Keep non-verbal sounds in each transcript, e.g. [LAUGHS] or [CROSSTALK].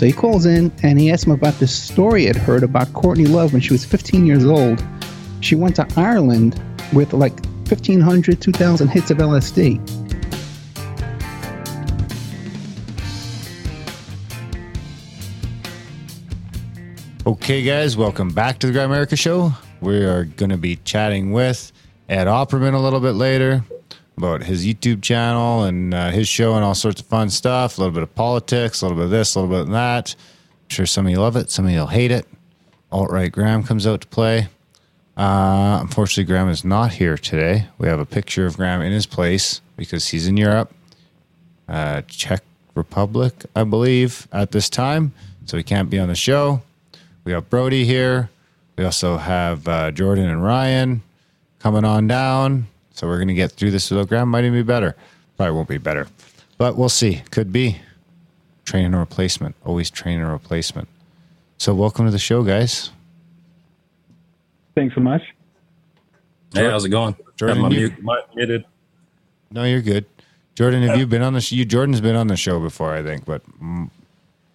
So he calls in and he asks him about this story he'd heard about Courtney Love when she was 15 years old. She went to Ireland with like 1,500, 2,000 hits of LSD. Okay, guys, welcome back to the Grimerica Show. We are going to be chatting with Ed Opperman a little bit later about his YouTube channel and uh, his show and all sorts of fun stuff. A little bit of politics, a little bit of this, a little bit of that. I'm sure some of you love it, some of you will hate it. Alt right Graham comes out to play. Uh, unfortunately, Graham is not here today. We have a picture of Graham in his place because he's in Europe, uh, Czech Republic, I believe, at this time. So he can't be on the show. We have Brody here. We also have uh, Jordan and Ryan coming on down. So we're going to get through this without Graham. Might even be better. Probably won't be better. But we'll see. Could be. Training a replacement. Always training a replacement. So welcome to the show, guys. Thanks so much. Hey, how's it going? Jordan, Got my you- mute muted. No, you're good. Jordan, have you been on the show? You Jordan's been on the show before, I think, but mm,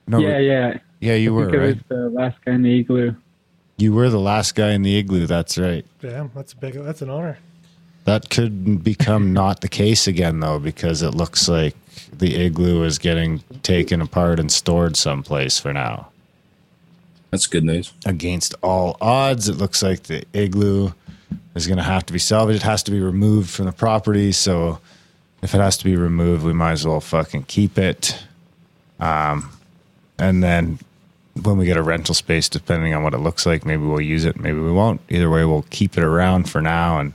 no, yeah, yeah. yeah, you I were think I right. was the last guy in the igloo. You were the last guy in the igloo. That's right. Damn, that's a big. That's an honor. That could become not the case again, though, because it looks like the igloo is getting taken apart and stored someplace for now. That's good news. Against all odds, it looks like the igloo is going to have to be salvaged. It has to be removed from the property. So if it has to be removed, we might as well fucking keep it. Um, and then when we get a rental space, depending on what it looks like, maybe we'll use it, maybe we won't. Either way, we'll keep it around for now, and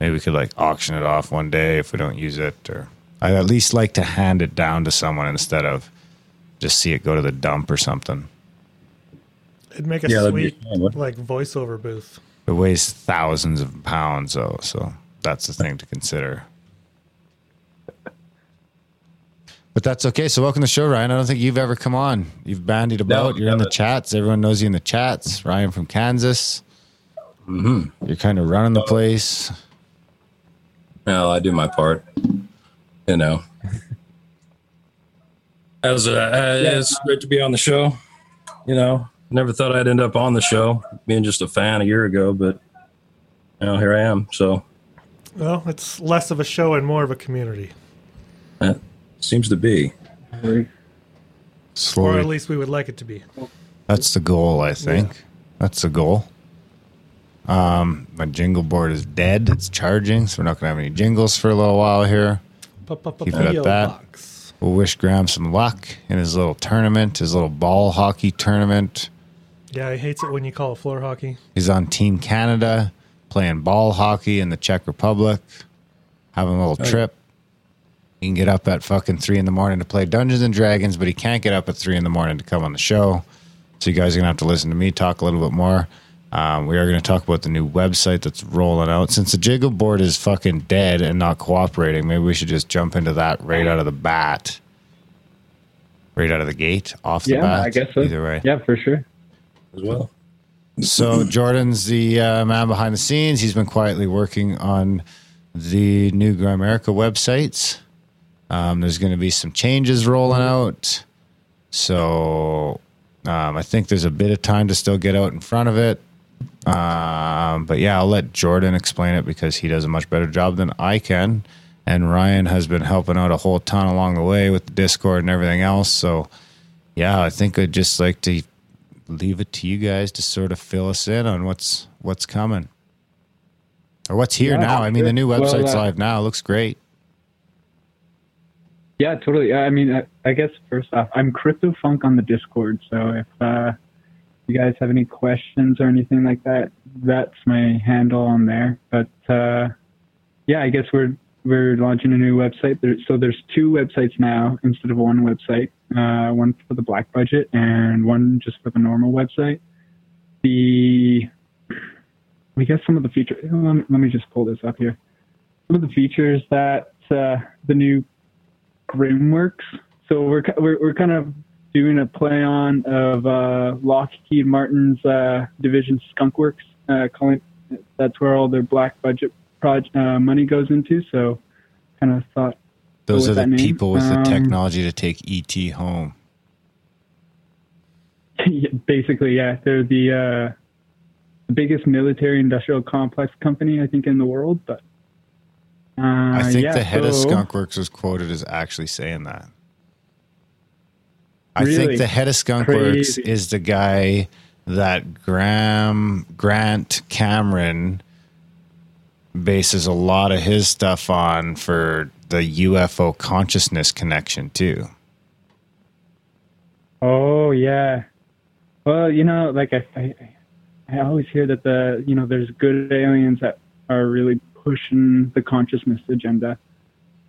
maybe we could like auction it off one day if we don't use it. Or I'd at least like to hand it down to someone instead of just see it go to the dump or something. It'd make a Yeah, sweet fun, like voiceover booth. It weighs thousands of pounds, though, so that's the thing to consider. But that's okay. So welcome to the show, Ryan. I don't think you've ever come on. You've bandied about. You're in the chats. Everyone knows you in the chats. Ryan from Kansas. Mm-hmm. You're kind of running the place. Well, I do my part. You know. As uh, uh, it's great to be on the show. You know, never thought I'd end up on the show, being just a fan a year ago, but you know, here I am. So Well, it's less of a show and more of a community, that seems to be. Slowly. or at least we would like it to be. That's the goal, I think. That's the goal. Um, my jingle board is dead. It's charging, so we're not going to have any jingles for a little while here. Keep it at that. box. We'll wish Graham some luck in his little tournament, his little ball hockey tournament. Yeah, he hates it when you call it floor hockey. He's on Team Canada playing ball hockey in the Czech Republic, having a little trip. He can get up at fucking three in the morning to play Dungeons and Dragons, but he can't get up at three in the morning to come on the show. So you guys are gonna have to listen to me talk a little bit more. Um, we are going to talk about the new website that's rolling out. Since the Jiggle board is fucking dead and not cooperating, maybe we should just jump into that right out of the bat, right out of the gate, off the Yeah, bat. I guess so. Either way. Yeah, for sure. as well. So [CLEARS THROAT] Jordan's the uh, man behind the scenes. He's been quietly working on the new Grimerica websites. Um, there's going to be some changes rolling out. So um, I think there's a bit of time to still get out in front of it. Um, but yeah, I'll let Jordan explain it because he does a much better job than I can. And Ryan has been helping out a whole ton along the way with the Discord and everything else. So yeah, I think I'd just like to leave it to you guys to sort of fill us in on what's what's coming or what's here Yeah, now. I mean, the new sure. Well, website's uh, live now. It looks great. Yeah, totally. I mean, I, I guess first off, I'm CryptoFunk on the Discord. So if uh, you guys have any questions or anything like that, that's my handle on there. But uh, yeah, I guess we're we're launching a new website. There, so there's two websites now instead of one website. Uh, one for the black budget and one just for the normal website. The I guess some of the features. Let me, let me just pull this up here. Some of the features that uh, the new Grimworks. So we're we're we're kind of doing a play on of uh, Lockheed Martin's uh, division Skunkworks, uh, calling that's where all their black budget project uh, money goes into. So kind of thought Those are the people with the Um, technology to take ET home. [LAUGHS] basically, yeah, they're the uh, the biggest military industrial complex company I think in the world. But uh, I think yeah, the head of Skunkworks was quoted as actually saying that. I Really? think the head of Skunkworks Crazy. is the guy that Graham Grant Cameron bases a lot of his stuff on for the UFO consciousness connection too. Oh yeah. Well, you know, like I, I, I always hear that the you know there's good aliens that are really pushing the consciousness agenda.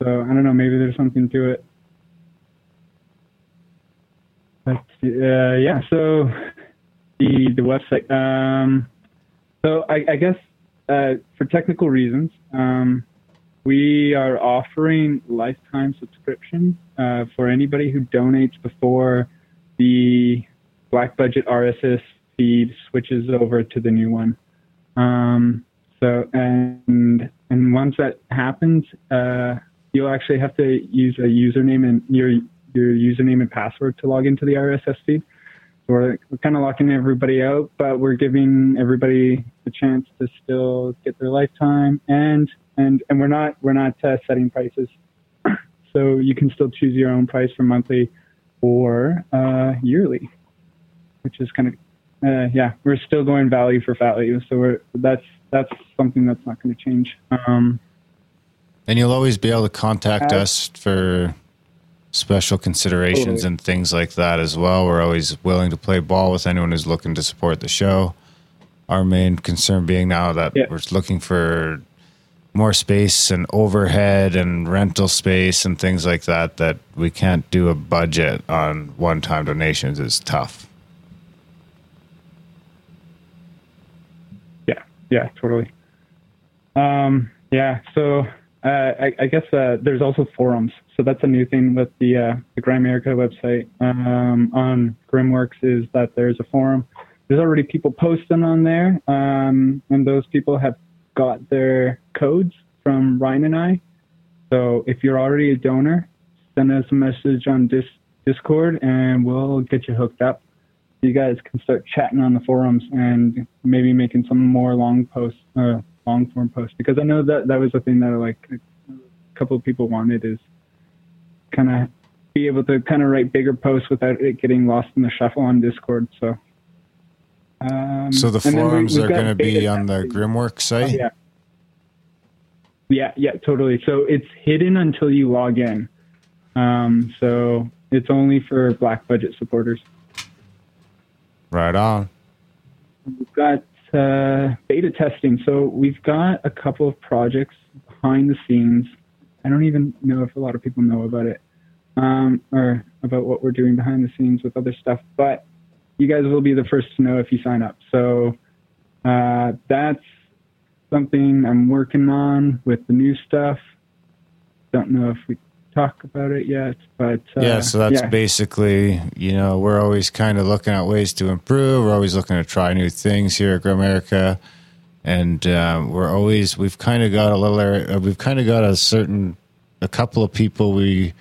So I don't know, maybe there's something to it. But uh, yeah, so the the website. Um, so I, I guess uh, for technical reasons, um, we are offering lifetime subscription uh, for anybody who donates before the black budget RSS feed switches over to the new one. Um, so and and once that happens, uh, you'll actually have to use a username and your your username and password to log into the RSS feed. So we're, we're kind of locking everybody out, but we're giving everybody the chance to still get their lifetime and and and we're not we're not uh, setting prices. [CLEARS THROAT] So you can still choose your own price for monthly or uh, yearly, which is kind of uh, yeah. We're still going value for value, so we're that's that's something that's not going to change. Um, And you'll always be able to contact Uh, us for special considerations and things like that as well. We're always willing to play ball with anyone who's looking to support the show. Our main concern being now that Yeah. we're looking for more space and overhead and rental space and things like that that we can't do a budget on one-time donations is tough. Yeah, yeah, totally. Um, yeah, so uh, I, I guess uh, there's also forums. So that's a new thing with the uh, the website um, on GrimWorks is that there's a forum. There's already people posting on there, um, and those people have got their codes from Ryan and I. So if you're already a donor, send us a message on Dis- Discord, and we'll get you hooked up you guys can start chatting on the forums and maybe making some more long posts, uh, long form posts. Because I know that that was the thing that like a couple of people wanted is kind of be able to kind of write bigger posts without it getting lost in the shuffle on Discord. So, um, So the forums we've are going to be on the. Grimwork site. Yeah. Yeah, yeah, totally. So it's hidden until you log in. Um, so it's only for black budget supporters. Right on. We've got uh, beta testing. So we've got a couple of projects behind the scenes. I don't even know if a lot of people know about it um, or about what we're doing behind the scenes with other stuff, but you guys will be the first to know if you sign up. So uh, that's something I'm working on with the new stuff. Don't know if we talk about it yet, but uh, yeah, so that's yeah. basically, you know, we're always kind of looking at ways to improve. We're always looking to try new things here at Grimerica. And um, we're always, we've kind of got a little, uh, we've kind of got a certain, a couple of people we,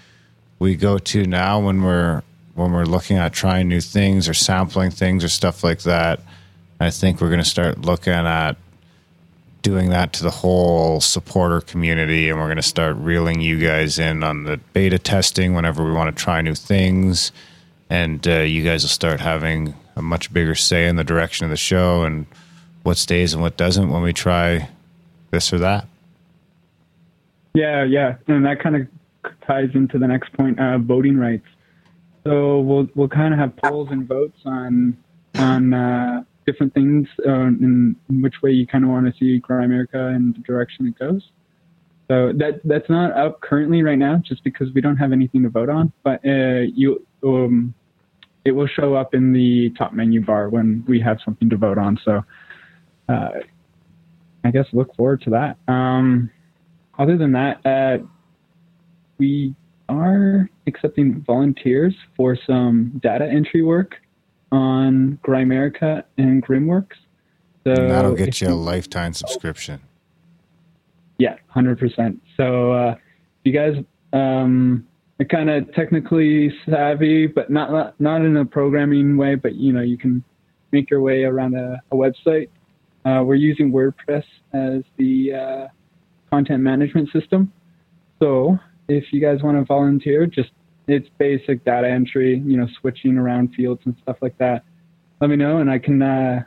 we go to now when we're, when we're looking at trying new things or sampling things or stuff like that. I think we're going to start looking at doing that to the whole supporter community and we're going to start reeling you guys in on the beta testing whenever we want to try new things and uh, you guys will start having a much bigger say in the direction of the show and what stays and what doesn't when we try this or that Yeah, yeah, and that kind of ties into the next point, uh, voting rights. So we'll we'll kind of have polls and votes on on uh, different things uh, in, in which way you kind of want to see Grimerica and the direction it goes. So that that's not up currently right now, just because we don't have anything to vote on. But uh, you um, it will show up in the top menu bar when we have something to vote on. So uh, I guess look forward to that. Um, other than that, uh, we are accepting volunteers for some data entry work on Grimerica and Grimworks. So and that'll get you a lifetime subscription yeah, hundred percent. So uh, if you guys um, kind of technically savvy, but not, not not in a programming way. But you know, you can make your way around a, a website. Uh, we're using WordPress as the uh, content management system. So if you guys want to volunteer, just it's basic data entry, you know, switching around fields and stuff like that. Let me know, and I can uh,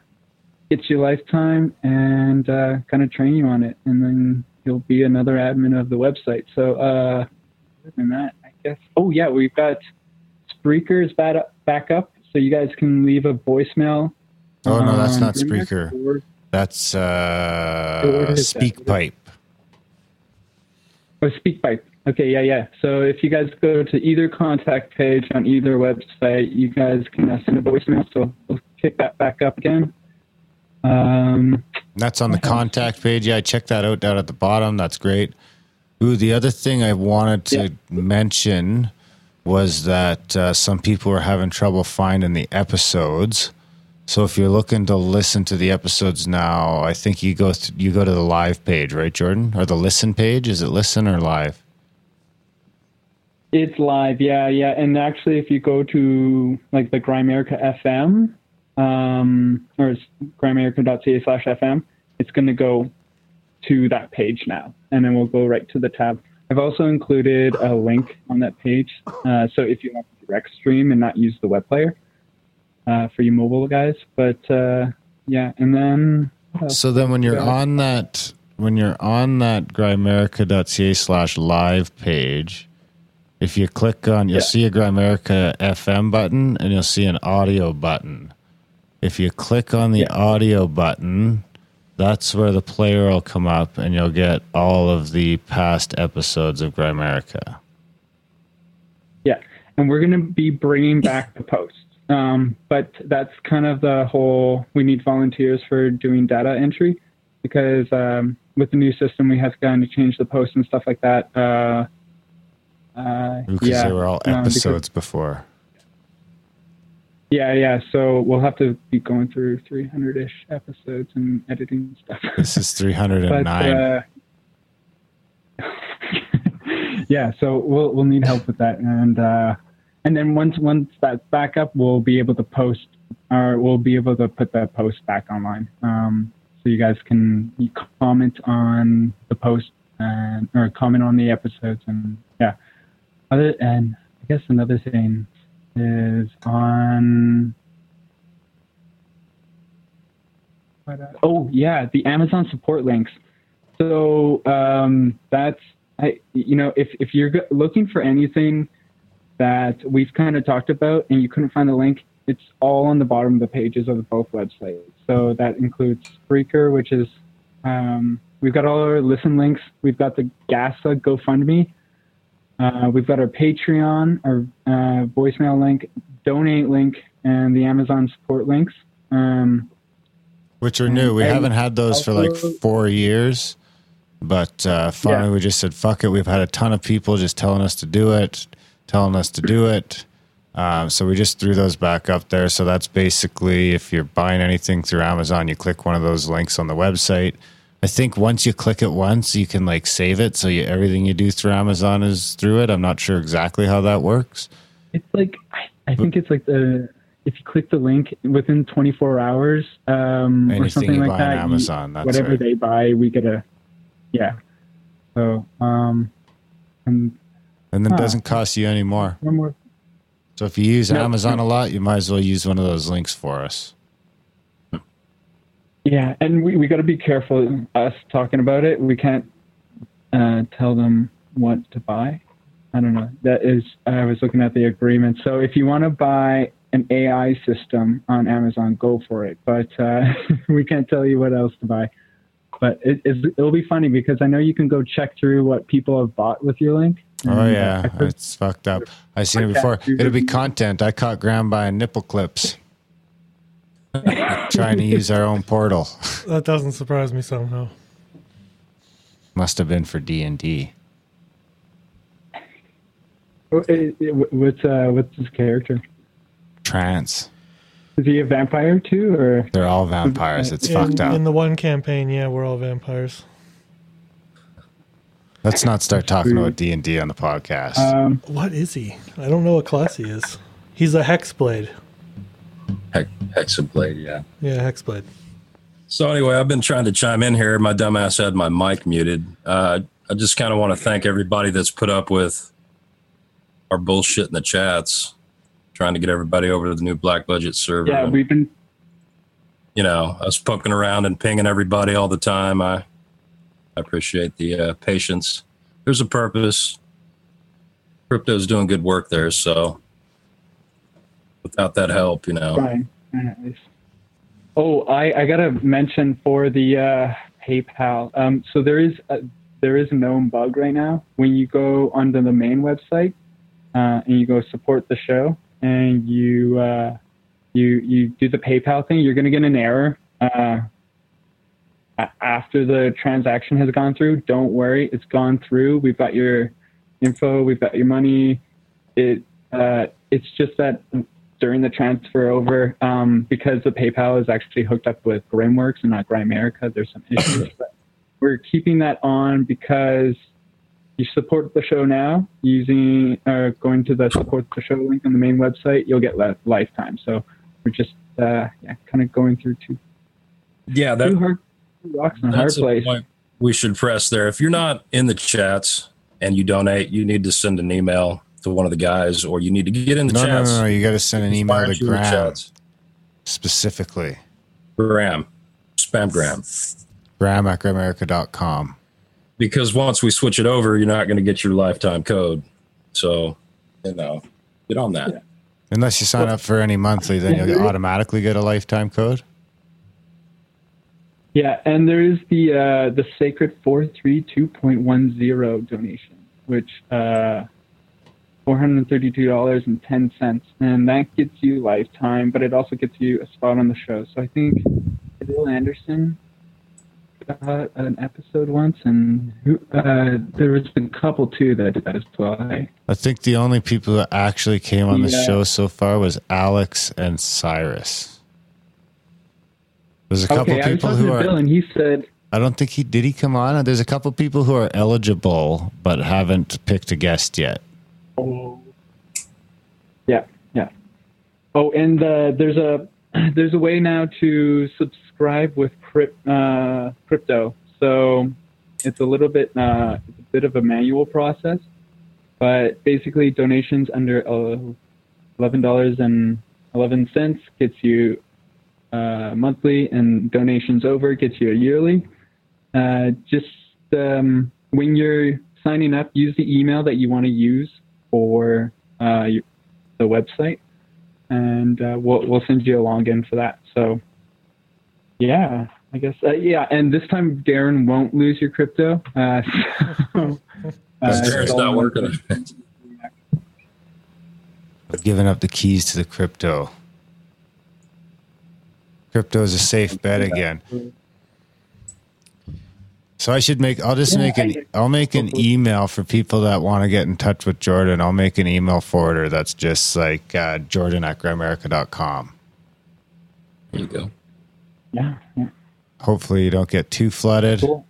get you lifetime and uh, kind of train you on it, and then you'll be another admin of the website. So, uh, other than that, I guess. Oh yeah, we've got Spreaker's back up, back up, so you guys can leave a voicemail. Oh no, that's not Spreaker. or- That's uh, that? SpeakPipe. Oh, SpeakPipe. Okay, yeah, yeah. So if you guys go to either contact page on either website, you guys can uh, send a voicemail. So we'll kick that back up again. Um, That's on the contact page. Yeah, I checked that out down at the bottom. That's great. Ooh, the other thing I wanted to Yeah. mention was that uh, some people are having trouble finding the episodes. So if you're looking to listen to the episodes now, I think you go th- you go to the live page, right, Jordan, or the listen page? Is it listen or live? It's live, yeah, yeah. And actually, if you go to like the Grimerica FM um, or it's grimerica.ca slash FM, it's going to go to that page now, and then we'll go right to the tab. I've also included a link on that page, uh, so if you want to direct stream and not use the web player uh, for you mobile guys, but uh, yeah, and then? So then when you're on that when you're on that grimerica.ca slash live page, if you click on you'll Yeah. see a Grimerica FM button and you'll see an audio button. If you click on the Yeah. audio button, that's where the player will come up and you'll get all of the past episodes of Grimerica. Yeah, and we're going to be bringing back the posts. Um, but that's kind of the whole. We need volunteers for doing data entry because um, with the new system, we have to kind of change the posts and stuff like that. Uh, uh, Because yeah, they were all um, because- episodes before. yeah, yeah. So we'll have to be going through 300-ish episodes and editing stuff. [LAUGHS] This is but 309. uh, [LAUGHS] yeah, so we'll we'll need help with that, and uh, and then once once that's back up, we'll be able to post, or we'll be able to put that post back online, um, so you guys can comment on the post and or comment on the episodes, and yeah. Other and I guess another thing is on. Oh yeah, the Amazon support links. So um, that's I, you know, if if you're looking for anything that we've kind of talked about and you couldn't find the link, it's all on the bottom of the pages of both websites. So that includes Spreaker, which is um, we've got all our listen links. We've got the GASA GoFundMe. Uh, we've got our Patreon, our uh, voicemail link, donate link, and the Amazon support links. Um, Which are new. We haven't had those for like four years. But uh, finally, Yeah. we just said, fuck it. We've had a ton of people just telling us to do it, telling us to do it. Um, so we just threw those back up there. So that's basically if you're buying anything through Amazon, you click one of those links on the website. I think once you click it once, you can like save it. So you, everything you do through Amazon is through it. I'm not sure exactly how that works. It's like I, I think it's like the if you click the link within 24 hours um, or something you like buy on that, you- Amazon, that's whatever right. they buy, we get a yeah. So um, and And then it Huh. doesn't cost you any more. one more. So if you use No. Amazon a lot, you might as well use one of those links for us. Yeah, and we, we got to be careful us talking about it. We can't uh, tell them what to buy. I don't know. That is, I was looking at the agreement. So if you want to buy an AI system on Amazon, go for it. But uh, [LAUGHS] we can't tell you what else to buy. But it, it'll be funny because I know you can go check through what people have bought with your link. Oh yeah, it's fucked up. I've seen it before. It'll be content. I caught Graham buying nipple clips, [LAUGHS] trying to use our own portal. [LAUGHS] That doesn't surprise me somehow. Must have been for D and D. Wh- eh, eh, what's uh, what's his character? Trance. Is he a vampire too, or They're all vampires. It's in, fucked up. in the one campaign, yeah, we're all vampires. Let's not start talking about D and D on the podcast. Um, What is he? I don't know what class he is. He's a Hexblade. Hex, Hexablade, yeah. Yeah, Hexblade. So anyway, I've been trying to chime in here. My dumbass had my mic muted. Uh, I just kind of want to thank everybody that's put up with our bullshit in the chats, trying to get everybody over to the new Black Budget server. yeah, we've been you know, us poking around and pinging everybody all the time. I, I appreciate the uh, patience. There's a purpose. Crypto's doing good work there, so without that help, you know. Nice. Oh, I, I gotta mention for the uh, PayPal. Um, so there is a, there is a known bug right now when you go onto the main website uh, and you go support the show and you uh, you you do the PayPal thing, you're gonna get an error. Uh, after the transaction has gone through, don't worry, it's gone through. We've got your info, we've got your money. It uh, it's just that during the transfer over, um, because the PayPal is actually hooked up with Grimworks and not Grimerica, there's some issues. [CLEARS THROAT] but we're keeping that on because you support the show now using uh, going to the support the show link on the main website, you'll get li- lifetime. So we're just uh, yeah, kind of going through two yeah, that, two hard two rocks in a hard a place. point we should press there. If you're not in the chats and you donate, you need to send an email to one of the guys, or you need to get in the no, no, chats. no, no. You got to send an email to you in the Graham specifically. Graham, spam Graham. Graham at grimerica.com. because once we switch it over, you're not going to get your lifetime code. So, you know, get on that. Unless you sign up for any monthly, then you'll automatically get a lifetime code. Yeah, and there is the uh, the sacred four three two point one zero donation, which uh, four hundred thirty two dollars and ten cents, and that gets you lifetime, but it also gets you a spot on the show. So I think Bill Anderson got an episode once, and who, uh, there was a couple too that did that as well. I think the only people that actually came on the Yeah. show so far was Alex and Cyrus. There's a couple Okay, people who to are. Bill, and he said. I don't think he did. He come on. There's a couple people who are eligible but haven't picked a guest yet. Yeah, yeah. Oh, and uh, there's a [CLEARS THROAT] there's a way now to subscribe with crypt, uh, crypto. So it's a little bit uh, it's a bit of a manual process, but basically donations under eleven dollars and eleven cents gets you uh, monthly, and donations over gets you a yearly. Uh, just um, when you're signing up, use the email that you want to use for uh, your, the website, and uh, we'll we'll send you a login for that. So, yeah, I guess uh, yeah. And this time, Darren won't lose your crypto. Uh, [LAUGHS] so, uh, It's not working. I've given up the keys to the crypto. Crypto is a safe bet again. So I should make. I'll just make an. I'll make an email for people that want to get in touch with Jordan. I'll make an email forwarder that's just like uh, Jordan at grimerica.com. There you go. Yeah, yeah. Hopefully, you don't get too flooded. Cool.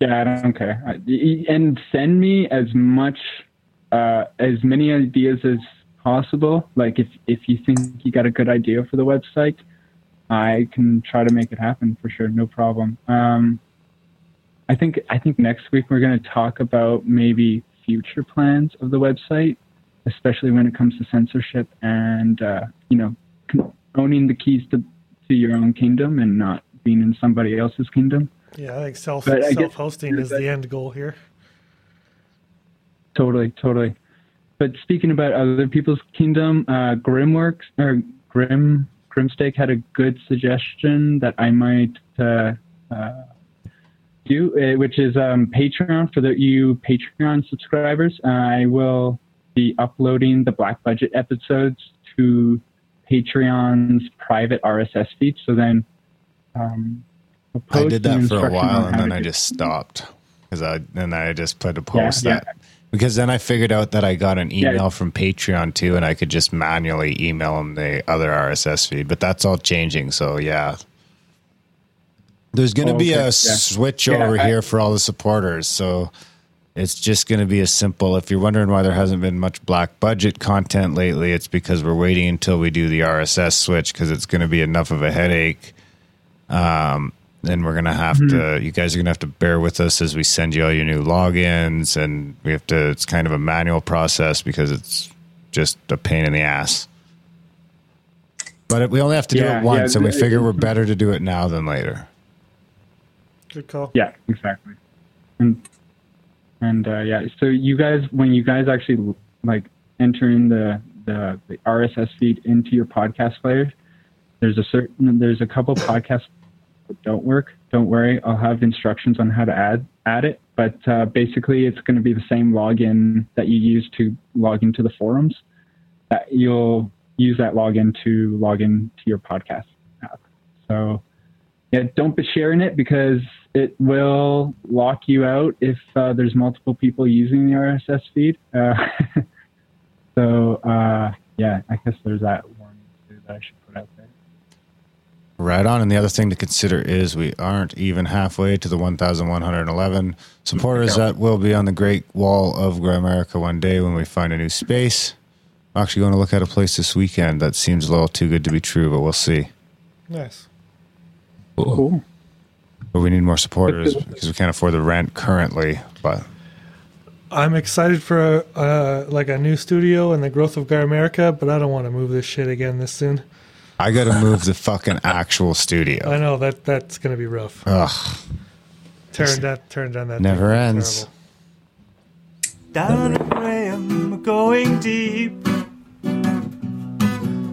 Yeah, I don't care. And send me as much, uh, as many ideas as possible. Like if if you think you got a good idea for the website, I can try to make it happen for sure. No problem. Um, I think I think next week we're going to talk about maybe future plans of the website, especially when it comes to censorship and uh, you know owning the keys to to your own kingdom and not being in somebody else's kingdom. Yeah, I think self but self hosting is the end goal here. Totally, totally. But speaking about other people's kingdom, uh, Grimworks or Grim Grimstake had a good suggestion that I might uh, uh, do, uh, which is um, Patreon for the you Patreon subscribers. I will be uploading the Black Budget episodes to Patreon's private RSS feed. So then, um, I did that for a while and then I just stopped because I then I just put a post yeah. that because then I figured out that I got an Yeah. email from Patreon too, and I could just manually email them the other RSS feed. But that's all changing, so yeah. There's going to Oh, be okay. a Yeah. switch Yeah, over I- here for all the supporters. So it's just going to be a simple. If you're wondering why there hasn't been much black budget content lately, it's because we're waiting until we do the RSS switch because it's going to be enough of a headache. Um, and we're going to have to, you guys are going to have to bear with us as we send you all your new logins. And we have to, it's kind of a manual process because it's just a pain in the ass. But it, we only have to do it once, yeah, and we it- figure we're better to do it now than later. Good call. Yeah, exactly. And and uh, yeah, so you guys, when you guys actually like enter in the, the the RSS feed into your podcast player, there's a certain there's a couple podcasts that don't work. Don't worry, I'll have instructions on how to add add it. But uh, basically, it's going to be the same login that you use to log into the forums. That you'll use that login to log in to your podcast app. So yeah, don't be sharing it because it will lock you out if uh, there's multiple people using the RSS feed. Uh, [LAUGHS] so uh, yeah, I guess there's that warning too that I should. Right on. And the other thing to consider is we aren't even halfway to the 1,111 supporters that will be on the Great Wall of Grimerica one day when we find a new space. I'm actually going to look at a place this weekend that seems a little too good to be true, but we'll see. Nice. Cool. But we need more supporters because we can't afford the rent currently. But I'm excited for uh, like a new studio and the growth of Grimerica, but I don't want to move this shit again this soon. I got to move the fucking actual studio. I know that that's gonna be rough. Ugh. Tearing that, tearing down that. Never thing. ends. Down at Graham, going deep.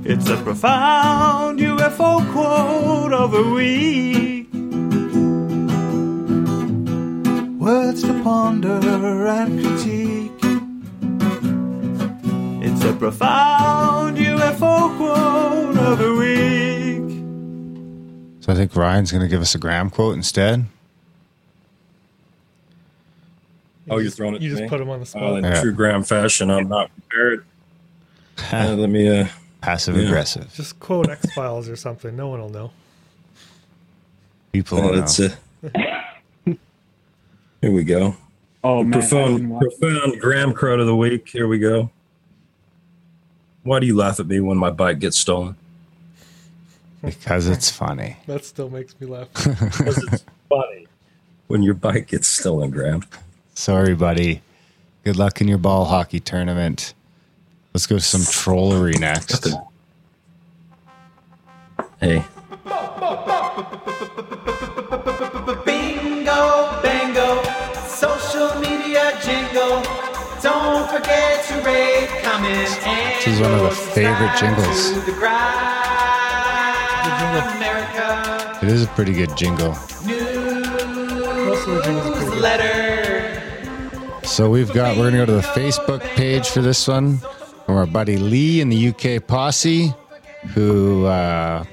It's a profound UFO quote of the week. Words to ponder and critique. It's a profound UFO quote of the week. So I think Ryan's going to give us a Graham quote instead. Oh, you're throwing it You to just me? put him on the spot. Well, in Yeah. true Graham fashion, I'm not prepared. [LAUGHS] Uh, let me. Uh, Passive Yeah. aggressive. Just quote X Files or something. No one will know. People oh, will it's know. uh, here we go. Oh man, Profound, watching- profound Graham quote of the week. Here we go. Why do you laugh at me when my bike gets stolen? because it's funny. [LAUGHS] That still makes me laugh. [LAUGHS] Because it's funny when your bike gets stolen, Graham. Sorry, buddy. Good luck in your ball hockey tournament. Let's go to some trollery next. Hey, Bingo, bango, social media jingle. Don't forget to rate, comment, and This is one of the favorite jingles. the Grind America It is a pretty good jingle. Most of the jingles are pretty good. newsletter. So we've got, we're going to go to the Facebook page for this one from our buddy Lee in the UK posse, who uh,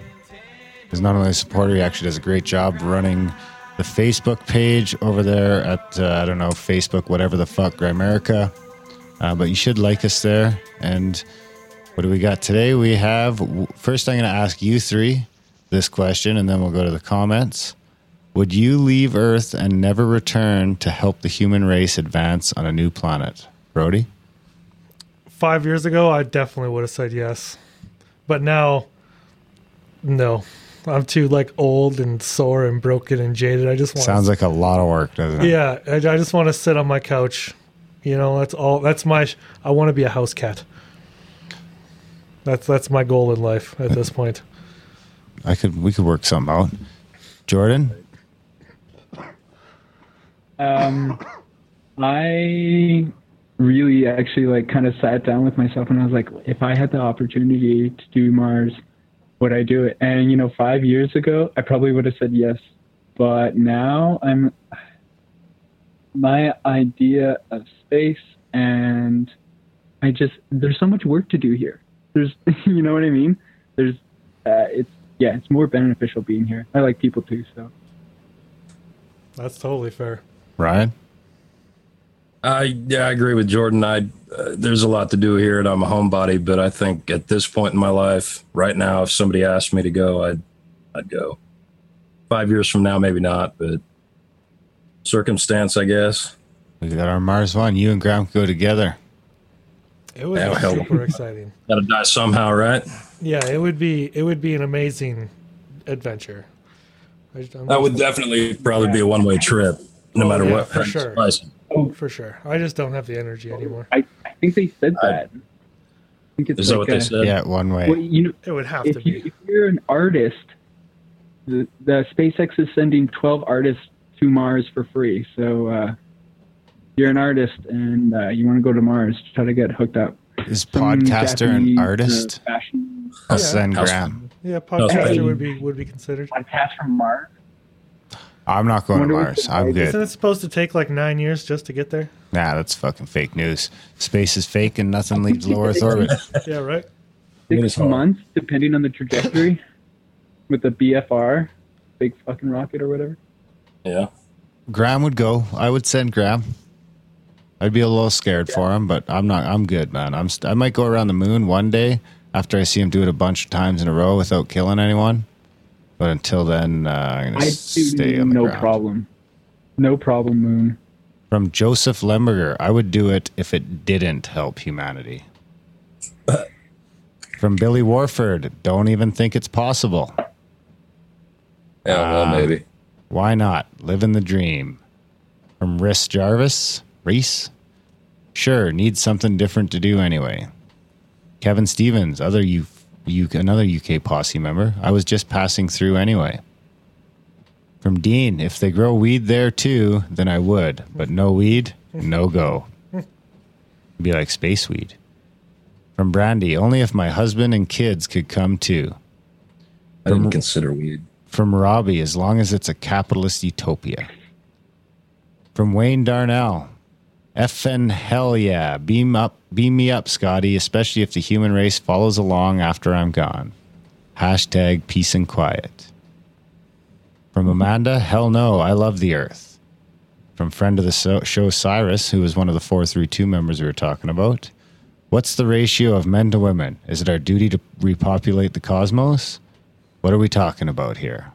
is not only a supporter, he actually does a great job running the Facebook page over there at, uh, I don't know, Facebook, whatever the fuck, Grimerica. Uh, but you should like us there. And what do we got today? We have, first, I'm going to ask you three this question, and then we'll go to the comments. Would you leave Earth and never return to help the human race advance on a new planet? Brody? Five years ago, I definitely would have said yes, but now, no. I'm too like old and sore and broken and jaded. I just want. Sounds like a lot of work, doesn't it? Yeah, I, I just want to sit on my couch. You know, that's all. That's my. I want to be a house cat. That's that's my goal in life at this point. I could we could work something out. Jordan? Um, I really actually like kind of sat down with myself and I was like, if I had the opportunity to do Mars, would I do it? And you know, five years ago, I probably would have said yes, but now I'm my idea of space and I just there's so much work to do here. There's [LAUGHS] you know what I mean? There's uh, it's yeah, it's more beneficial being here. I like people too, so. That's totally fair. Ryan? I yeah, I agree with Jordan. I uh, there's a lot to do here, and I'm a homebody. But I think at this point in my life, right now, if somebody asked me to go, I'd I'd go. Five years from now, maybe not, but circumstance, I guess. We got our Mars one. You and Graham go together. It would be hell. super exciting. [LAUGHS] Got to die somehow, right? Yeah, it would be it would be an amazing adventure. I just- I'm That would definitely probably be a one way trip, no Oh, matter yeah, what. for sure. Price. for sure. I just don't have the energy anymore. I, I think they said I- that. I think it's Is that like what they said? Yeah, one way. Well, you know, It would have to if, you, be. if you're an artist, the, the SpaceX is sending 12 artists to Mars for free. So uh, you're an artist and uh, you want to go to Mars, to try to get hooked up. Is Some podcaster an Japanese, uh, artist? fashion I'll Yeah. send House- Graham. Yeah, podcaster Hey. would be would be considered. podcast from Mars. I'm not going to Mars. I'm good. Isn't good. it supposed to take like nine years just to get there? Nah, that's fucking fake news. Space is fake and nothing [LAUGHS] leaves low Earth orbit. Yeah, right. It is Six months, depending on the trajectory, with the BFR, big fucking rocket or whatever. Yeah. Graham would go. I would send Graham. I'd be a little scared for him, but I'm not. I'm good, man. I'm. St- I might go around the moon one day after I see him do it a bunch of times in a row without killing anyone. But until then, uh, I'm gonna I stay do on the no ground. problem. No problem, Moon. From Joseph Lemberger, I would do it if it didn't help humanity. [LAUGHS] From Billy Warford, don't even think it's possible. Yeah, well, Ah. maybe. Why not? Living the dream. From Rhys Jarvis, Reese. Sure, needs something different to do anyway. Kevin Stevens, other U, U, another UK posse member. I was just passing through anyway. From Dean, if they grow weed there too, then I would. But no weed, no go. Be like space weed. From Brandy, only if my husband and kids could come too. I didn't consider weed. From Robbie, as long as it's a capitalist utopia. From Wayne Darnell, FN hell yeah, beam up, beam me up, Scotty, especially if the human race follows along after I'm gone. Hashtag peace and quiet. From Amanda, hell no, I love the earth. From friend of the show, Cyrus, who was one of the 432 members we were talking about. What's the ratio of men to women? Is it our duty to repopulate the cosmos? What are we talking about here?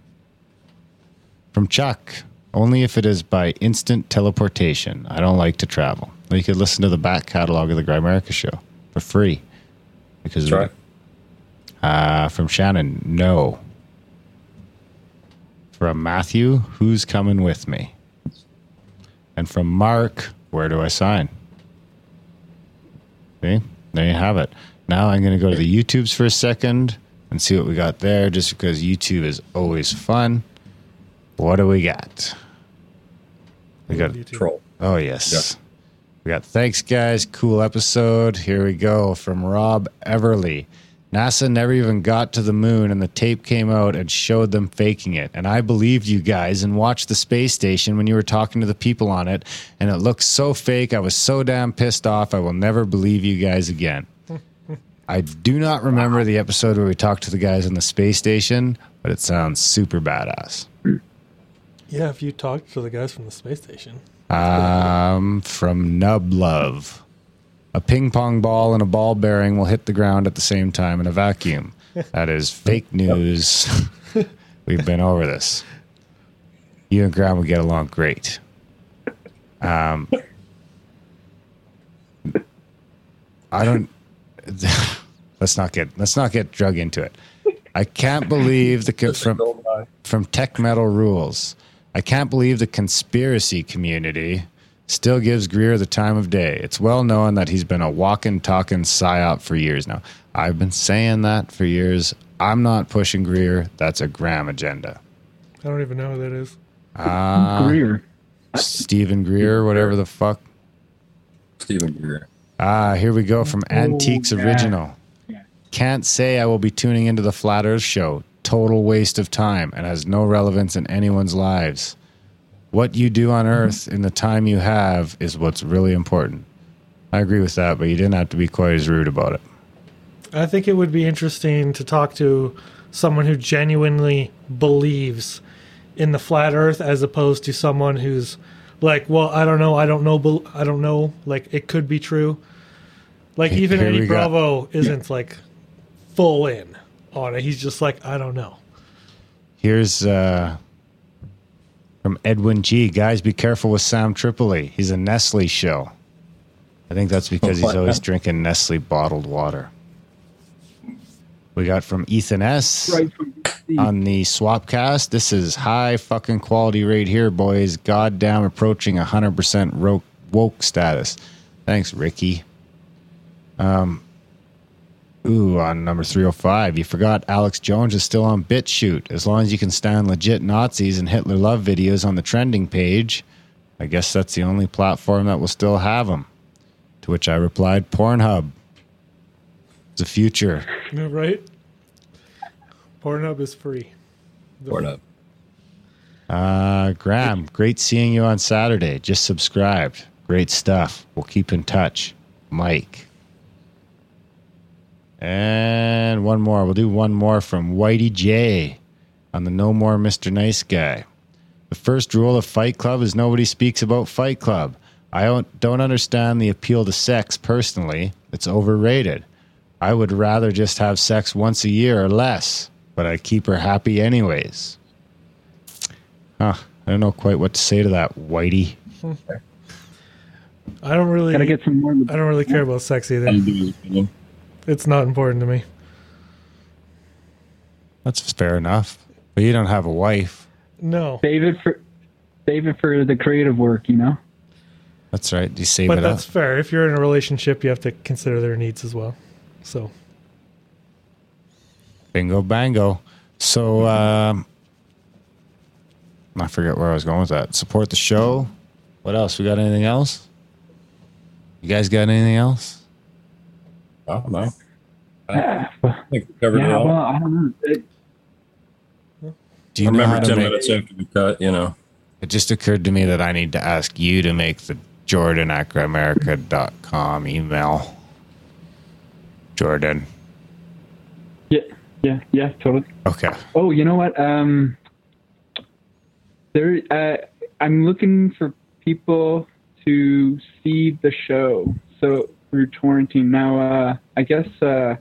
From Chuck, only if it is by instant teleportation. I don't like to travel. Well, you could listen to the back catalog of the Grimerica show for free. Because That's right. uh, from Shannon, no. From Matthew, who's coming with me? And from Mark, where do I sign? See, there you have it. Now I'm going to go to the YouTubes for a second and see what we got there, just because YouTube is always fun. What do we got? We got YouTube. Troll. Oh yes. Yeah. We got thanks guys, cool episode. Here we go from Rob Everly. NASA never even got to the moon and the tape came out and showed them faking it. And I believed you guys and watched the space station when you were talking to the people on it and it looked so fake. I was so damn pissed off. I will never believe you guys again. I do not remember the episode where we talked to the guys on the space station, but it sounds super badass. Yeah, if you talked to the guys from the space station. Um, from Nub Love. A ping pong ball and a ball bearing will hit the ground at the same time in a vacuum. [LAUGHS] That is fake news. [LAUGHS] We've been over this. You and Graham would get along great. Um, I don't. [LAUGHS] Let's not get let's not get drug into it. I can't believe the con- from from Tech Metal Rules. I can't believe the conspiracy community still gives Greer the time of day. It's well known that he's been a walking, talking psyop for years now. I've been saying that for years. I'm not pushing Greer. That's a Graham agenda. I don't even know who that is. Uh, Greer. Steven Greer, whatever the fuck. Steven Greer. Ah, here we go from Antiques yeah. Original. Can't say I will be tuning into the Flat Earth show. Total waste of time and has no relevance in anyone's lives. What you do on Earth in the time you have is what's really important. I agree with that, but you didn't have to be quite as rude about it. I think it would be interesting to talk to someone who genuinely believes in the flat earth as opposed to someone who's like, well, I don't know, I don't know, I don't know, like it could be true. Like even here Eddie. Bravo isn't like full in on it. He's just like, I don't know. Here's uh From Edwin G. Guys, be careful with Sam Tripoli. He's a Nestle show. I think that's because he's always [LAUGHS] drinking Nestle bottled water. We got from Ethan S. Right from on the Swapcast. This is high fucking quality right here, boys. Goddamn, approaching 100% ro- woke status. Thanks, Ricky. Um, ooh, on number 305, you forgot Alex Jones is still on BitChute. As long as you can stand legit Nazis and Hitler love videos on the trending page, I guess that's the only platform that will still have them. To which I replied, Pornhub. The future. Yeah, right? Pornhub is free. Or not. Uh, Graham, great seeing you on Saturday. Just subscribed. Great stuff. We'll keep in touch. Mike. And one more. We'll do one more from Whitey J on the No More Mr. Nice Guy. The first rule of Fight Club is nobody speaks about Fight Club. I don't, don't understand the appeal to sex personally. It's overrated. I would rather just have sex once a year or less, but I keep her happy anyways. Huh. I don't know quite what to say to that, Whitey. I don't really Gotta get some more. I don't really care about sex either. It's not important to me. That's fair enough. But you don't have a wife. No. Save it for save it for the creative work, you know. That's right. You save But it up. that's fair. If you're in a relationship, you have to consider their needs as well. So, Bingo bango. So um I forget where I was going with that. Support the show. What else? We got anything else? You guys got anything else? No. Yeah, well, I think we covered it yeah, all. well, I don't know. It, Do you know Remember 10 make minutes after we cut, you know. it just occurred to me that I need to ask you to make the Jordan at grimerica.com email. Jordan. yeah, yeah, yeah, totally. Okay. Oh, you know what? Um, there, uh, I'm looking for people to see the show. So through torrenting now, uh, I guess uh,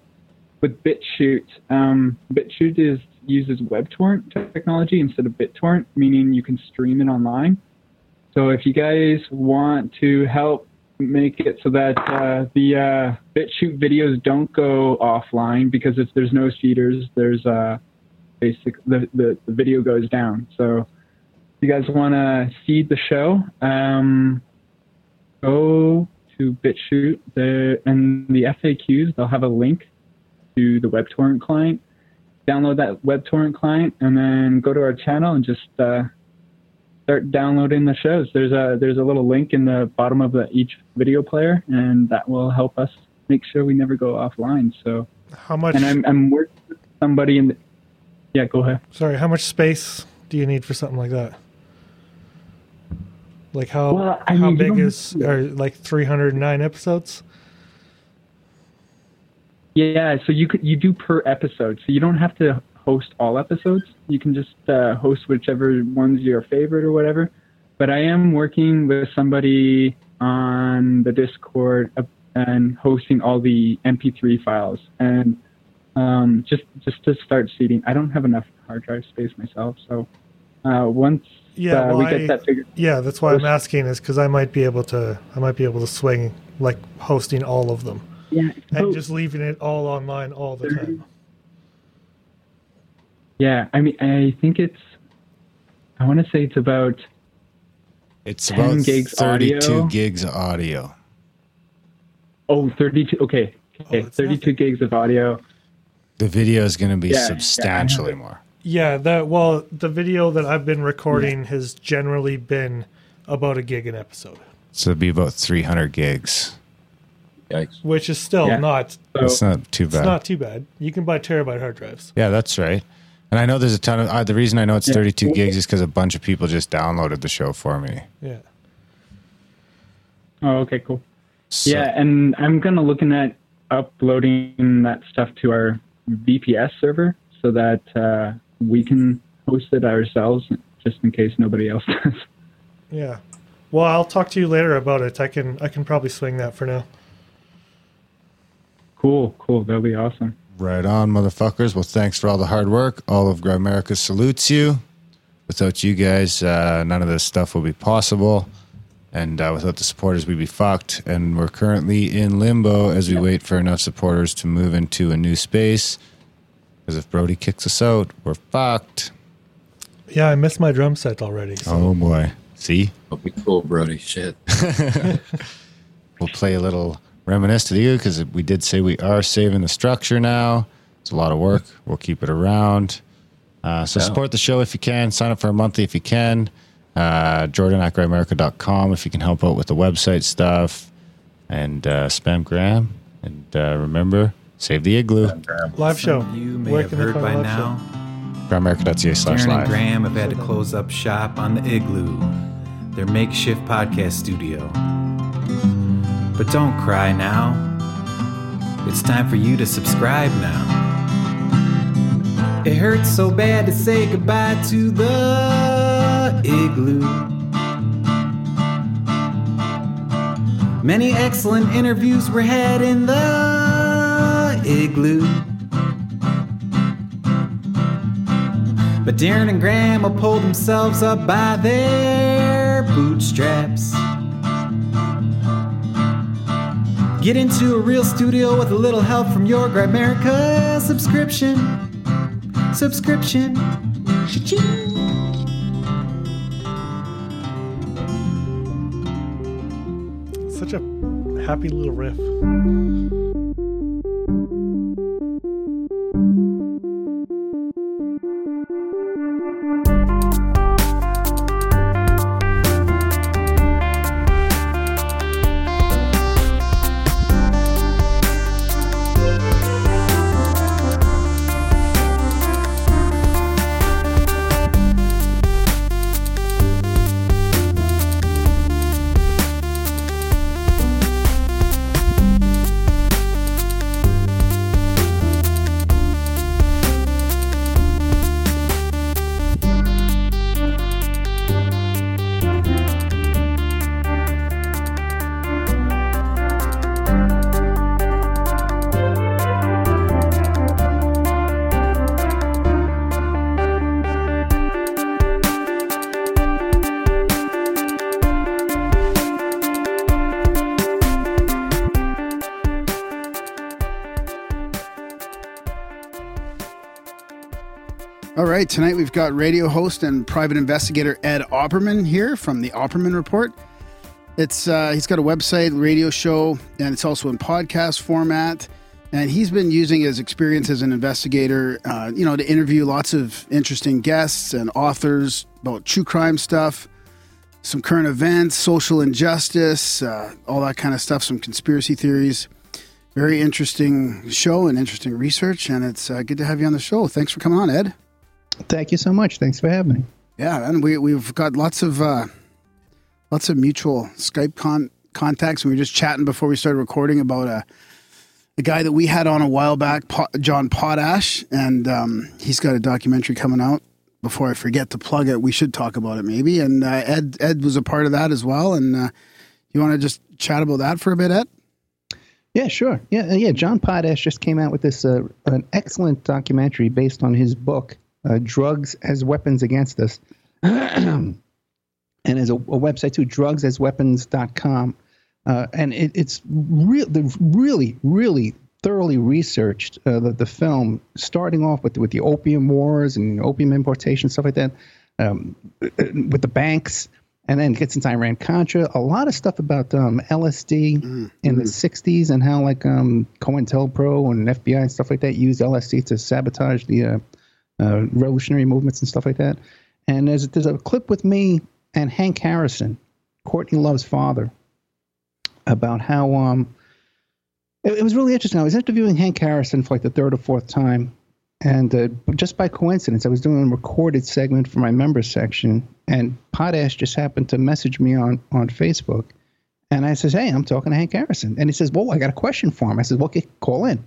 with BitChute, um, BitChute is uses WebTorrent technology instead of BitTorrent, meaning you can stream it online. So if you guys want to help make it so that uh, the uh, BitChute videos don't go offline, because if there's no seeders, there's uh, basic the, the, the video goes down. So if you guys want to seed the show, um, go to BitChute the, and the FAQs. They'll have a link to the WebTorrent client. Download that WebTorrent client and then go to our channel and just uh, start downloading the shows. There's a there's a little link in the bottom of the, each video player, and that will help us make sure we never go offline. So, how much? and I'm I'm working with somebody in. The, yeah, go ahead. sorry, how much space do you need for something like that? Like how Well, how mean, big is are like 309 episodes? Yeah, so you could you do per episode, so you don't have to host all episodes. You can just uh, host whichever one's your favorite or whatever. But I am working with somebody on the Discord and hosting all the MP3 files, and um, just just to start seeding. I don't have enough hard drive space myself, so uh, once Yeah, uh, well, we get I- that figured. Yeah, that's why I'm asking is because I might be able to I might be able to swing like hosting all of them Yeah, and so- just leaving it all online all the There- time. yeah. I mean, I think it's. I want to say it's about It's 10 about gigs 32 audio. gigs of audio. Oh, 32. Okay. Okay. that's 32 nothing. gigs of audio. The video is going to be Yeah, yeah, I substantially have it. more. Yeah, that well, the video that I've been recording has generally been about a gig an episode, So it'd be about 300 gigs. Yikes. which is still Yeah. not So, not too bad. it's not too bad. You can buy terabyte hard drives. yeah, that's right. And I know there's a ton of. Uh, the reason I know it's Yeah. 32 gigs is because a bunch of people just downloaded the show for me. Yeah. oh, okay, cool. So, yeah, and I'm gonna looking at uploading that stuff to our VPS server so that uh, we can host it ourselves, just in case nobody else [LAUGHS] does. Yeah. Well, I'll talk to you later about it. I can I can probably swing that for now. cool, cool. That'll be awesome. Right on, motherfuckers. Well, thanks for all the hard work. All of Grimerica salutes you. Without you guys, uh, none of this stuff will be possible. And uh, without the supporters, we'd be fucked. And we're currently in limbo as we wait for enough supporters to move into a new space. Because if Brody kicks us out, we're fucked. Yeah, I missed my drum set already. So. Oh boy. See? It'll be cool, Brody. Shit. [LAUGHS] [LAUGHS] We'll play a little reminisce to you because we did say we are saving the structure now. It's a lot of work. We'll keep it around. Uh, so Yeah. support the show if you can. Sign up for a monthly if you can. Uh, Jordan at grimerica.com if you can help out with the website stuff. And uh, spam Graham. And uh, remember, save the igloo. Live show. Some of you may Where have heard by live now. grimerica.ca slash Darren and live. Graham have had to close up shop on the Igloo, their makeshift podcast studio. But don't cry now. It's time for you to subscribe now. It hurts so bad to say goodbye to the Igloo. Many excellent interviews were had in the Igloo. But Darren and Graham pulled themselves up by their bootstraps. Get into a real studio with a little help from your Grimerica subscription. Subscription. Cha-ching. Such a happy little riff. Right, tonight we've got radio host and private investigator Ed Opperman here from the Opperman Report. It's uh, he's got a website, radio show, and it's also in podcast format. And he's been using his experience as an investigator, uh, you know, to interview lots of interesting guests and authors about true crime stuff, some current events, social injustice, uh, all that kind of stuff, some conspiracy theories. Very interesting show and interesting research, and it's uh, good to have you on the show. Thanks for coming on, Ed. Thank you so much. Thanks for having me. Yeah, and we we've got lots of uh, lots of mutual Skype con- contacts. We were just chatting before we started recording about a the guy that we had on a while back, Po- John Potash, and um, he's got a documentary coming out. Before I forget to plug it, we should talk about it maybe. And uh, Ed Ed was a part of that as well. And uh, you want to just chat about that for a bit, Ed? Yeah, sure. Yeah, uh, yeah. John Potash just came out with this uh, an excellent documentary based on his book, uh, "Drugs as Weapons Against Us," [CLEARS THROAT] and as a, a website too, drugsasweapons.com. Uh, and it, it's real, the really, really thoroughly researched uh, the, the film, starting off with with the opium wars and opium importation stuff like that, um, [CLEARS THROAT] with the banks, and then gets into Iran Contra. A lot of stuff about um, LSD in the '60s and how like um, COINTELPRO and FBI and stuff like that used LSD to sabotage the uh, uh, revolutionary movements and stuff like that. And there's there's a clip with me and Hank Harrison, Courtney Love's father, about how um it, it was really interesting. I was interviewing Hank Harrison for like the third or fourth time, and uh, just by coincidence, I was doing a recorded segment for my members section, and Potash just happened to message me on on Facebook, and I says, "Hey, I'm talking to Hank Harrison," and he says, "Well, I got a question for him." I says, "Well, okay, call in."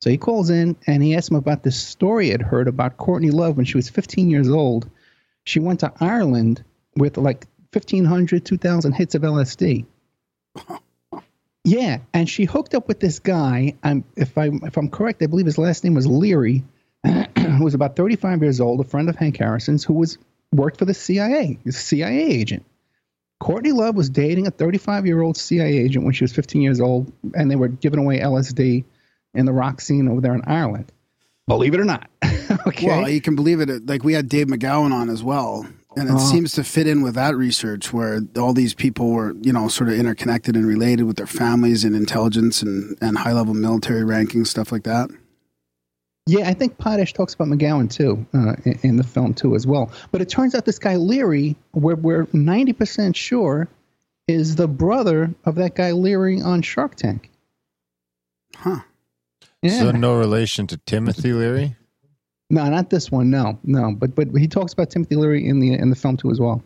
So he calls in and he asks him about this story he'd heard about Courtney Love when she was 15 years old. She went to Ireland with like 1,500, 2,000 hits of LSD. [LAUGHS] Yeah, and she hooked up with this guy. I'm, if I if I'm correct, I believe his last name was Leary, [CLEARS THROAT] who was about 35 years old, a friend of Hank Harrison's, who was worked for the CIA. He's a CIA agent. Courtney Love was dating a 35 year old CIA agent when she was 15 years old, and they were giving away LSD in the rock scene over there in Ireland. Believe it or not. [LAUGHS] okay. Well, you can believe it. Like we had Dave McGowan on as well, and it Uh-huh. seems to fit in with that research where all these people were, you know, sort of interconnected and related with their families and intelligence and, and high level military rankings, stuff like that. Yeah, I think Potash talks about McGowan too uh, in, in the film too as well. But it turns out this guy Leary, we're we're ninety percent sure, is the brother of that guy Leary on Shark Tank. Huh. Yeah. So no relation to Timothy Leary. no, not this one. No, no. But but he talks about Timothy Leary in the in the film too as well.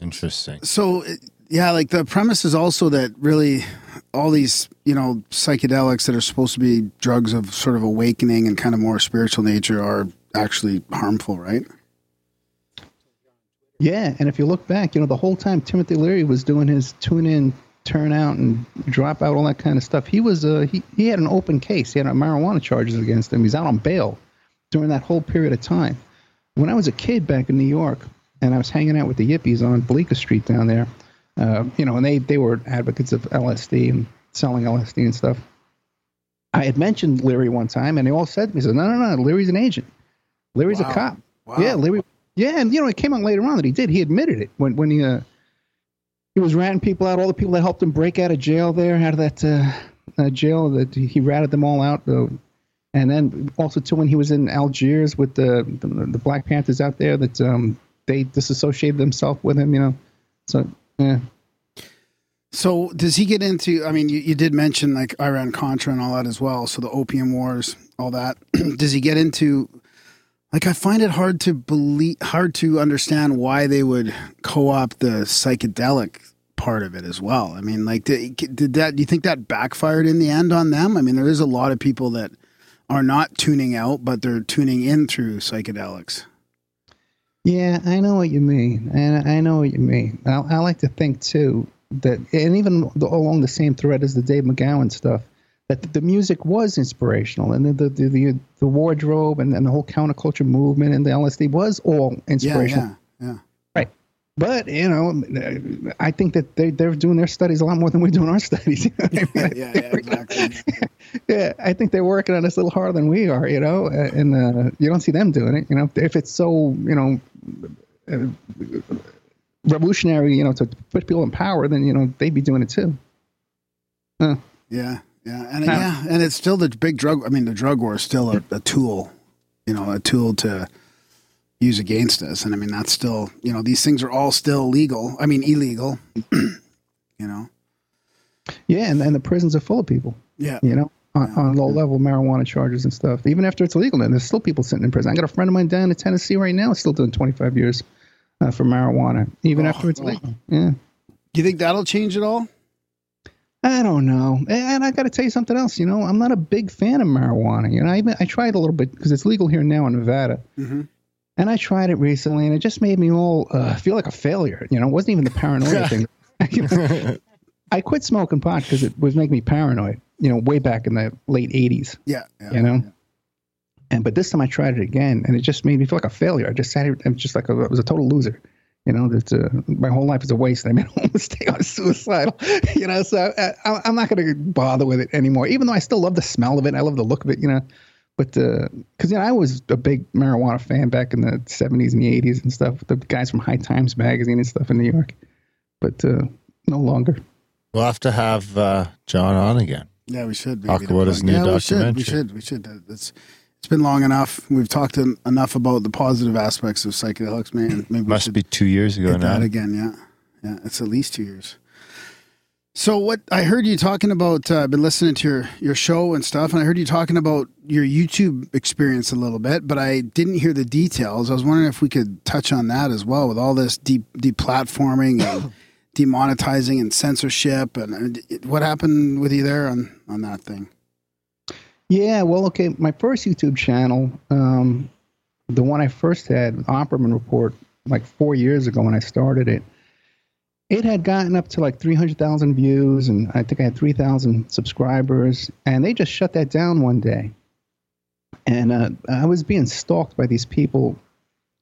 Interesting. So, yeah, like the premise is also that really all these, you know, psychedelics that are supposed to be drugs of sort of awakening and kind of more spiritual nature are actually harmful, right? Yeah, and if you look back, you know, the whole time Timothy Leary was doing his tune in, turn out, and drop out, all that kind of stuff, he was uh, he he had an open case. He had marijuana charges against him. He's out on bail during that whole period of time. When I was a kid back in New York, and I was hanging out with the Yippies on Bleecker Street down there, uh, you know, and they they were advocates of LSD and selling LSD and stuff. I had mentioned Leary one time, and they all said to me, "said No, no, no, Leary's an agent. Leary's Wow. a cop. Wow. Yeah, Leary. Yeah, and you know, it came out later on that he did. He admitted it when when he uh, he was ratting people out. All the people that helped him break out of jail there, out of that uh, uh, jail, that he ratted them all out. And then also too when he was in Algiers with the the, the Black Panthers out there, that um, they disassociated themselves with him. You know, so yeah. So, does he get into? I mean, you, you did mention like Iran Contra and all that as well. So, the opium wars, all that. [CLEARS THROAT] does he get into? Like, I find it hard to believe, hard to understand why they would co-opt the psychedelic part of it as well. I mean, like, did, did that? Do you think that backfired in the end on them? I mean, there is a lot of people that are not tuning out, but they're tuning in through psychedelics. Yeah, I know what you mean, and I know what you mean. I, I like to think too that, and even along the same thread as the Dave McGowan stuff, that the, music was inspirational, and the the the, the, the wardrobe and, and the whole counterculture movement and the LSD was all inspirational. yeah, yeah. Right. But you know, I think that they they're doing their studies a lot more than we're doing our studies. [LAUGHS] You know I mean? [LAUGHS] yeah, yeah, exactly. [LAUGHS] yeah, I think they're working on this a little harder than we are, you know, uh, and uh, you don't see them doing it, you know. If it's so, you know, uh, revolutionary, you know, to put people in power, then you know they'd be doing it too. Uh, Yeah, yeah, and yeah, and it's still the big drug. I mean, the drug war is still a, a tool, you know, a tool to use against us. And I mean, that's still, you know, these things are all still legal. I mean, illegal. [CLEARS THROAT] you know. yeah, and, and the prisons are full of people, Yeah. you know, on, on low level marijuana charges and stuff. Even after it's legal, and there's still people sitting in prison. I got a friend of mine down in Tennessee right now, still doing 25 years uh, for marijuana, even Oh, after it's oh. legal. Yeah. Do you think that'll change at all? I don't know. And I got to tell you something else. You know, I'm not a big fan of marijuana. You know, I even, I tried a little bit because it's legal here now in Nevada. Mhm. And I tried it recently, and it just made me all uh, feel like a failure. You know, it wasn't even the paranoia [LAUGHS] thing. You know, I quit smoking pot because it was making me paranoid. You know, way back in the late '80s. Yeah. yeah. You know. And but this time I tried it again, and it just made me feel like a failure. I just sat here, I'm just like a, I was a total loser. You know, that uh, my whole life is a waste. I made a mistake. I was suicidal. [LAUGHS] You know, so I, I, I'm not going to bother with it anymore. Even though I still love the smell of it, and I love the look of it. You know, but because you know I was a big marijuana fan back in the 70s and the 80s and stuff. The guys from High Times magazine and stuff in New York, but uh, no longer. We'll have to have uh, John on again. Yeah, we should. Talk maybe to about his new yeah, We should. We should. We should. Uh, It's been long enough. We've talked en- enough about the positive aspects of psychedelics, man. Maybe Must be two years ago now. that again. Yeah, yeah. It's at least two years. So what I heard you talking about, uh, I've been listening to your your show and stuff, and I heard you talking about your YouTube experience a little bit, but I didn't hear the details. I was wondering if we could touch on that as well, with all this deep deplatforming and [LAUGHS] demonetizing and censorship, and, and what happened with you there on on that thing. Yeah, well, okay. My first YouTube channel, um, the one I first had, Opperman Report, like four years ago when I started it, it had gotten up to like 300,000 views, and I think I had 3,000 subscribers, and they just shut that down one day. And uh, I was being stalked by these people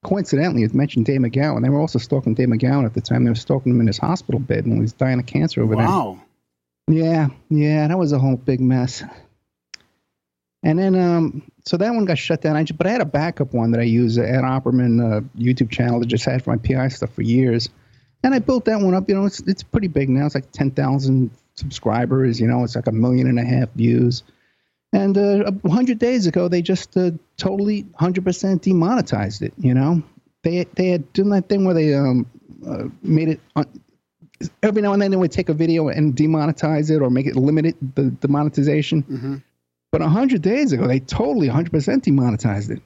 coincidentally, it mentioned Dave McGowan. They were also stalking Dave McGowan at the time. They were stalking him in his hospital bed when he was dying of cancer over Wow. there. Wow. Yeah, yeah, that was a whole big mess. And then, um, so that one got shut down. I just, but I had a backup one that I use, uh, Ed Opperman uh, YouTube channel that just had for my PI stuff for years. And I built that one up. You know, it's it's pretty big now. It's like ten thousand subscribers. You know, it's like a million and a half views. And uh, a hundred days ago, they just uh, totally hundred percent demonetized it. You know, they they had done that thing where they um, uh, made it. On, every now and then they would take a video and demonetize it or make it limited the, the monetization. But a hundred days ago, they totally hundred percent demonetized it.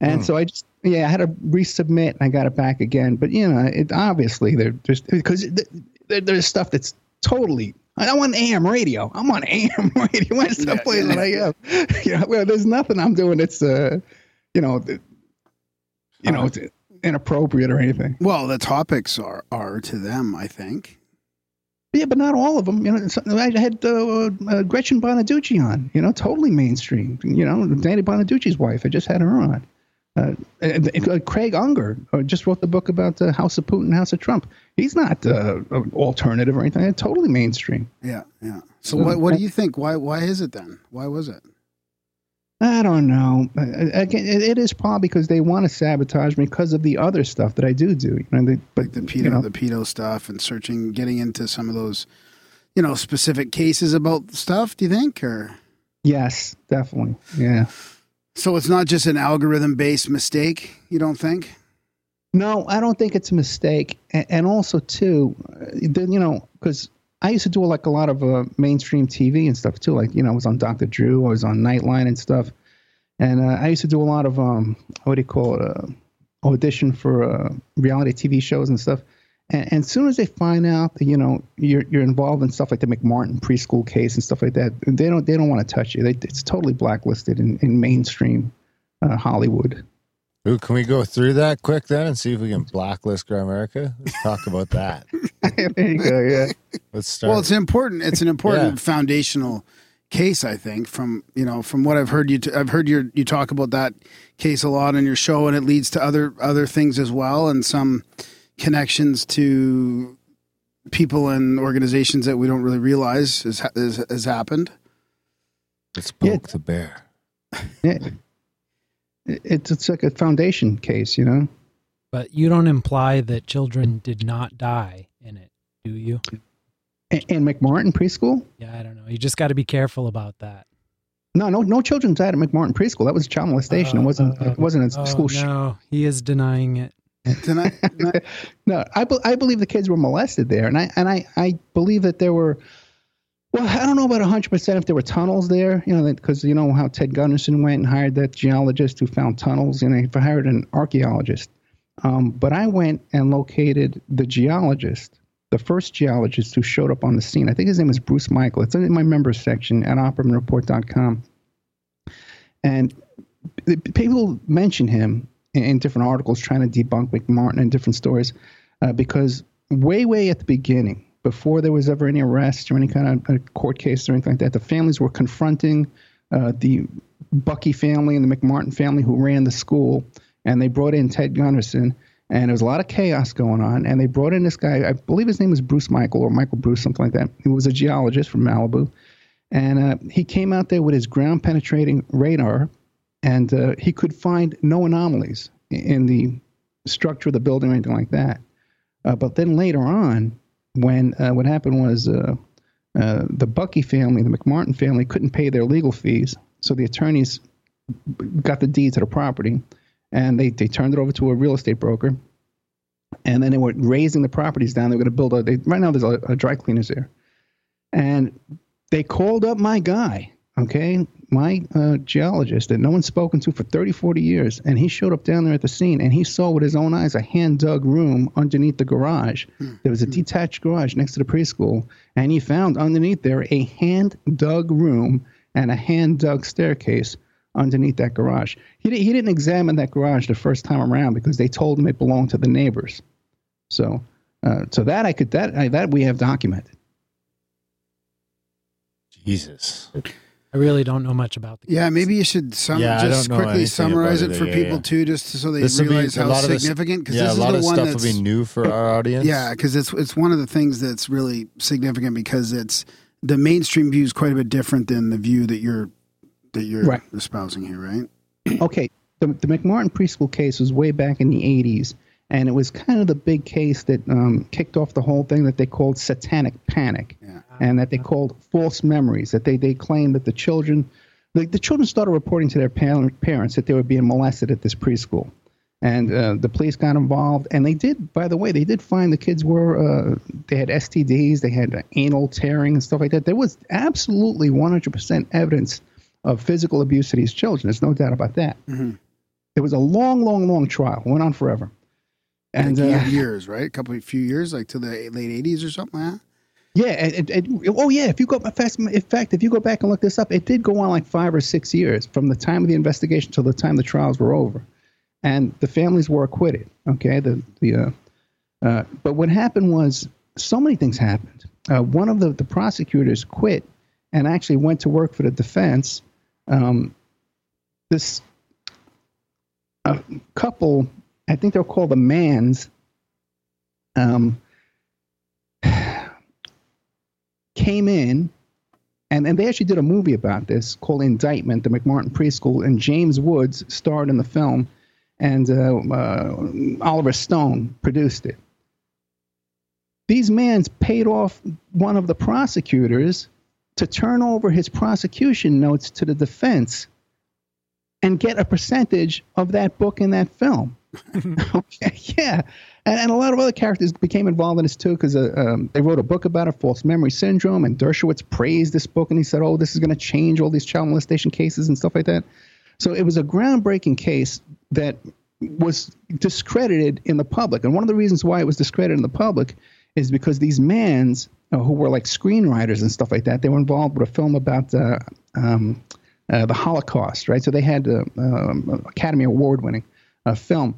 And so I just yeah, I had to resubmit and I got it back again. But you know, it obviously they're just because th- there, there's stuff that's totally. I want AM radio. I'm on AM [LAUGHS] radio. Where's the place that I am? You know, well, there's nothing I'm doing that's uh, you know, you know, it's inappropriate or anything. Well, the topics are are to them, I think. Yeah, but not all of them. You know, I had uh, uh, Gretchen Bonaduce on. You know, totally mainstream. You know, Danny Bonaduce's wife. I just had her on. Uh, uh, Craig Unger uh, just wrote the book about the House of Putin, House of Trump. He's not uh, an alternative or anything. Totally mainstream. Yeah, yeah. So what what do you think? Why why is it then? Why was it? I don't know. Again, it, is probably because they want to sabotage me because of the other stuff that I do do. You know, they, but The pedo you know, the pedo stuff and searching getting into some of those you know, specific cases about stuff, do you think? Or yes, definitely. Yeah. so it's not just an algorithm based mistake, you don't think? No, I don't think it's a mistake. And, and also, too, uh, then you know, because I used to do like a lot of uh, mainstream TV and stuff too. Like you know, I was on Dr. Drew, I was on Nightline and stuff, and uh, I used to do a lot of um, what do you call it, uh, audition for uh, reality TV shows and stuff. And, as soon as they find out that you know you're you're involved in stuff like the McMartin preschool case and stuff like that, they don't they don't want to touch you. They, it's totally blacklisted in, in mainstream uh, Hollywood. Ooh, can we go through that quick then and see if we can blacklist Grimerica? Let's talk about that. [LAUGHS] there you go. Yeah. Let's start. Well, it's important. It's an important Yeah. foundational case, I think. From you know, from what I've heard you, t- I've heard your you talk about that case a lot on your show, and it leads to other other things as well, and some connections to people and organizations that we don't really realize has has, has happened. Let's poke the bear. Yeah. [LAUGHS] It- It's it's like a foundation case, you know. But you don't imply that children did not die in it, do you? In, in McMartin preschool, Yeah, I don't know. You just got to be careful about that. no, no, no children died at McMartin preschool. That was child molestation. it uh, wasn't. Uh, it wasn't a Oh, school. sh- no, he is denying it. Tonight, [LAUGHS] no, I, be- I believe the kids were molested there, and I and I, I believe that there were. Well, I don't know about hundred percent if there were tunnels there, you know, because you know how Ted Gunderson went and hired that geologist who found tunnels, you know, and he hired an archaeologist. Um, but I went and located the geologist, the first geologist who showed up on the scene. I think his name was Bruce Michael. It's in my members section at OppermanReport.com. And people mention him in, in different articles trying to debunk McMartin and different stories uh, because way, way at the beginning, before there was ever any arrest or any kind of uh, court case or anything like that, the families were confronting uh, the Buckey family and the McMartin family who ran the school, and they brought in Ted Gunderson. And there was a lot of chaos going on, and they brought in this guy. I believe his name was Bruce Michael or Michael Bruce, something like that. He was a geologist from Malibu, and uh, he came out there with his ground penetrating radar, and uh, he could find no anomalies in the structure of the building or anything like that. Uh, but then later on, when uh, what happened was uh, uh, the Buckey family, the McMartin family, couldn't pay their legal fees, so the attorneys got the deed to the property, and they, they turned it over to a real estate broker. And then they were raising the properties down. They were going to build a. They, right now, there's a, a dry cleaners there, and they called up my guy, okay, my uh, geologist that no one's spoken to for 30, 40 years. And he showed up down there at the scene and he saw with his own eyes a hand dug room underneath the garage. There was a detached garage next to the preschool. And he found underneath there a hand dug room and a hand dug staircase underneath that garage. He, di- he didn't examine that garage the first time around because they told him it belonged to the neighbors. So, uh, so that I could that I, that we have documented. Jesus. I really don't know much about the Yeah, maybe you should sum, Yeah, I just don't know quickly anything summarize about it it, for yeah, people yeah. too, just so they This will be realize a how lot of this- significant. Because Yeah, this a is lot the of one stuff that's will be new for our audience. yeah, because it's it's one of the things that's really significant because it's the mainstream view is quite a bit different than the view that you're that you're Right. espousing here, right? okay, the, the McMartin preschool case was way back in the 80s, and it was kind of the big case that um, kicked off the whole thing that they called satanic panic, and that they called false memories. That they, they claimed that the children, the, the children started reporting to their parent, parents that they were being molested at this preschool. And uh, the police got involved, and they did. By the way, they did find the kids were uh, they had STDs, they had anal tearing and stuff like that. There was absolutely 100% evidence of physical abuse to these children. There's no doubt about that. It was a long, long, long trial. Went on forever. And like uh, [LAUGHS] years, right? A couple of few years, like to the late '80s or something like that. yeah, and, and, oh yeah. If you go, in fact, in fact, if you go back and look this up, it did go on like five or six years from the time of the investigation till the time the trials were over, and the families were acquitted. Okay, the the uh, uh, but what happened was so many things happened. Uh, one of the the prosecutors quit and actually went to work for the defense. Um, this a couple, I think they're called the Manns. Um, [SIGHS] came in and, and they actually did a movie about this called Indictment, the McMartin Preschool, and James Woods starred in the film, and uh, uh, Oliver Stone produced it. These Manns paid off one of the prosecutors to turn over his prosecution notes to the defense and get a percentage of that book and that film. [LAUGHS] okay, yeah. And, and a lot of other characters became involved in this too because uh, um, they wrote a book about it, False Memory Syndrome, and Dershowitz praised this book and he said, oh, this is going to change all these child molestation cases and stuff like that. So it was a groundbreaking case that was discredited in the public. And one of the reasons why it was discredited in the public is because these Manns uh, who were like screenwriters and stuff like that, they were involved with a film about uh, um, uh, the Holocaust, right? So they had uh, um, Academy Award winning uh, film,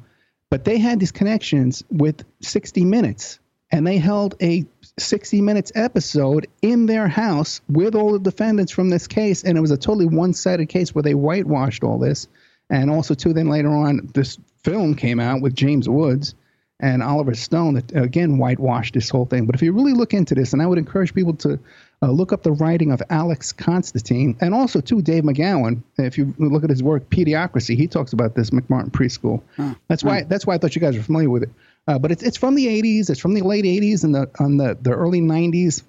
but they had these connections with 60 Minutes, and they held a 60 Minutes episode in their house with all the defendants from this case, and it was a totally one-sided case where they whitewashed all this, and also too. Then later on, this film came out with James Woods and Oliver Stone that again whitewashed this whole thing. But if you really look into this, and I would encourage people to uh, look up the writing of Alex Constantine and also too Dave McGowan. If you look at his work, Pedophocracy, he talks about this McMartin Preschool. That's why that's why I thought you guys were familiar with it. Uh, but it's it's from the 80s. It's from the late 80s and the on the the early 90s.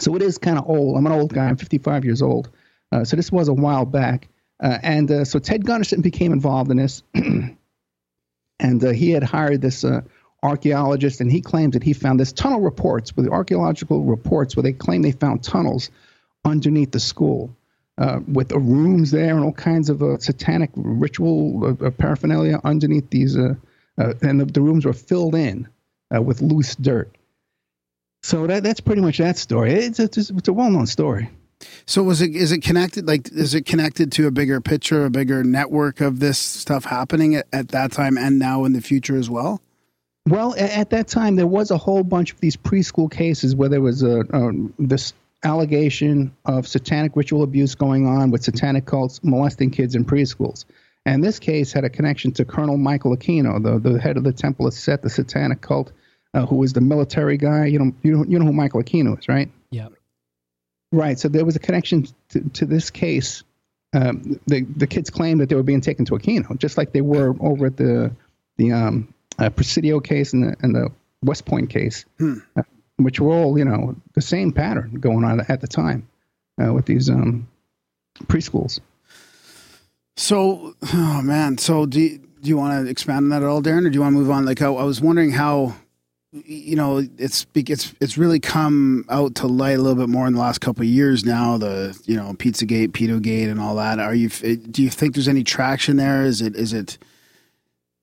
So it is kind of old. I'm an old guy. I'm 55 years old. Uh, so this was a while back. Uh, and uh, so Ted Gunderson became involved in this. [CLEARS THROAT] and uh, he had hired this uh, archaeologist, and he claims that he found this tunnel reports with archaeological reports where they claim they found tunnels underneath the school uh, with the rooms there and all kinds of uh, satanic ritual uh, uh, paraphernalia underneath these, uh, uh, and the, the rooms were filled in uh, with loose dirt. So that that's pretty much that story. It's a, it's a, it's a well-known story. So was it is it connected like is it connected to a bigger picture, a bigger network of this stuff happening at, at that time and now in the future as well? Well, at that time, there was a whole bunch of these preschool cases where there was a, um, this allegation of satanic ritual abuse going on with satanic cults molesting kids in preschools. And this case had a connection to Colonel Michael Aquino, the, the head of the Temple of Set, the satanic cult, uh, who was the military guy. You know, you know, you know who Michael Aquino is, right? Yep. Right. So there was a connection to, to this case. Um, the the kids claimed that they were being taken to Aquino, just like they were over at the the um, uh, Presidio case and the and the West Point case, uh, which were all you know the same pattern going on at the time uh, with these um, preschools. So, oh man, so do you, do you want to expand on that at all, Darren, or do you want to move on? Like, I, I was wondering how, you know, it's it's it's really come out to light a little bit more in the last couple of years now. The you know PizzaGate, PedoGate, and all that. Are you? Do you think there's any traction there? Is it is it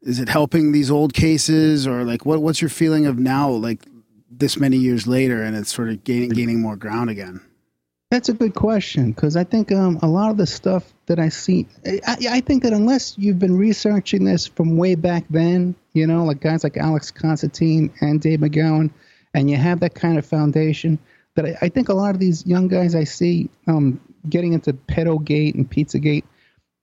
is it helping these old cases, or like what what's your feeling of now, like this many years later, and it's sort of gaining gaining more ground again? That's a good question because I think um, a lot of the stuff that I see, I, I think that unless you've been researching this from way back then, you know, like guys like Alex Constantine and Dave McGowan, and you have that kind of foundation, that I, I think a lot of these young guys I see, um, getting into pedogate and pizzagate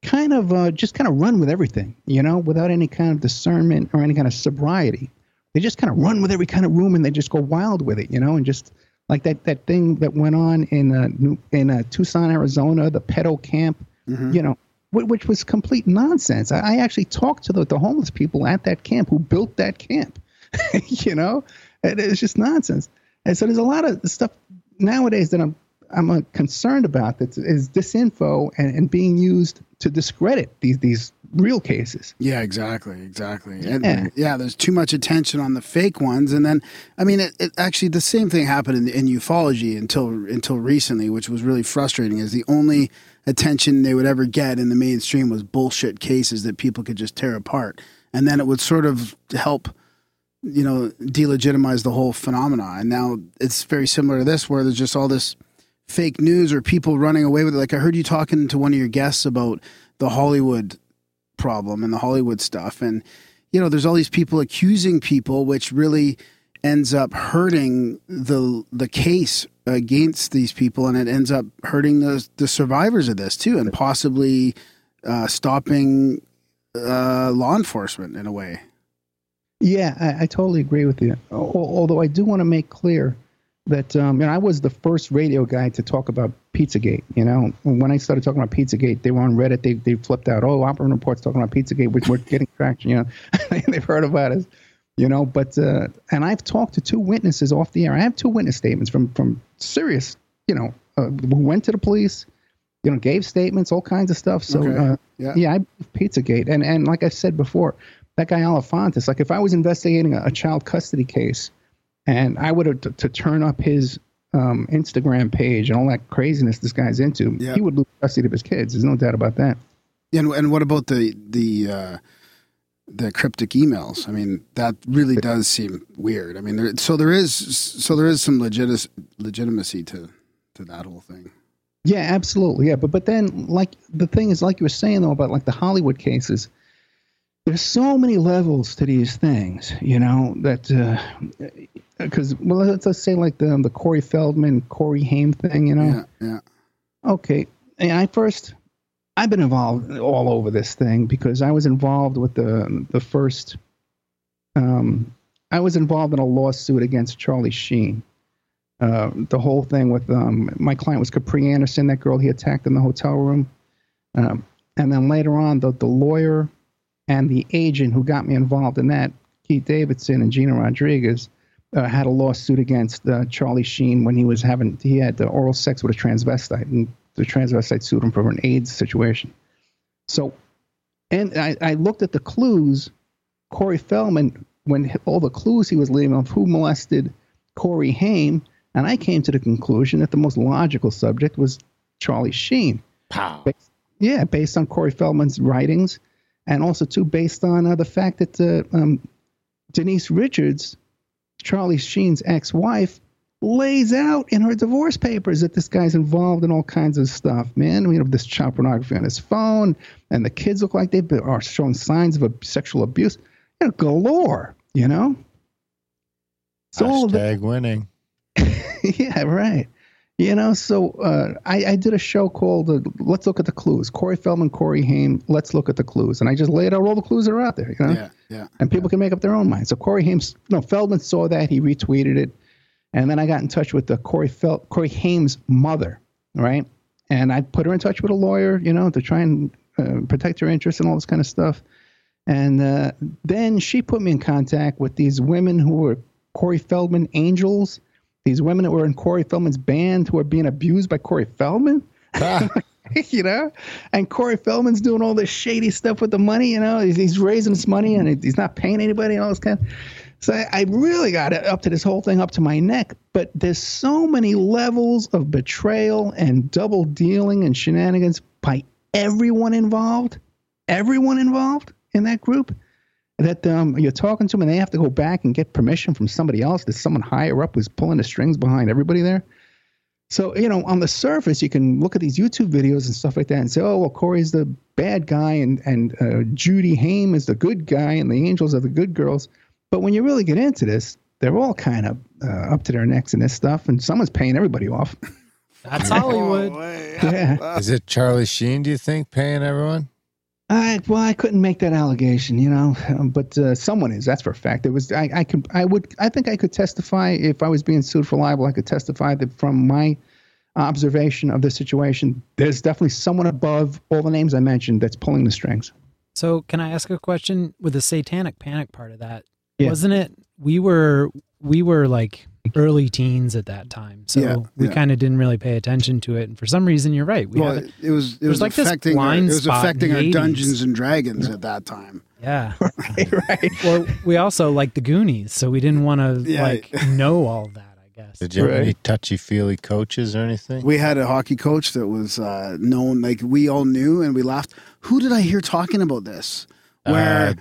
kind of uh, just kind of run with everything, you know, without any kind of discernment or any kind of sobriety. They just kind of run with every kind of room and they just go wild with it, you know, and just like that that thing that went on in uh, New- in uh, Tucson, Arizona, the pedo camp, you know, wh- which was complete nonsense. I, I actually talked to the, the homeless people at that camp who built that camp, [LAUGHS] you know, and it's just nonsense. And so there's a lot of stuff nowadays that I'm I'm uh, concerned about that is disinfo and, and being used to discredit these these real cases. Yeah, exactly, exactly. And Yeah. yeah, there's too much attention on the fake ones, and then I mean, it, it actually the same thing happened in, in ufology until until recently, which was really frustrating. Is the only attention they would ever get in the mainstream was bullshit cases that people could just tear apart, and then it would sort of help. You know, delegitimize the whole phenomena, and now it's very similar to this, where there's just all this fake news or people running away with it. Like I heard you talking to one of your guests about the Hollywood problem and the Hollywood stuff. And, you know, there's all these people accusing people, which really ends up hurting the the case against these people and it ends up hurting the the survivors of this too and possibly uh, stopping uh, law enforcement in a way. Yeah, I, I totally agree with you. Although I do want to make clear that um, you know I was the first radio guy to talk about Pizzagate. You know, when I started talking about Pizzagate, they were on Reddit. They they flipped out. Oh, Opperman Report's talking about Pizzagate. We're, we're getting traction. You know, [LAUGHS] they've heard about us. You know, but uh, and I've talked to two witnesses off the air. I have two witness statements from from serious. You know, uh, who went to the police. You know, gave statements, all kinds of stuff. So Okay. uh, Yeah. yeah, I Pizzagate, and and like I said before, that guy Alefantis. Like if I was investigating a, a child custody case, and I would have to, to turn up his um, Instagram page and all that craziness this guy's into, Yeah. he would lose custody of his kids. There's no doubt about that. And and what about the the uh, the cryptic emails? I mean, that really does seem weird. I mean, there, so there is so there is some legit legitimacy to to that whole thing. Yeah, absolutely. Yeah, but but then like the thing is, like you were saying though about like the Hollywood cases, there's so many levels to these things, you know, that because well, let's, let's say like the the Corey Feldman, Corey Haim thing, you know. Yeah, yeah. Okay. And I first, I've been involved all over this thing because I was involved with the the first. Um, I was involved in a lawsuit against Charlie Sheen. Uh, the whole thing with um, my client was Capri Anderson, that girl he attacked in the hotel room, um, and then later on the the lawyer and the agent who got me involved in that, Keith Davidson and Gina Rodriguez, uh, had a lawsuit against uh, Charlie Sheen when he was having he had the oral sex with a transvestite, and the transvestite sued him for an AIDS situation. So, and I, I looked at the clues. Corey Feldman, when all the clues he was leaving of who molested Corey Haim, and I came to the conclusion that the most logical subject was Charlie Sheen. Pow. Based, yeah, based on Corey Feldman's writings, and also too based on uh, the fact that uh, um, Denise Richards, Charlie Sheen's ex-wife, lays out in her divorce papers that this guy's involved in all kinds of stuff, man. You know, this child pornography on his phone, and the kids look like they are showing signs of a sexual abuse, you know, galore. You know. So all of winning. [LAUGHS] yeah, right. You know, so uh, I, I did a show called uh, "Let's Look at the Clues." Corey Feldman, Corey Haim. Let's look at the clues, and I just laid out all the clues that are out there. You know, Yeah, yeah. and people can make up their own mind. So Corey Haim, no, Feldman saw that he retweeted it, and then I got in touch with the Corey Fel, Corey Haim's mother, right? And I put her in touch with a lawyer, you know, to try and uh, protect her interests and all this kind of stuff. And uh, then she put me in contact with these women who were Corey Feldman angels. These women that were in Corey Feldman's band who are being abused by Corey Feldman. Ah. [LAUGHS] you know, and Corey Feldman's doing all this shady stuff with the money. You know, he's, he's raising his money and he's not paying anybody and all this kind. Of, so I, I really got it up to this whole thing up to my neck. But there's so many levels of betrayal and double dealing and shenanigans by everyone involved, everyone involved in that group that um, you're talking to them and they have to go back and get permission from somebody else. that someone higher up who's pulling the strings behind everybody there. So, you know, on the surface, you can look at these YouTube videos and stuff like that and say, oh, well, Corey's the bad guy and, and uh, Judy Haim is the good guy and the angels are the good girls. But when you really get into this, they're all kind of uh, up to their necks in this stuff and someone's paying everybody off. That's Hollywood. Yeah. [LAUGHS] Is it Charlie Sheen? Do you think paying everyone? I well, I couldn't make that allegation, you know, [LAUGHS] but uh, someone is. That's for a fact. It was. I, I could. I would. I think I could testify if I was being sued for libel. I could testify that from my observation of the situation, there's definitely someone above all the names I mentioned that's pulling the strings. So, can I ask a question with the satanic panic part of that? Yeah. Wasn't it we were we were like early teens at that time. So, Yeah, we yeah. kind of didn't really pay attention to it. And for some reason, you're right. We well, haven't it was it there's was like this affecting our, it was affecting our 80s. Dungeons and Dragons at that time. Yeah. [LAUGHS] [LAUGHS] right, right. Well, we also like the Goonies, so we didn't want to Yeah. like know all that, I guess. Did you have Right. any touchy feely coaches or anything? We had a hockey coach that was uh, known, like we all knew, and we laughed. Who did I hear talking about this? Where Uh,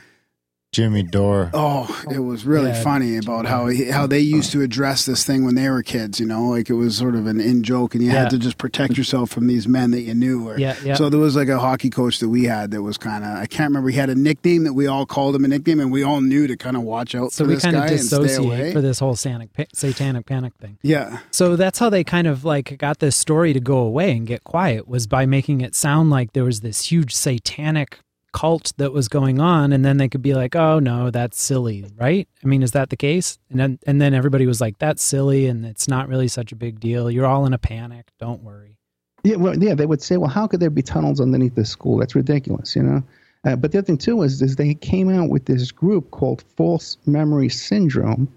Jimmy Dore. Oh, it was really Yeah. funny about how he, how they used to address this thing when they were kids. You know, like it was sort of an in joke, and you Yeah. had to just protect yourself from these men that you knew. Or, Yeah, yeah. So there was like a hockey coach that we had that was kind of I can't remember. He had a nickname that we all called him a nickname, and we all knew to kind of watch out So for we kind of guy and stay away. dissociate for this whole satanic, satanic panic thing. yeah, So that's how they kind of like got this story to go away and get quiet was by making it sound like there was this huge satanic cult that was going on and then they could be like, "Oh no, that's silly." Right? I mean, is that the case? And then and then everybody was like, "That's silly and it's not really such a big deal. You're all in a panic. Don't worry." Yeah, well, yeah, they would say, well, how could there be tunnels underneath the school? That's ridiculous, you know. Uh, but the other thing too is, is they came out with this group called False Memory Syndrome,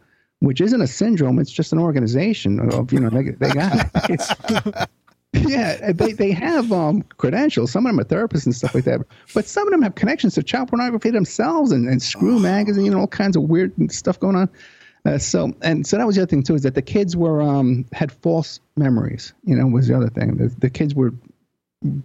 which isn't a syndrome; it's just an organization of you know they, they got it. [LAUGHS] Yeah, they they have um, credentials. Some of them are therapists and stuff like that. But some of them have connections to child pornography themselves and, and Screw magazine and all kinds of weird stuff going on. Uh, so and so that was the other thing too is that the kids were um, had false memories. You know, was the other thing. The, the kids were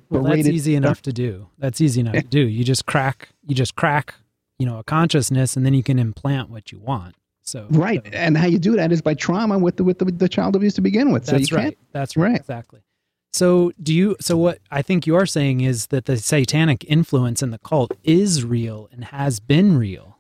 Well, that's easy enough to do. That's easy enough to do. You just crack you just crack, you know, a consciousness and then you can implant what you want. So Right, so and how you do that is by trauma with the with the, the child abuse to begin with. So That's you right. can't. That's right. Right. Exactly. So do you so what I think you're saying is that the satanic influence in the cult is real and has been real.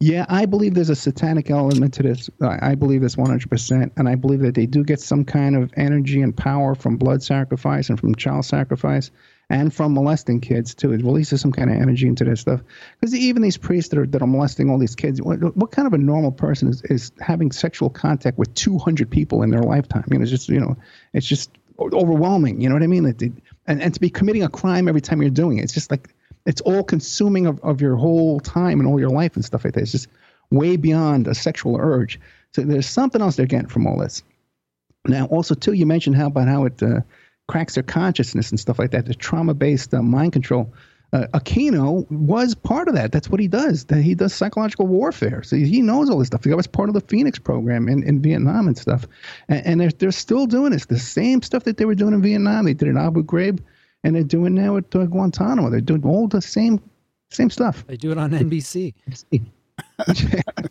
Yeah, I believe there's a satanic element to this. I I believe this 100%. And I believe that they do get some kind of energy and power from blood sacrifice and from child sacrifice and from molesting kids, too. It releases some kind of energy into this stuff. Because even these priests that are, that are molesting all these kids, what, what kind of a normal person is, is having sexual contact with 200 people in their lifetime? You know, it's just, you know, it's just overwhelming. You know what I mean? That they- And, and to be committing a crime every time you're doing it, it's just like, it's all consuming of, of your whole time and all your life and stuff like that. It's just way beyond a sexual urge. So there's something else they're getting from all this. Now, also too, you mentioned how about how it uh, cracks their consciousness and stuff like that. The trauma-based uh, mind control. Uh, Aquino was part of that. That's what he does. That he does psychological warfare. So he knows all this stuff. He was part of the Phoenix program in, in Vietnam and stuff. And, and they're, they're still doing this. The same stuff that they were doing in Vietnam, they did it in Abu Ghraib, and they're doing now at uh, Guantanamo. They're doing all the same same stuff. They do it on NBC. [LAUGHS]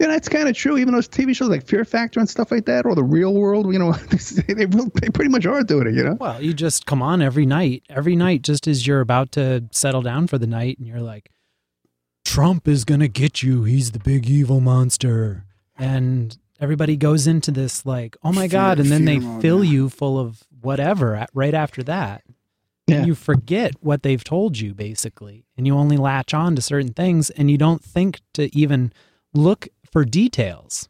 Yeah, that's kind of true. Even those TV shows like Fear Factor and stuff like that, or The Real World, you know, [LAUGHS] they, they, they pretty much are doing it, you know? Well, you just come on every night, every night, just as you're about to settle down for the night, and you're like, Trump is going to get you. He's the big evil monster. And everybody goes into this, like, oh my God. And then they fill you full of whatever right after that. Yeah. And you forget what they've told you, basically. And you only latch on to certain things, and you don't think to even look for details.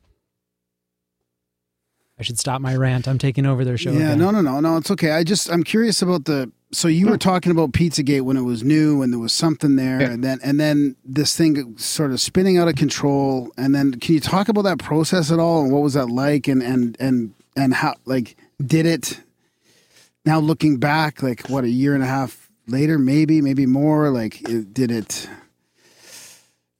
I should stop my rant. I'm taking over their show. Yeah, again. no, no, no, no. It's okay. I just I'm curious about the. So you were talking about Pizzagate when it was new and there was something there, Yeah. and then and then this thing sort of spinning out of control. And then can you talk about that process at all and what was that like and and and and how like did it? Now looking back, like what a year and a half later, maybe maybe more. Like it, did it?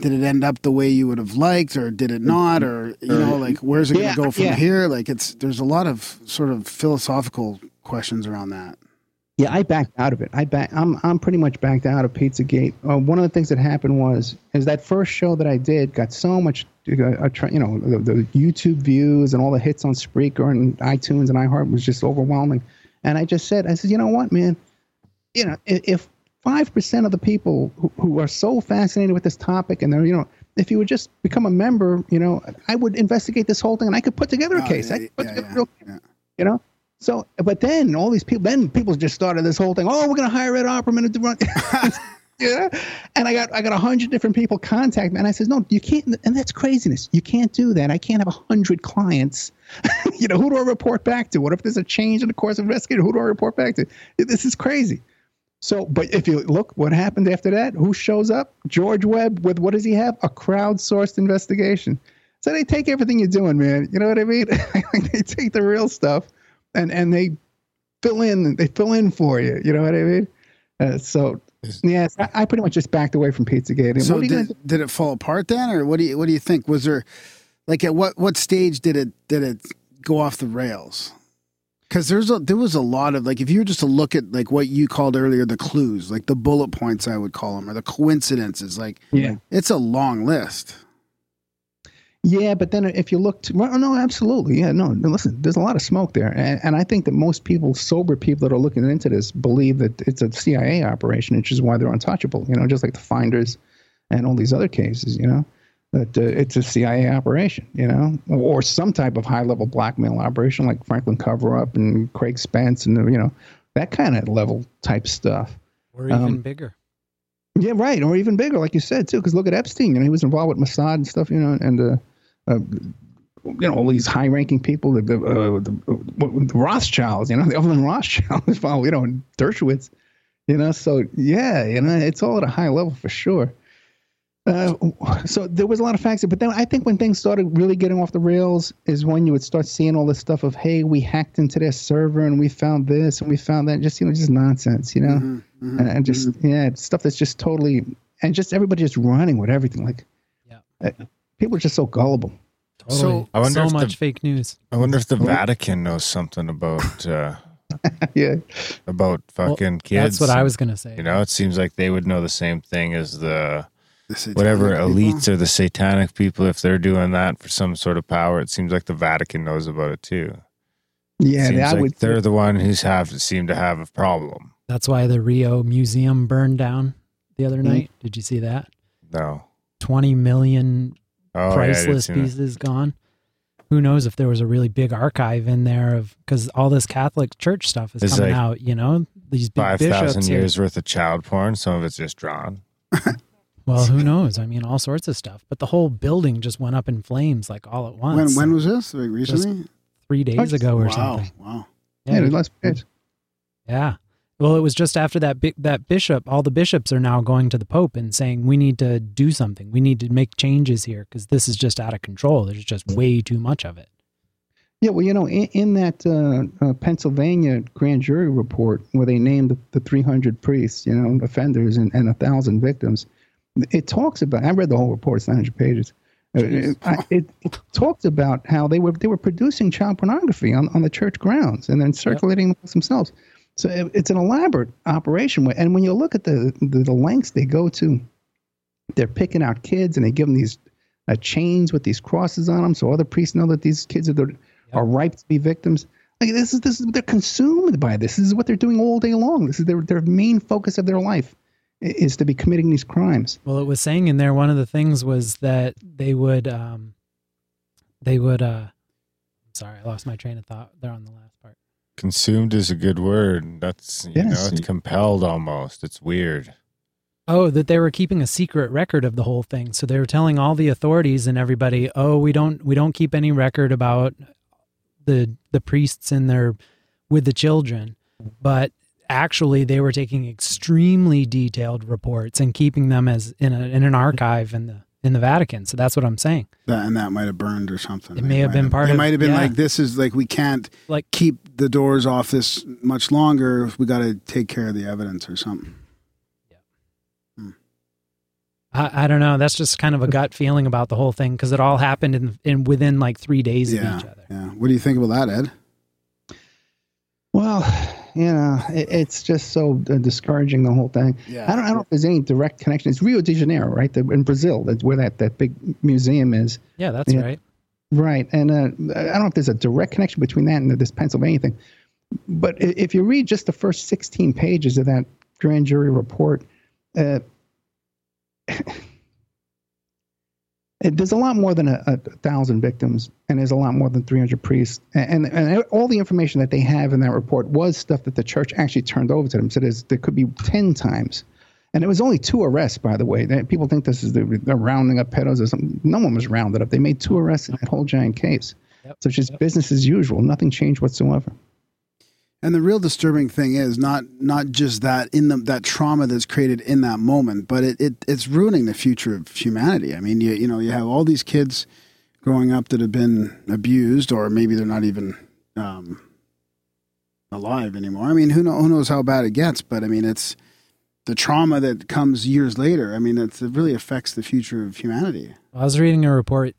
Did it end up the way you would have liked, or did it not, or you know, like where's it going to go from yeah. here? Like it's there's a lot of sort of philosophical questions around that. Yeah, I backed out of it. I back. I'm I'm pretty much backed out of Pizzagate. Uh, one of the things that happened was is that first show that I did got so much, uh, you know, the, the YouTube views and all the hits on Spreaker and iTunes and iHeart was just overwhelming. And I just said, I said, you know what, man, you know, if five percent of the people who, who are so fascinated with this topic and they're, you know, if you would just become a member, you know, I would investigate this whole thing and I could put together a Oh, case. I yeah, put yeah, together a yeah, real you know. So, but then all these people, then people just started this whole thing. Oh, we're going to hire Ed Opperman to run. [LAUGHS] [LAUGHS] yeah, and I got I got a hundred different people contact me, and I says, no, you can't, and that's craziness. You can't do that. I can't have a hundred clients. [LAUGHS] you know, who do I report back to? What if there's a change in the course of investigation? Who do I report back to? This is crazy. So, but if you look, what happened after that? Who shows up? George Webb with what does he have? A crowdsourced investigation. So they take everything you're doing, man. You know what I mean? [LAUGHS] they take the real stuff and and they fill in. They fill in for you. You know what I mean? Uh, so yes, I, I pretty much just backed away from Pizzagate. And So what are gonna did, did it fall apart then, or what do you what do you think? Was there like at what what stage did it did it go off the rails? Because there's a there was a lot of like if you were just to look at like what you called earlier the clues, like the bullet points, I would call them, or the coincidences. Like Yeah. it's a long list. Yeah, but then if you look, to, well, no, absolutely, yeah, no. no, Listen, there's a lot of smoke there, and, and I think that most people, sober people that are looking into this, believe that it's a CIA operation, which is why they're untouchable. You know, just like the Finders and all these other cases. You know, that uh, it's a CIA operation. You know, or some type of high-level blackmail operation, like Franklin Cover-Up and Craig Spence, and you know, that kind of level type stuff. or even Um, bigger. Yeah, right, or even bigger, like you said too. Because look at Epstein; you know, he was involved with Mossad and stuff. You know, and uh, uh, you know all these high-ranking people, the the, uh, the, the Rothschilds. You know, [LAUGHS] the Evelyn Rothschild is involved. [LAUGHS] You know, and Dershowitz. You know, so yeah, you know, it's all at a high level for sure. Uh, so there was a lot of facts, but then I think when things started really getting off the rails is when you would start seeing all this stuff of, hey, we hacked into their server and we found this and we found that, just you know, just nonsense, you know, Mm-hmm, and, and just yeah, stuff that's just totally and just everybody just running with everything. Like, Yeah. uh, people are just so gullible. Totally. so- I wonder so if the- much fake news. I wonder if the Vatican knows something about uh, [LAUGHS] yeah, about fucking kids. That's what I was gonna say. You know, it seems like they would know the same thing as the The satanic whatever people. elites or the satanic people. If they're doing that for some sort of power, it seems like the Vatican knows about it too. yeah, seems like would they're the one who's have seem to have a problem. That's why the Rio Museum burned down the other Mm-hmm. night. Did you see that? No, Twenty million oh, yeah, I did priceless that. pieces gone. Who knows if there was a really big archive in there of because all this Catholic Church stuff is It's coming like out. You know, these big Five bishops. thousand are- years worth of child porn. Some of it's just drawn. [LAUGHS] Well, who [LAUGHS] knows? I mean, all sorts of stuff. But the whole building just went up in flames like all at once. when was this? Like recently? three days ago or wow, something? wow. yeah, Yeah, there's less kids. yeah. Well, it was just after that bi- that bishop. All the bishops are now going to the Pope and saying we need to do something. We need to make changes here because this is just out of control. There's just way too much of it. Yeah, well, you know, in, in that uh, uh, Pennsylvania grand jury report where they named the, the 300 priests, you know, offenders and, and a thousand victims, it talks about. I read the whole report; it's 900 pages. Uh, It, it, it talks about how they were they were producing child pornography on, on the church grounds and then circulating amongst themselves. So it, it's an elaborate operation, and when you look at the, the the lengths they go to, they're picking out kids and they give them these uh, chains with these crosses on them, so other priests know that these kids are the, are ripe to be victims. Like this is this is they're consumed by this. This is what they're doing all day long. This is their their main focus of their life is to be committing these crimes. Well, it was saying in there one of the things was that they would um they would uh sorry, I lost my train of thought there on the last part. Consumed is a good word. That's you Yes. know, it's compelled almost. It's weird. Oh, that they were keeping a secret record of the whole thing. So they were telling all the authorities and everybody, "Oh, we don't we don't keep any record about the the priests and their with the children." But actually they were taking extremely detailed reports and keeping them as in a in an archive in the in the Vatican. So that's what I'm saying. That and that might have burned or something. It They may have might been part of It might have been yeah. like this is like we can't Like keep the doors off this much longer. We got to take care of the evidence or something. Hmm. I, I don't know. That's just kind of a [LAUGHS] gut feeling about the whole thing because it all happened in in within like three days Yeah, of each other. yeah. What do you think about that, Ed? Well, you know, it, it's just so uh, discouraging the whole thing. Yeah. I don't, I don't know if there's any direct connection. It's Rio de Janeiro, right? The, in Brazil, that's where that, that big museum is. Yeah, that's Yeah. right. Right. And uh, I don't know if there's a direct connection between that and this Pennsylvania thing. But if you read just the first 16 pages of that grand jury report, uh, [LAUGHS] it- there's a lot more than a, a thousand victims, and there's a lot more than 300 priests, and, and and all the information that they have in that report was stuff that the church actually turned over to them. So there's, there could be 10 times, and it was only two arrests, by the way. They- People think this is the, they're rounding up pedos or something. No one was rounded up. They made two arrests in that whole giant case. Yep. So it's just business as usual. Nothing changed whatsoever. And the real disturbing thing is not not just that in the that trauma that's created in that moment, but it, it it's ruining the future of humanity. I mean, you you know, you have all these kids growing up that have been abused, or maybe they're not even um, alive anymore. I mean, who know, who knows how bad it gets? But I mean, it's the trauma that comes years later. I mean, it really affects the future of humanity. I was reading a report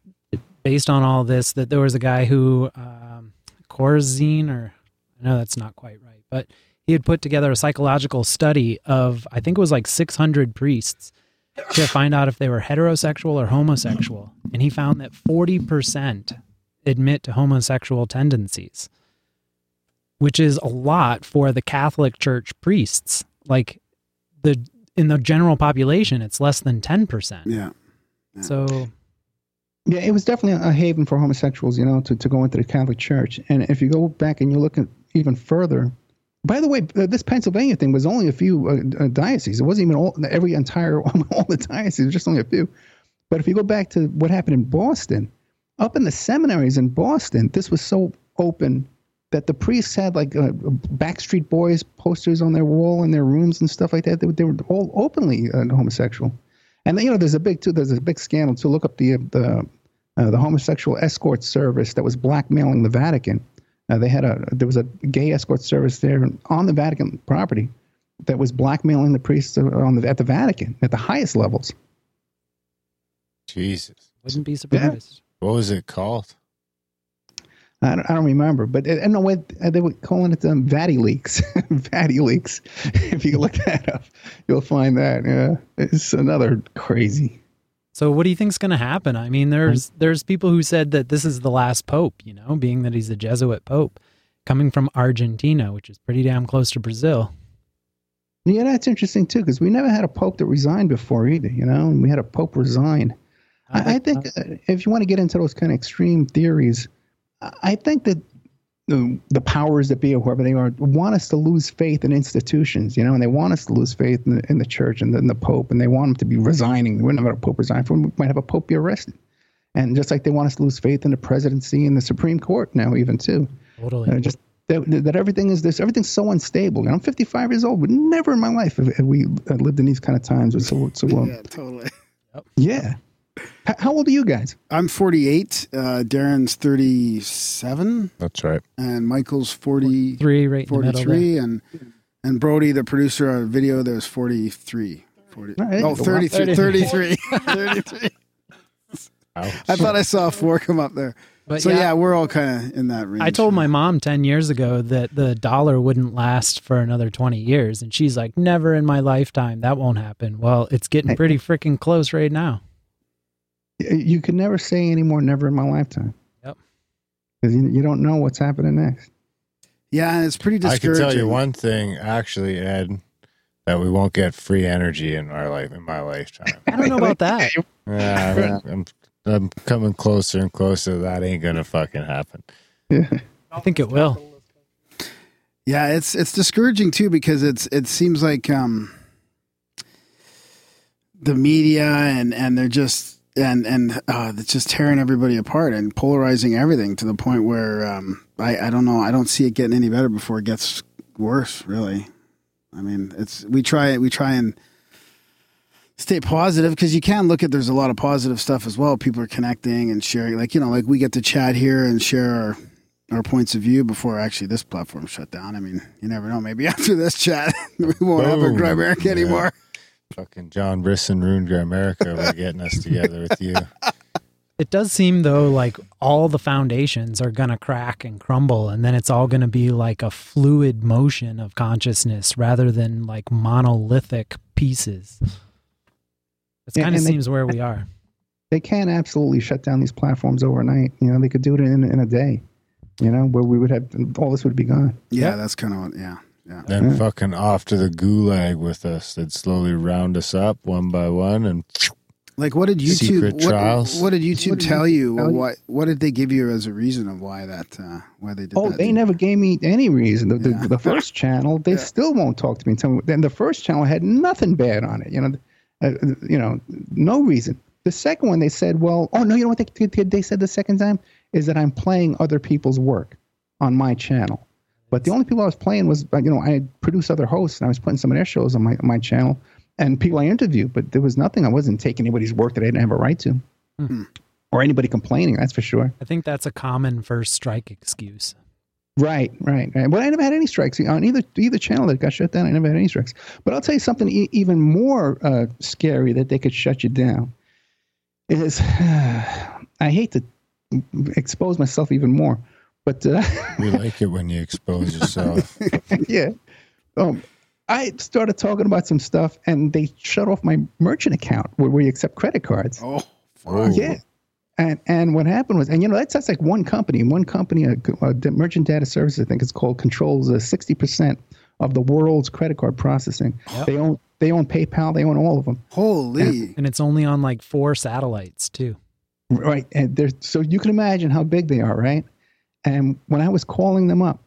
based on all this that there was a guy who, um, Corzine, or I know that's not quite right, but he had put together a psychological study of, I think it was like 600 priests to find out if they were heterosexual or homosexual. And he found that 40% admit to homosexual tendencies, which is a lot for the Catholic Church priests. Like the in the general population, it's less than 10%. Yeah. So Yeah, it was definitely a haven for homosexuals, you know, to, to go into the Catholic Church. And if you go back and you look at even further, by the way, uh, this Pennsylvania thing was only a few uh, uh, dioceses. It wasn't even all every entire [LAUGHS] all the dioceses, just only a few. But if you go back to what happened in Boston, up in the seminaries in Boston, this was so open that the priests had like uh, Backstreet Boys posters on their wall in their rooms and stuff like that. They, were- they were all openly uh, homosexual. And then, you know, there's a big too. There's a big scandal to look up the the uh, the homosexual escort service that was blackmailing the Vatican. Uh, they had a there was a gay escort service there on the Vatican property that was blackmailing the priests on the, at the Vatican at the highest levels. Jesus. wouldn't be surprised. What was it called? I don't, I don't remember, but uh, no, what they were calling it um, Vatileaks. [LAUGHS] Vatileaks. [LAUGHS] if you look that up, you'll find that. Yeah, it's another crazy. So what do you think's going to happen? I mean, there's there's people who said that this is the last pope, you know, being that he's a Jesuit pope coming from Argentina, which is pretty damn close to Brazil. Yeah, that's interesting too, because we never had a pope that resigned before either. You know, and we had a pope resign. I, I think uh, if you want to get into those kind of extreme theories, I- I think that the, the powers that be, or whoever they are, want us to lose faith in institutions. You know, and they want us to lose faith in the, in the church and the, in the pope, and they want them to be resigning. We wouldn't have a pope resign. from. We might have a pope be arrested, and just like they want us to lose faith in the presidency and the Supreme Court now, even too. Totally. Uh, just that, that everything is this, everything's so unstable. And I'm 55 years old, but never in my life have, have we uh, lived in these kind of times with so so long. Yeah, totally. Yeah. H- how old are you guys? I'm 48. Uh, Darren's 37, That's right. and Michael's 43, right in the middle 43, and and Brody, the producer of video, there's 43. 40, All right. oh, 33. 33. 33. [LAUGHS] I thought I saw four come up there. But so yeah, yeah, we're all kind of in that range. I told my mom 10 years ago that the dollar wouldn't last for another 20 years. And she's like, never in my lifetime. That won't happen. Well, it's getting pretty freaking close right now. Y- You could never say anymore, never in my lifetime. Yep. Because you, you don't know what's happening next. Yeah, it's pretty discouraging. I discouraging. can tell you one thing, actually, Ed, that we won't get free energy in our life in my lifetime. [LAUGHS] I don't know about that. [LAUGHS] Yeah, I'm, I'm coming closer and closer. That ain't gonna fucking happen. Yeah, I think it will. Yeah, it's it's discouraging too because it's it seems like um the media and and they're just and and uh it's just tearing everybody apart and polarizing everything to the point where um I I don't know I don't see it getting any better before it gets worse really. I mean, it's we try we try and stay positive because you can look at there's a lot of positive stuff as well. People are connecting and sharing like you know like we get to chat here and share our our points of view before actually this platform shut down. I mean, you never know. Maybe [LAUGHS] after this chat, [LAUGHS] we won't have a Boom. anymore. Yeah. Anymore. Fucking John Brisson ruined America by getting us together with you. It does seem though like all the foundations are going to crack and crumble and then it's all going to be like a fluid motion of consciousness rather than like monolithic pieces. It Yeah, kind of and they- seems where we are. They can absolutely shut down these platforms overnight. You know, they could do it in, in a day, you know, where we would have all this would be gone. Yeah, that's kind of yeah, yeah. Then fucking off to the gulag with us. They'd slowly round us up one by one and Like, what did YouTube? Secret what, trials? what did YouTube What did tell you? tell you? What What did they give you as a reason of why that? Uh, why they did Oh, that? they to you? never gave me any reason. The, Yeah. the, the first [LAUGHS] channel, they Yeah. still won't talk to me. And tell me. Then the first channel had nothing bad on it. You know, uh, you know, no reason. The second one, they said, well, oh no, you know what they, they, they said the second time is that I'm playing other people's work on my channel. But the only people I was playing was, you know, I had produced other hosts and I was putting some of their shows on my on my channel and people I interviewed. But there was nothing. I wasn't taking anybody's work that I didn't have a right to, Hmm. or anybody complaining. That's for sure. I think that's a common first strike excuse. Right, right, right. But I never had any strikes on either either channel that got shut down. I never had any strikes. But I'll tell you something e- even more uh, scary that they could shut you down is [SIGHS] I hate to expose myself even more, but uh, We like it when you expose yourself. [LAUGHS] yeah, um, I started talking about some stuff and they shut off my merchant account where we accept credit cards. Oh, Oh. Yeah. And and what happened was, and you know, that's that's like one company. One company, a, a merchant data service, I think it's called, controls sixty percent of the world's credit card processing. They own they own PayPal. They own all of them. holy! And it's only on like four satellites too. Right. And there's so you can imagine how big they are, right? And when I was calling them up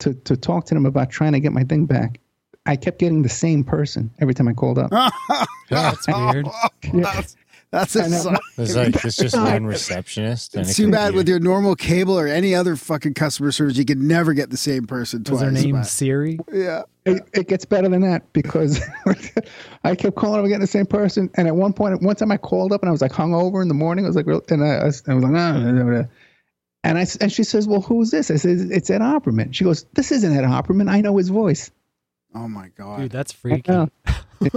to to talk to them about trying to get my thing back, I kept getting the same person every time I called up. [LAUGHS] That's weird. [LAUGHS] that's, that's a I know. It's like it's just [LAUGHS] one receptionist. and It's too bad with your normal cable or any other fucking customer service, you could never get the same person Was twice. her name but- Siri? Yeah. It, it gets better than that because I kept calling up getting the same person. And at one point, one time I called up and I was like hungover in the morning. I was like, and I, I was, like, no. And I s- and she says, well, who's this? I said, it's Ed Opperman. She goes, this isn't Ed Opperman. I know his voice. Oh my god. Dude, that's freaky. Yeah.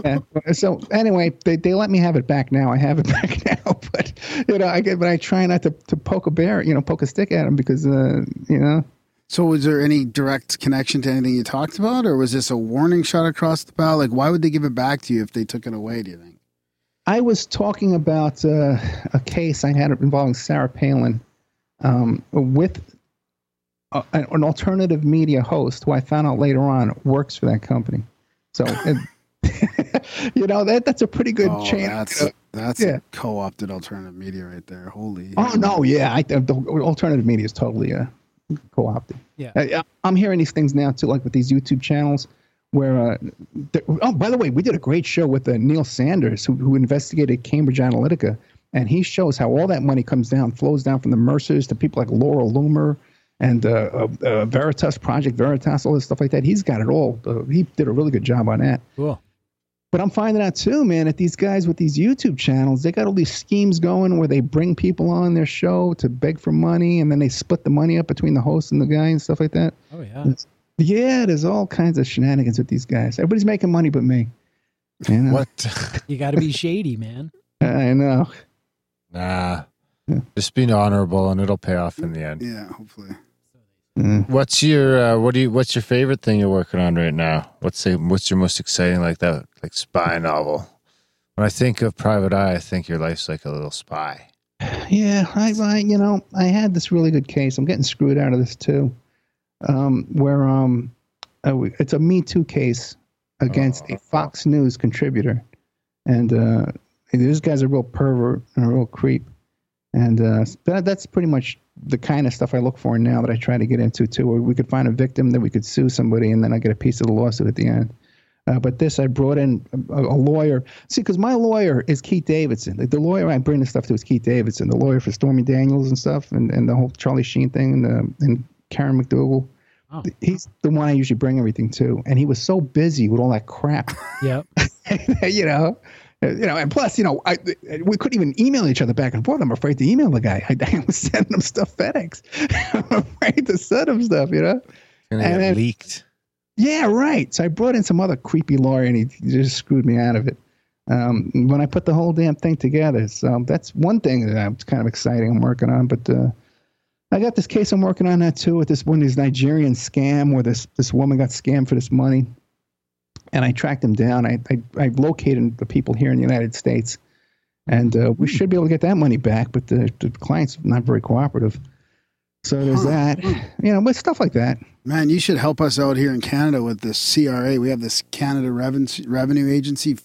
yeah. So anyway, they, they let me have it back now. I have it [LAUGHS] back now, but you know, I get, but I try not to, to poke a bear, you know, poke a stick at him because, uh, you know, So was there any direct connection to anything you talked about, or was this a warning shot across the bow? Like, why would they give it back to you if they took it away? Do you think? I was talking about uh, a case I had involving Sarah Palin um, with a, an alternative media host who I found out later on works for that company. So, it, [LAUGHS] you know, that that's a pretty good oh, chain. that's that's Yeah. co-opted alternative media right there. Holy. Oh no, yeah, I, the alternative media is totally uh, co-opted. Yeah. I, I'm hearing these things now too, like with these YouTube channels. Where, uh, oh, by the way, we did a great show with uh, Neil Sanders, who, who investigated Cambridge Analytica, and he shows how all that money comes down, flows down from the Mercers to people like Laura Loomer and uh, uh, uh, Veritas Project Veritas, all this stuff like that. He's got it all. Uh, he did a really good job on that. Cool. But I'm finding out too, man, that these guys with these YouTube channels, they got all these schemes going where they bring people on their show to beg for money, and then they split the money up between the host and the guy and stuff like that. Oh yeah. Yeah, there's all kinds of shenanigans with these guys. Everybody's making money but me. You know? What? [LAUGHS] You got to be shady, man. I know. Nah. Just being honorable and it'll pay off in the end. Yeah, hopefully. Mm. What's your uh, what do you what's your favorite thing you're working on right now? What's the, what's your most exciting like that like spy novel? When I think of Private Eye, I think your life's like a little spy. Yeah, I, I, you know, I had this really good case. I'm getting screwed out of this too, um, where um, uh, it's a Me Too case against a Fox News contributor, and uh, this guy's a real pervert and a real creep, and uh, that, that's pretty much the kind of stuff I look for now that I try to get into too, where we could find a victim that we could sue somebody, and then I get a piece of the lawsuit at the end. Uh, but this, I brought in a, a lawyer. See, because my lawyer is Keith Davidson. The, the lawyer I bring this stuff to is Keith Davidson, the lawyer for Stormy Daniels and stuff, and, and the whole Charlie Sheen thing, and, uh, and Karen McDougal. Oh. He's the one I usually bring everything to, and he was so busy with all that crap, Yep. [LAUGHS] you know. You know, and plus, you know, I, we couldn't even email each other back and forth. I'm afraid to email the guy. I, I was sending him stuff FedEx. [LAUGHS] I'm afraid to send him stuff, you know. And it leaked. Yeah, right. So I brought in some other creepy lawyer, and he he just screwed me out of it. Um, when I put the whole damn thing together, so that's one thing that I'm kind of exciting. I'm working on, but uh, I got this case I'm working on that too with this one this Nigerian scam where this this woman got scammed for this money, and I tracked him down. I I, I located the people here in the United States, and uh, we should be able to get that money back. But the, the client's not very cooperative. So there's Huh. that, you know, but stuff like that. Man, you should help us out here in Canada with this CRA. We have this Canada Reven- Revenue Agency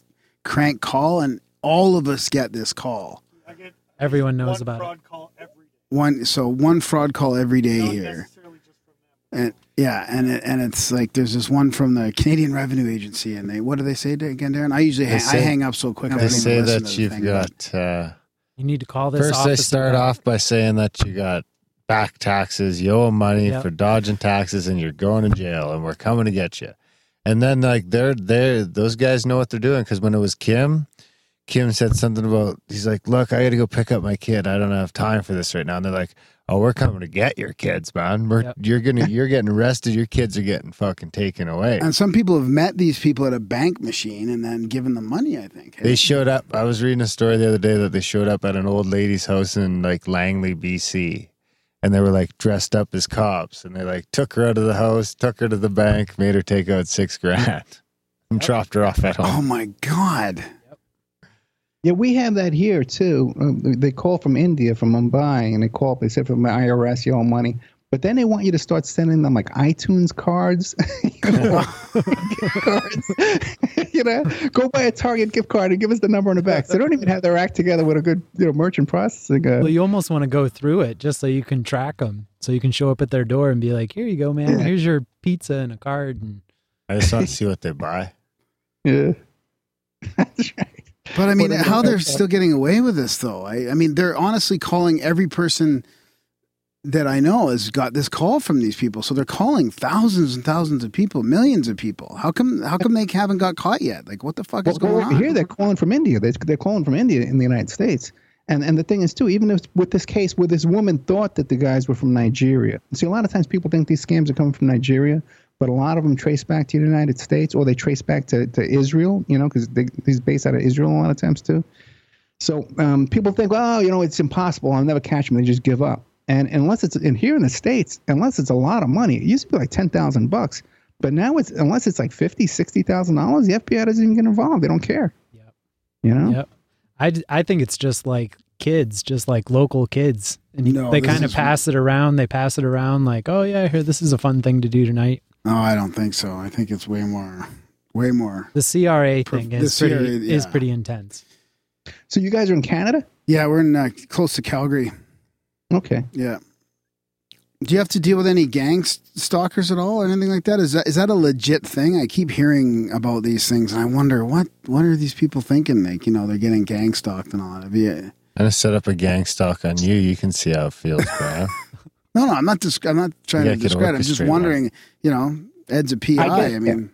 crank call, and all of us get this call. I get Everyone knows one about it. call every day. One so one fraud call every day Not here. necessarily just from them. And yeah, and it, and it's like there's this one from the Canadian Revenue Agency, and they what do they say again, Darren? I usually They ha- I hang up so quick. They don't say that to the you've thing, got. Uh, You need to call this. first, they start up. off by saying that you got back taxes, you owe money Yep. for dodging taxes, and you're going to jail, and we're coming to get you. And then like they're they those guys know what they're doing because when it was Kim, Kim said something about he's like, look, I got to go pick up my kid. I don't have time for this right now. And they're like, oh, we're coming to get your kids, man. We're Yep. you're gonna [LAUGHS] you're getting arrested. Your kids are getting fucking taken away. And some people have met these people at a bank machine and then given them money. I think They showed up. I was reading a story the other day that they showed up at an old lady's house in like Langley, BC. And they were like dressed up as cops. And they like took her out of the house, took her to the bank, made her take out six grand, [LAUGHS] and dropped her off at home. Oh my god! Yeah, we have that here too. Um, they call from India, from Mumbai, and they call up. They say from the IRS, you owe money, but then they want you to start sending them like iTunes cards, [LAUGHS] you know, [LAUGHS] [LAUGHS] cards. you know, go buy a Target gift card and give us the number on the back. So they don't even have their act together with a good, you know, merchant processing. Uh, Well, you almost want to go through it just so you can track them. So you can show up at their door and be like, "Here you go, man. Yeah. Here's your pizza and a card." And I just want to see what they buy. yeah, that's right. But I mean, Well, how they're still getting away with this, though? I, I mean, they're honestly calling every person that I know has got this call from these people. So they're calling thousands and thousands of people, millions of people. How come? How come they haven't got caught yet? Like, what the fuck is going well, on? Here they're calling from India. They, they're calling from India in the United States. And and the thing is too, even if, with this case where this woman thought that the guys were from Nigeria. See, a lot of times people think these scams are coming from Nigeria, but a lot of them trace back to the United States or they trace back to, to Israel. You know, because he's based out of Israel a lot of times too. So um, people think, oh, you know, it's impossible. I'll never catch them. They just give up. And unless it's in here in the states, unless it's a lot of money, it used to be like ten thousand bucks, but now it's unless it's like fifty, sixty thousand dollars, the FBI doesn't even get involved. They don't care. Yep. You know. Yep. I, d- I think it's just like kids, just like local kids. And No, they kind of is- pass it around. They pass it around like, oh, yeah, here, this is a fun thing to do tonight. No, I don't think so. I think it's way more, way more. The CRA Per- thing the is pretty, CRA, is pretty intense. So you guys are in Canada? Yeah, we're in uh, close to Calgary. Okay. Yeah. Do you have to deal with any gang stalkers at all or anything like that? Is that is that a legit thing? I keep hearing about these things, and I wonder what what are these people thinking? Like, you know, they're getting gang stalked and all that. Have you- I'm gonna set up a gang stalk on you. You can see how it feels, Graham. [LAUGHS] No, no, I'm not. Dis- I'm not trying to gotta discredit. I'm just orchestrated, wondering. You know, Ed's a PI. I I, get- mean,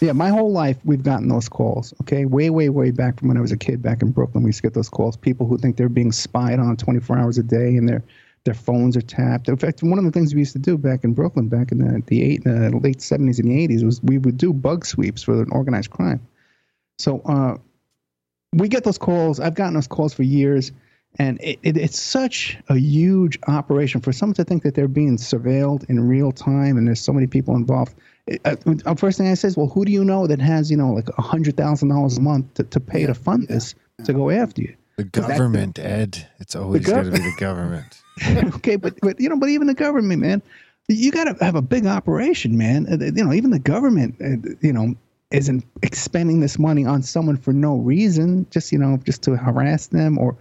Yeah, my whole life we've gotten those calls. Okay, way, way, way back from when I was a kid back in Brooklyn, we used to get those calls. People who think they're being spied on 24 hours a day and their their phones are tapped. In fact, one of the things we used to do back in Brooklyn, back in the the eight, uh, late 70s and the 80s, was we would do bug sweeps for an organized crime. So uh, we get those calls. I've gotten those calls for years. And it, it, it's such a huge operation for someone to think that they're being surveilled in real time and there's so many people involved. Uh, uh, first thing I say is, well, who do you know that has, you know, like a hundred thousand dollars a month to, to pay to fund this to go after you? The government, Ed. It's always got to be the government. [LAUGHS] okay, but but you know, but even the government, man, you got to have a big operation, man. Uh, You know, even the government, uh, you know, isn't expending this money on someone for no reason, just you know, just to harass them or.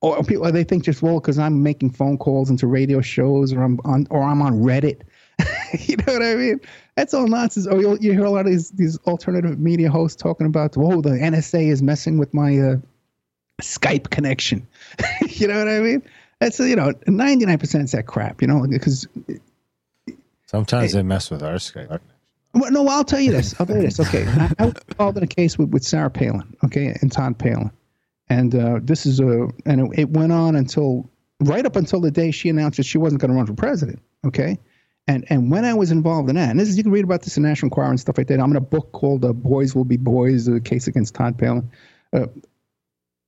Or people, they think just well because I'm making phone calls into radio shows, or I'm on, or I'm on Reddit. [LAUGHS] you know what I mean? That's all nonsense. Or you you hear a lot of these these alternative media hosts talking about, oh, the NSA is messing with my uh, Skype connection. [LAUGHS] you know what I mean? That's you know, ninety nine percent is that crap. You know, because Sometimes they mess with our Skype. well, no, I'll tell you this. I'll tell you this. Okay, I, I was involved in a case with, with Sarah Palin. Okay, and Todd Palin, and uh, this is a and it, it went on until right up until the day she announced that she wasn't going to run for president. Okay. And, and when I was involved in that, and this is you can read about this in National Enquirer and stuff like that. I'm in a book called uh, "Boys Will Be Boys: A Case Against Todd Palin," uh,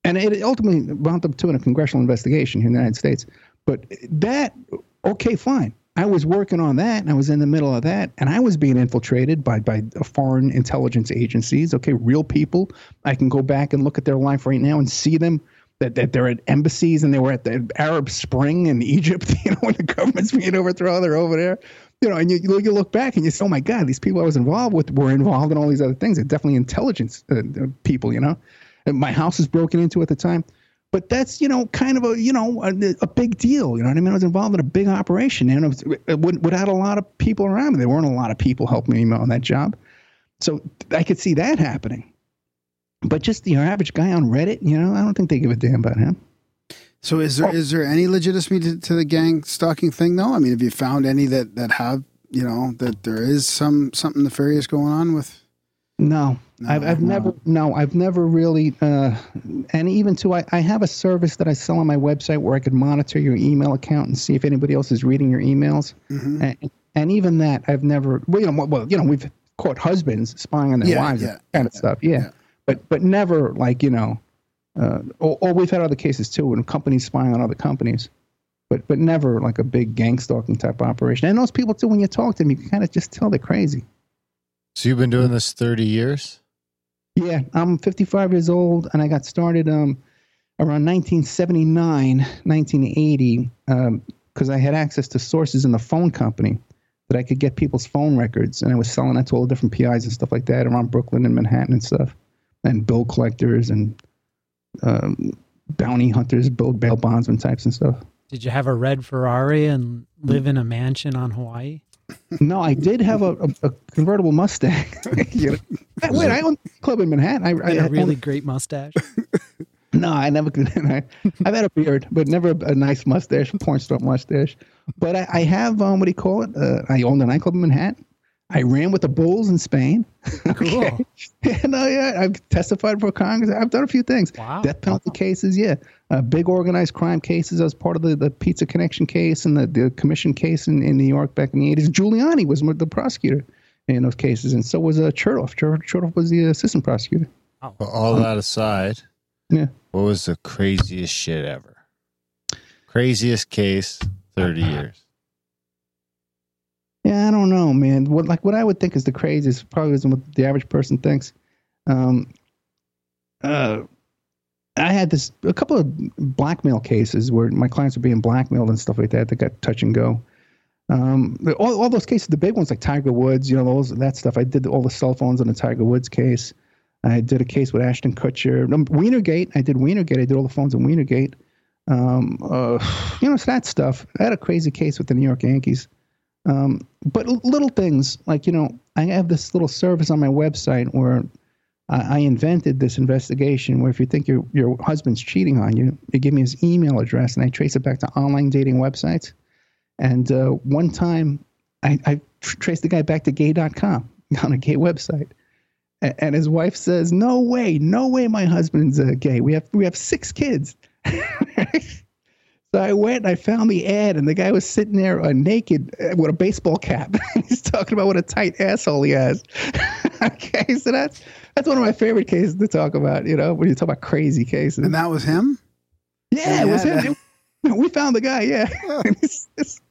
and it ultimately wound up to in a congressional investigation here in the United States. But that, okay, fine. I was working on that, and I was in the middle of that, and I was being infiltrated by by foreign intelligence agencies. Okay, real people. I can go back and look at their life right now and see them that, that they're at embassies and they were at the Arab Spring in Egypt. [LAUGHS] You know, when the government's being overthrown, they're over there. You know, and you, you look- back and you say, oh my God, these people I was involved with were involved in all these other things. They're definitely intelligence uh, uh, people, you know. and my house is broken into at the time. But that's you know kind of a you know a, a big deal. You know what I mean? I was involved in a big operation, and it was, it, would- without a lot of people around me, there weren't a lot of people helping me on that job. So I could see that happening. But just the average guy on Reddit, you know, I don't think they give a damn about him. So is there oh. is there any legitimacy to, to the gang stalking thing though? I mean, have you found any that that have you know that there is some something nefarious going on with? No, No, I've, I've no. never, no, I've never really, uh, and even too, I, I have a service that I sell on my website where I could monitor your email account and see if anybody else is reading your emails. Mm-hmm. And, and even that, I've never, well, you know, well, you know, we've caught husbands spying on their Yeah, wives, yeah, and that kind of stuff. Yeah. yeah. But, but never like, you know, uh, or, or we've had other cases too, when companies spying on other companies. But, but never like a big gang stalking type operation. And those people too, when you talk to them, you can kind of just tell they're crazy. So you've been doing this 30 years? Yeah, I'm 55 years old, and I got started um, around 1979, 1980, because I had access to sources in the phone company that I could get people's phone records, and I was selling that to all the different PIs and stuff like that around Brooklyn and Manhattan and stuff, and bill collectors and um, bounty hunters, bill bail bondsman types and stuff. Did you have a red Ferrari and live in a mansion on Hawaii? No, I did have a, a, a convertible Mustang. [LAUGHS] You know? Wait, I owned a club in Manhattan. I, I And a owned- really great mustache. No, I never could. [LAUGHS] I, I've had a beard, but never a, a nice mustache, [LAUGHS] porn star mustache. But I, I have, um, what do you call it? Uh, I owned a nightclub in Manhattan. I ran with the Bulls in Spain. [LAUGHS] Cool. Yeah, no, yeah, I've testified for Congress. I've done a few things. Wow. Death penalty cases, yeah. Uh, big organized crime cases. I was part of the, the Pizza Connection case and the, the commission case in, in New York back in the 80s. Giuliani was the prosecutor in those cases, and so was uh, Chertoff. Chertoff was the assistant prosecutor. But all that aside, Yeah. what was the craziest shit ever? Craziest case, 30 years. Yeah, I don't know, man. What like what I would think is the craziest probably isn't what the average person thinks. Um, uh, I had this a couple of blackmail cases where my clients were being blackmailed and stuff like that. That got touch and go. Um, all, all those cases, the big ones like Tiger Woods, you know, those that stuff. I did all the cell phones on the Tiger Woods case. I did a case with Ashton Kutcher. Um, Weinergate, I did Weinergate. I did all the phones in Weinergate. Um, uh, [SIGHS] you know, it's that stuff. I had a crazy case with the New York Yankees. Um, but little things like you know, I have this little service on my website where I, I invented this investigation. Where if you think your your husband's cheating on you, you give me his email address, and I trace it back to online dating websites. And uh, one time, I, I tr- traced the guy back to gay.com [LAUGHS] on a gay website. And his wife says, "No way, no way, my husband's uh, gay. We have we have six kids." [LAUGHS] So I went and I found the ad, and the guy was sitting there uh, naked uh, with a baseball cap. [LAUGHS] He's talking about what a tight asshole he has. [LAUGHS] okay, so that's that's one of my favorite cases to talk about. You know, when you talk about crazy cases. And that was him. yeah, it was Yeah, him. [LAUGHS] We found the guy. Yeah, He's just-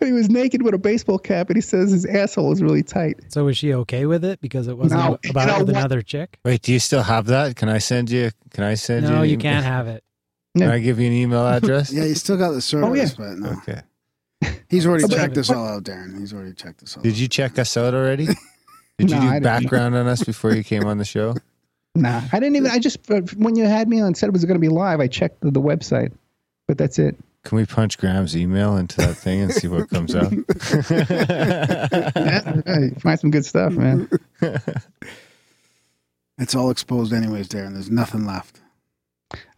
he was naked with a baseball cap, and he says his asshole is really tight. So was she okay with it because it wasn't No, you about know with what? another chick? Wait, do you still have that? Can I send you? Can I send you? No, you can't have it. Can I give you an email address? Yeah, you still got the service, Oh, yeah. but no. Okay. He's already [LAUGHS] But- checked this all out, Darren. He's already checked this all Did out. you check us out already? [LAUGHS] Did No, you do didn't. background on us before you came on the show? Nah, I didn't even. I just uh, when you had me on and said it was going to be live, I checked the, the website, but that's it. Can we punch Graham's email into that thing and see what comes up? [LAUGHS] Yeah, yeah, find some good stuff, man. It's all exposed anyways, Darren. There's nothing left.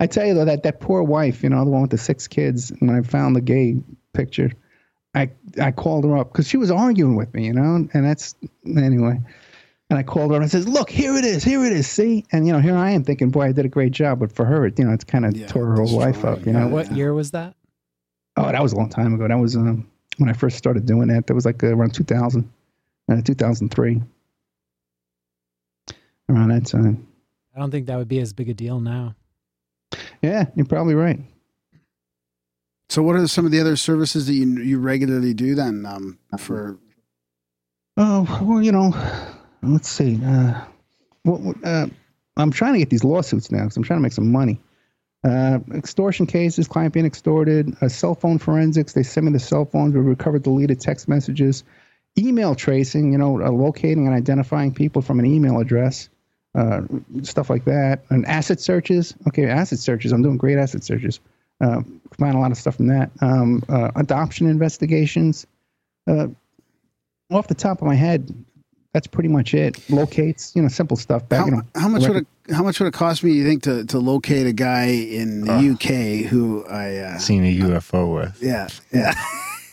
I tell you though that that poor wife, you know, the one with the six kids. When I found the gay picture, I I called her up because she was arguing with me, you know, and that's anyway. And I called her and I says, "Look, here it is, here it is. See?" And you know, here I am thinking, "Boy, I did a great job," but for her, it, you know, it's kind of Yeah, tore her whole life up, you know. What year was that? Oh, that was a long time ago. That was um, when I first started doing that. That was like uh, around 2000, uh, 2003, around that time. I don't think that would be as big a deal now. Yeah, you're probably right. So, what are some of the other services that you you regularly do then? Um, for Oh well, you know, let's see. Uh, what, uh, I'm trying to get these lawsuits now because I'm trying to make some money. Uh, extortion cases, client being extorted, uh, cell phone forensics. They send me the cell phones. We recovered deleted text messages, email tracing. You know, uh, locating and identifying people from an email address. Uh, stuff like that, and asset searches. Okay, asset searches. I'm doing great asset searches. Uh, find a lot of stuff from that. Um, uh, adoption investigations. Uh, off the top of my head, that's pretty much it. Locates, you know, simple stuff. Back, How, you know, how much would it how much would it cost me? You think to, to locate a guy in the Uh. UK who I uh, Seen a UFO with. yeah yeah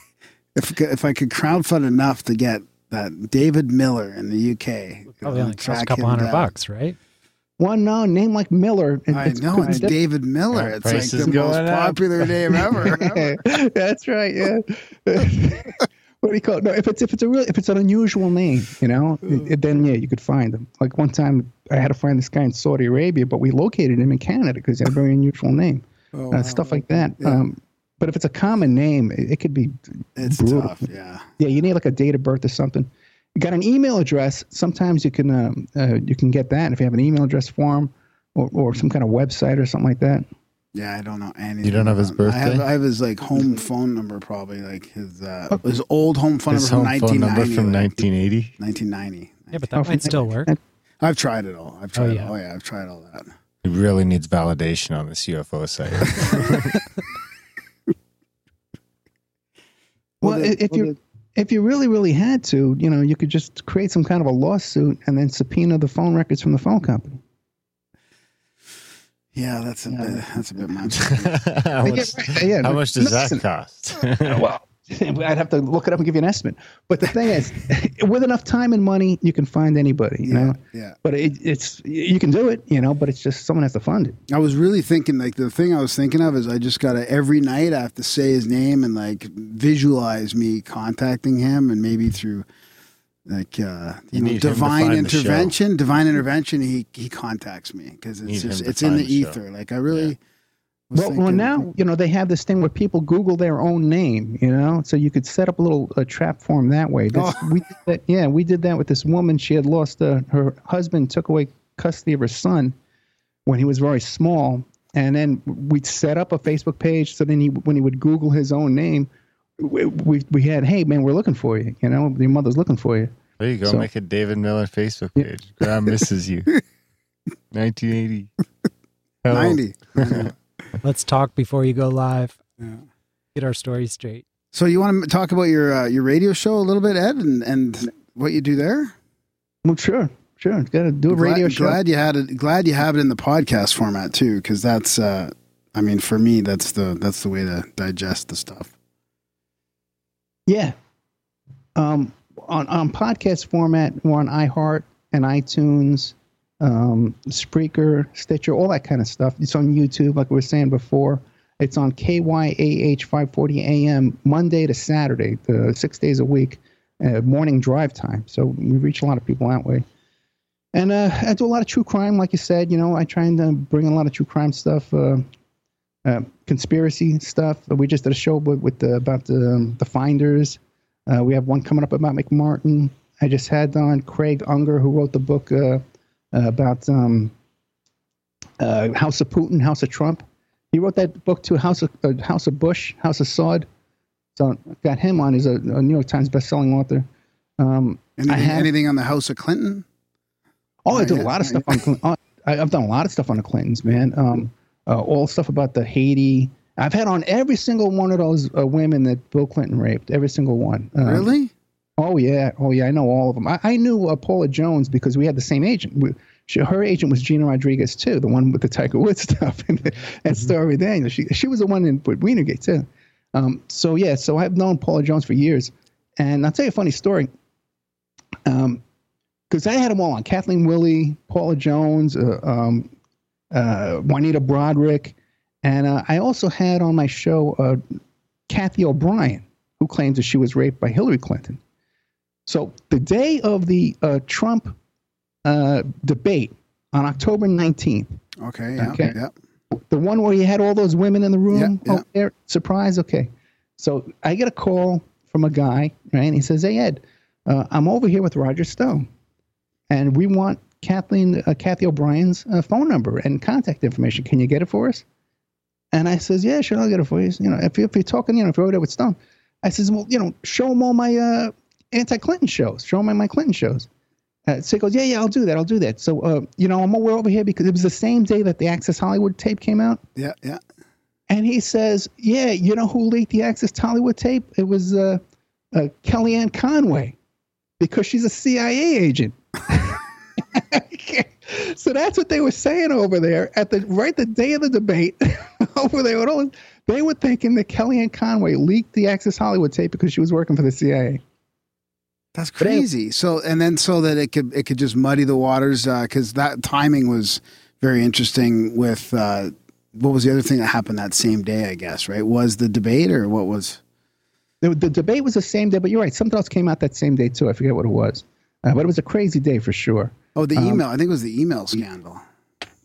[LAUGHS] if if I could crowdfund enough to get that David Miller in the UK Probably only cost a couple hundred down. bucks, right? One no name like Miller. it- I know could it's. David Miller. Yeah, it's like the most up. popular name ever. [LAUGHS] That's right. Yeah. [LAUGHS] what do you call it? No, if it's if it's a real if it's an unusual name, you know, it- then yeah, you could find them. Like one time, I had to find this guy in Saudi Arabia, but we located him in Canada because he had a very unusual name. Oh, uh, wow. stuff like that. Yeah. Um, but if it's a common name, it, it could be It's brutal. tough. Yeah. Yeah, you need like a date of birth or something. You got an email address. Sometimes you can um, uh, you can get that if you have an email address form or, or some kind of website or something like that. Yeah, I don't know anything. You don't have his about him. I have, birthday? I have his like home phone number, probably like his uh, his old home phone His number home from phone number from 1980. 1990. Yeah, but Oh, that from might still work. I've tried it all. I've tried. yeah. Oh yeah, I've tried all that. He really needs validation on this UFO site. [LAUGHS] [LAUGHS] Well, Well, the- if you if you really really had to, you know, you could just create some kind of a lawsuit and then subpoena the phone records from the phone company. Yeah, that's a bit. That's a bit much. [LAUGHS] how, much, right, yeah, how much does that listen. cost? Oh, well, [LAUGHS] I'd have to look it up and give you an estimate. But the thing is, [LAUGHS] with enough time and money, you can find anybody. You yeah, know, yeah. but it, it's you can do it. You know, but it's just someone has to fund it. I was really thinking like the thing I was thinking of is I just gotta every night I have to say his name and like visualize me contacting him and maybe through like uh you, You know need divine find the show. intervention divine intervention he he contacts me because it's just it's in the find the show. ether like I really was Well, well, now you know they have this thing where people Google their own name. You know, so you could set up a little a trap form that way. This, Oh. We did that, yeah, we did that with this woman. She had lost uh, her husband, took away custody of her son when he was very small, and then we set up a Facebook page. So then he, when he would Google his own name, we we, we had, hey man, we're looking for you. You know, your mother's looking for you. There you go. So- Make a David Miller Facebook page. Grandma misses you. [LAUGHS] 1980. Hello. [LAUGHS] 90 [LAUGHS] Let's talk before you go live. Yeah. Get our story straight. so you want to talk about your uh, your radio show a little bit Ed and and what you do there Well, sure, sure. Got to do a glad, radio show. glad you had it glad you have it in the podcast format too because that's uh I mean for me that's the that's the way to digest the stuff Yeah. Um, on on podcast format, we're on iHeart and iTunes, um, Spreaker, Stitcher, all that kind of stuff. It's on YouTube, like we were saying before. It's on KYAH 540 AM Monday to Saturday, the six days a week, uh, morning drive time. So we reach a lot of people that way. And uh, I do a lot of true crime, like you said. You know, I try and uh, bring a lot of true crime stuff. Uh, uh, conspiracy stuff. We just did a show with, with the, about the, um, the finders. Uh, we have one coming up about McMartin. I just had on Craig Unger, who wrote the book about um, uh, House of Putin, House of Trump. He wrote that book too, House of uh, House of Bush, House of Saud. So got him on. He's a, a New York Times bestselling author. Um, anything, have- anything on the House of Clinton Oh, I did a lot of stuff on. Clin- oh, I, I've done a lot of stuff on the Clintons, man. Um, uh, all stuff about the Haiti. I've had on every single one of those uh, women that Bill Clinton raped. Every single one. Um, really Oh yeah. Oh yeah. I know all of them. I, I knew uh, Paula Jones because we had the same agent. We, she, her agent was Gina Rodriguez too, the one with the Tiger Woods [LAUGHS] stuff and, and Stormy Daniels. She she was the one in with Weinergate too. Um, so yeah. So I've known Paula Jones for years, and I'll tell you a funny story. Um, because I had them all on Kathleen Willey, Paula Jones, uh, um, uh, Juanita Broaddrick, and uh, I also had on my show uh, Cathy O'Brien, who claims that she was raped by Hillary Clinton. So the day of the uh, Trump uh, debate on October 19th, okay yeah Okay. yeah the one where you had all those women in the room Yeah, yeah. there, surprise, okay. So I get a call from a guy, right? And he says, "Hey Ed, uh, I'm over here with Roger Stone, and we want Kathleen, uh, Cathy O'Brien's uh, phone number and contact information. Can you get it for us?" And I says, "Yeah, sure, I'll get it for you. You know, if, you, if you're talking, you know, if you're over there with Stone, I says, well, you know, show him all my uh, anti-Clinton shows. Show him my Clinton shows." Uh, so he goes, yeah, yeah, I'll do that. I'll do that. So, uh, you know, I'm we're over here because it was the same day that the Access Hollywood tape came out. Yeah, yeah. And he says, yeah, you know who leaked the Access Hollywood tape? It was uh, uh, Kellyanne Conway because she's a CIA agent. [LAUGHS] so that's what they were saying over there at the right the day of the debate [LAUGHS] over there. They were thinking that Kellyanne Conway leaked the Access Hollywood tape because she was working for the CIA. That's crazy. So and then so that it could it could just muddy the waters because uh, that timing was very interesting. With uh, what was the other thing that happened that same day? I guess right was the debate or what was the, the debate was the same day. But you're right, something else came out that same day too. I forget what it was, uh, but it was a crazy day for sure. Oh, the email. Um, I think it was the email scandal.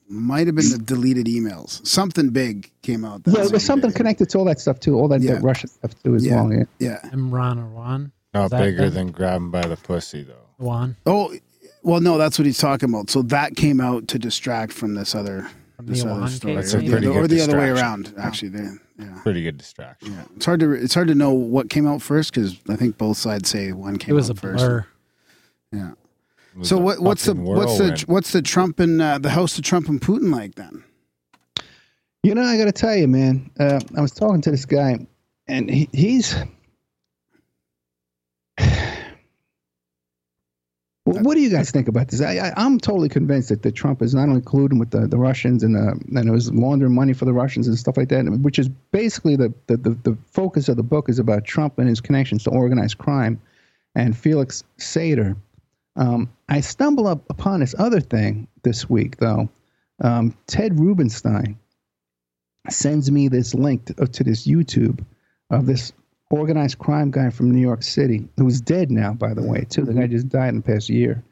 Might have been the deleted emails. Something big came out. yeah, there was something day. connected to all that stuff too. All that, Yeah. that Russian stuff too as Yeah. well. Yeah. Yeah. Imran Awan. Not that bigger the- than grabbing by the pussy, though. Juan. Oh, well, no, that's what he's talking about. So that came out to distract from this other, From this the other Iran story, case, or, maybe? the, Pretty or good the other way distraction. around. Actually, they, yeah, Pretty good distraction. yeah. It's hard to it's hard to know what came out first because I think both sides say one came It was a out first. blur. Yeah. It was So a what, what's the fucking what's the whirlwind. what's the Trump and uh, the house of Trump and Putin like then? You know, I got to tell you, man. Uh, I was talking to this guy, and he, he's. Well, what do you guys think about this? I, I'm totally convinced that, that Trump is not only colluding with the, the Russians and uh, and it was laundering money for the Russians and stuff like that, which is basically the, the, the, the focus of the book is about Trump and his connections to organized crime and Felix Sater. Um, I stumble up upon this other thing this week, though. Um, Ted Rubenstein sends me this link to, to this YouTube of this organized crime guy from New York City who's dead now, by the way, too. The guy just died in the past year.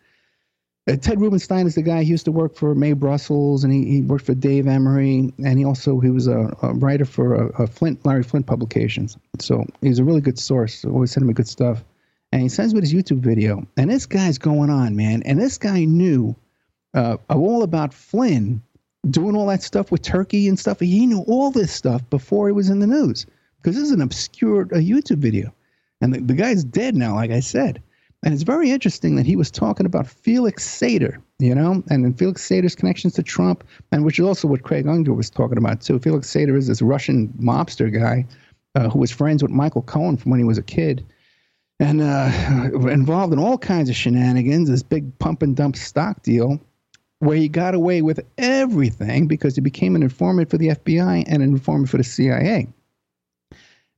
Uh, Ted Rubenstein is the guy. He used to work for Mae Brussell, and he, he worked for Dave Emory, and he also he was a, a writer for a, a Flynt Larry Flynt publications. So he's a really good source. Always sending me good stuff. And he sends me this YouTube video, and this guy's going on, man. And this guy knew uh, all about Flynn doing all that stuff with Turkey and stuff. He knew all this stuff before he was in the news because this is an obscure uh, YouTube video. And the, the guy's dead now, like I said. And it's very interesting that he was talking about Felix Sater, you know, and then Felix Sater's connections to Trump, and which is also what Craig Unger was talking about, too. Felix Sater is this Russian mobster guy uh, who was friends with Michael Cohen from when he was a kid and uh, involved in all kinds of shenanigans, this big pump and dump stock deal where he got away with everything because he became an informant for the FBI and an informant for the CIA.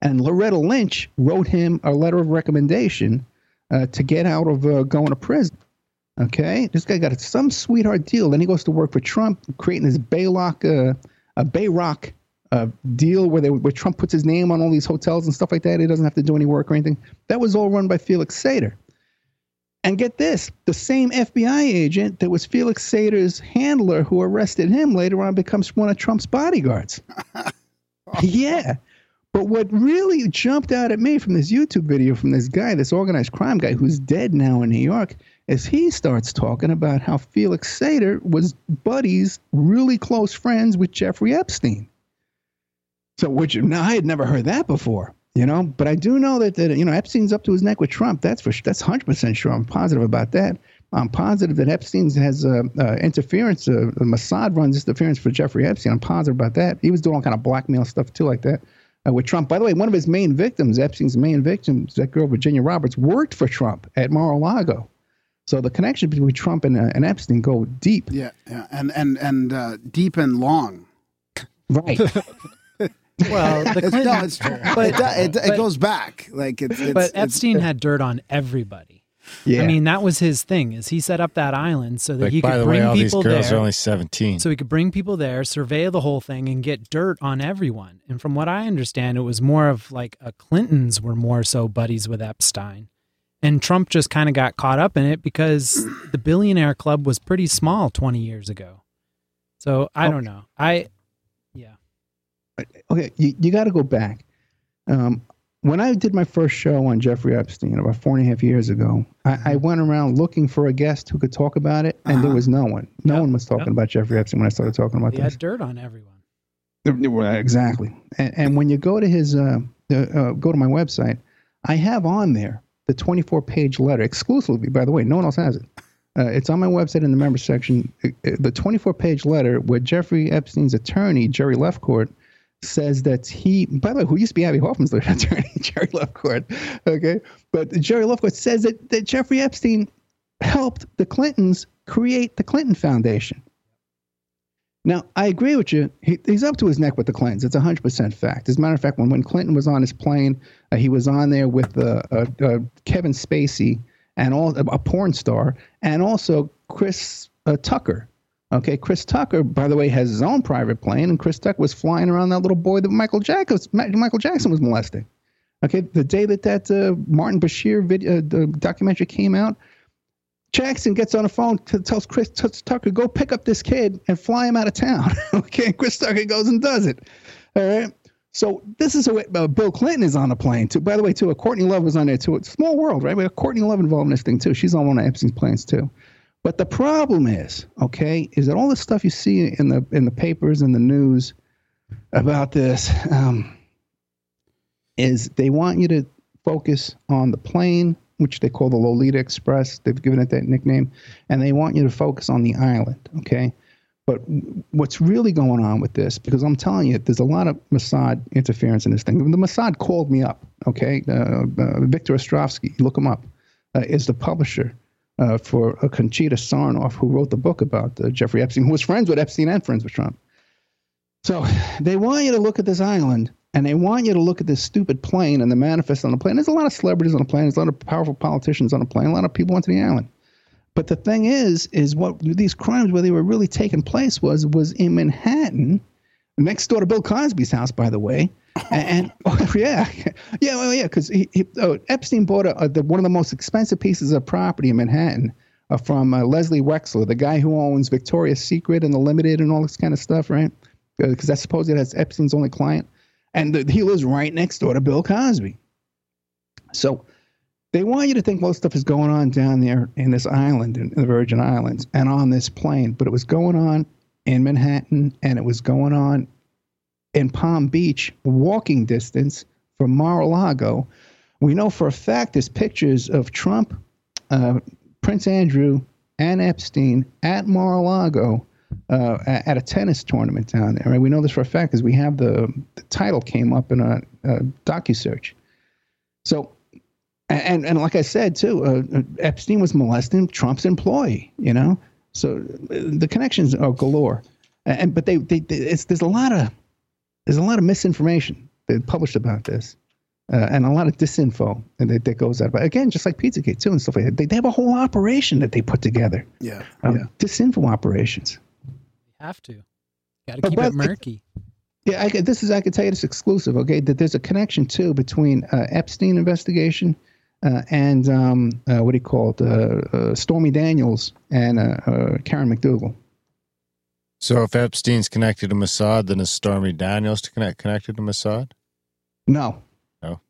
And Loretta Lynch wrote him a letter of recommendation uh, to get out of uh, going to prison. Okay, this guy got some sweetheart deal. Then he goes to work for Trump, creating this Baylock, uh, a Bayrock uh, deal where they where Trump puts his name on all these hotels and stuff like that. He doesn't have to do any work or anything. That was all run by Felix Sater. And get this, the same FBI agent that was Felix Sater's handler who arrested him later on becomes one of Trump's bodyguards. [LAUGHS] yeah. But what really jumped out at me from this YouTube video from this guy, this organized crime guy who's dead now in New York, is he starts talking about how Felix Sater was buddies, really close friends with Jeffrey Epstein. So, which now I had never heard that before, you know. But I do know that, that you know Epstein's up to his neck with Trump. That's for that's hundred percent sure. I'm positive about that. I'm positive that Epstein has uh, uh, interference. Uh, Mossad runs interference for Jeffrey Epstein. I'm positive about that. He was doing all kind of blackmail stuff too, like that uh, with Trump. By the way, one of his main victims, Epstein's main victims, that girl Virginia Roberts, worked for Trump at Mar-a-Lago. So the connection between Trump and, uh, and Epstein go deep. Yeah, yeah, and and and uh, deep and long. Right. [LAUGHS] Well, the It's, Clinton, no, it's but it, it, it but- goes back. Like it's, it's but it's- Epstein had dirt on everybody. Yeah. I mean, that was his thing. Is he set up that island so that Like, he by could the bring way, all these people girls there. are only 17. so he could bring people there, survey the whole thing, and get dirt on everyone. And from what I understand, it was more of like a Clintons were more so buddies with Epstein, and Trump just kind of got caught up in it because [CLEARS THROAT] the billionaire club was pretty small twenty years ago. So I Oh. don't know. I yeah. okay, you, you got to go back. Um, when I did my first show on Jeffrey Epstein about four and a half years ago, I, I went around looking for a guest who could talk about it, and there Uh-huh. was no one. No Yep, one was talking yep. about Jeffrey Epstein when I started talking about He this. had dirt on everyone. Exactly. And, and when you go to his, uh, uh, uh, go to my website, I have on there the 24 page letter exclusively, by the way, no one else has it, Uh, it's on my website in the member section. Uh, uh, The 24 page letter where Jeffrey Epstein's attorney, Jerry Lefcourt, says that he, by the way, who used to be Abbie Hoffman's attorney, [LAUGHS] Jerry Lefcourt. okay? But Jerry Lefcourt says that, that Jeffrey Epstein helped the Clintons create the Clinton Foundation. Now, I agree with you. He, he's up to his neck with the Clintons. It's 100% fact. As a matter of fact, when, when Clinton was on his plane, uh, he was on there with uh, uh, uh, Kevin Spacey and all a porn star, and also Chris uh, Tucker. Okay, Chris Tucker, by the way, has his own private plane, and Chris Tucker was flying around that little boy that Michael Jackson, Michael Jackson was molesting. Okay, the day that that uh, Martin Bashir video, the documentary came out, Jackson gets on the phone, t- tells Chris T- Tucker, go pick up this kid and fly him out of town. [LAUGHS] okay, Chris Tucker goes and does it. All right. So this is what uh, Bill Clinton is on a plane too. By the way, too, uh, Courtney Love was on there too. It's a small world, right? We have Courtney Love involved in this thing too. She's on one of Epstein's planes too. But the problem is, okay, is that all the stuff you see in the in the papers and the news about this um, is they want you to focus on the plane, which they call the Lolita Express. They've given it that nickname, and they want you to focus on the island, okay? But what's really going on with this, because I'm telling you, there's a lot of Mossad interference in this thing. The Mossad called me up, okay? Uh, uh, Victor Ostrovsky, look him up, uh, is the publisher uh, for Conchita Sarnoff, who wrote the book about uh, Jeffrey Epstein, who was friends with Epstein and friends with Trump. So they want you to look at this island and they want you to look at this stupid plane and the manifest on the plane. There's a lot of celebrities on the plane. There's a lot of powerful politicians on the plane. A lot of people went to the island. But the thing is, is what these crimes where they were really taking place was was in Manhattan, next door to Bill Cosby's house, by the way. [LAUGHS] And, and [LAUGHS] oh, yeah, [LAUGHS] yeah, well, yeah, because oh, Epstein bought a, a, the, one of the most expensive pieces of property in Manhattan uh, from uh, Leslie Wexner, the guy who owns Victoria's Secret and the Limited and all this kind of stuff, right? Because that's supposedly that's Epstein's only client, and the, he lives right next door to Bill Cosby. So they want you to think most stuff is going on down there in this island, in the Virgin Islands, and on this plane, but it was going on in Manhattan, and it was going on in Palm Beach, walking distance from Mar-a-Lago. We know for a fact there's pictures of Trump, uh, Prince Andrew, and Epstein at Mar-a-Lago uh, at a tennis tournament down there. Right? We know this for a fact because we have the, the, title came up in a, a docu search. So, and and like I said too, uh, Epstein was molesting Trump's employee. You know, so the connections are galore. And but they, they, they it's there's a lot of there's a lot of misinformation published about this. Uh, and a lot of disinfo and that, that goes out. But again, just like Pizzagate too and stuff like that, they, they have a whole operation that they put together. Yeah, um, yeah. Disinfo operations. You have to. Got to keep it murky. Yeah, I, this is I can tell you this exclusive. Okay, that there's a connection too between uh, Epstein investigation uh, and um, uh, what do you call it, uh, uh, Stormy Daniels and uh, Karen McDougal. So if Epstein's connected to Mossad, then is Stormy Daniels to connect, connected to Mossad? No. No.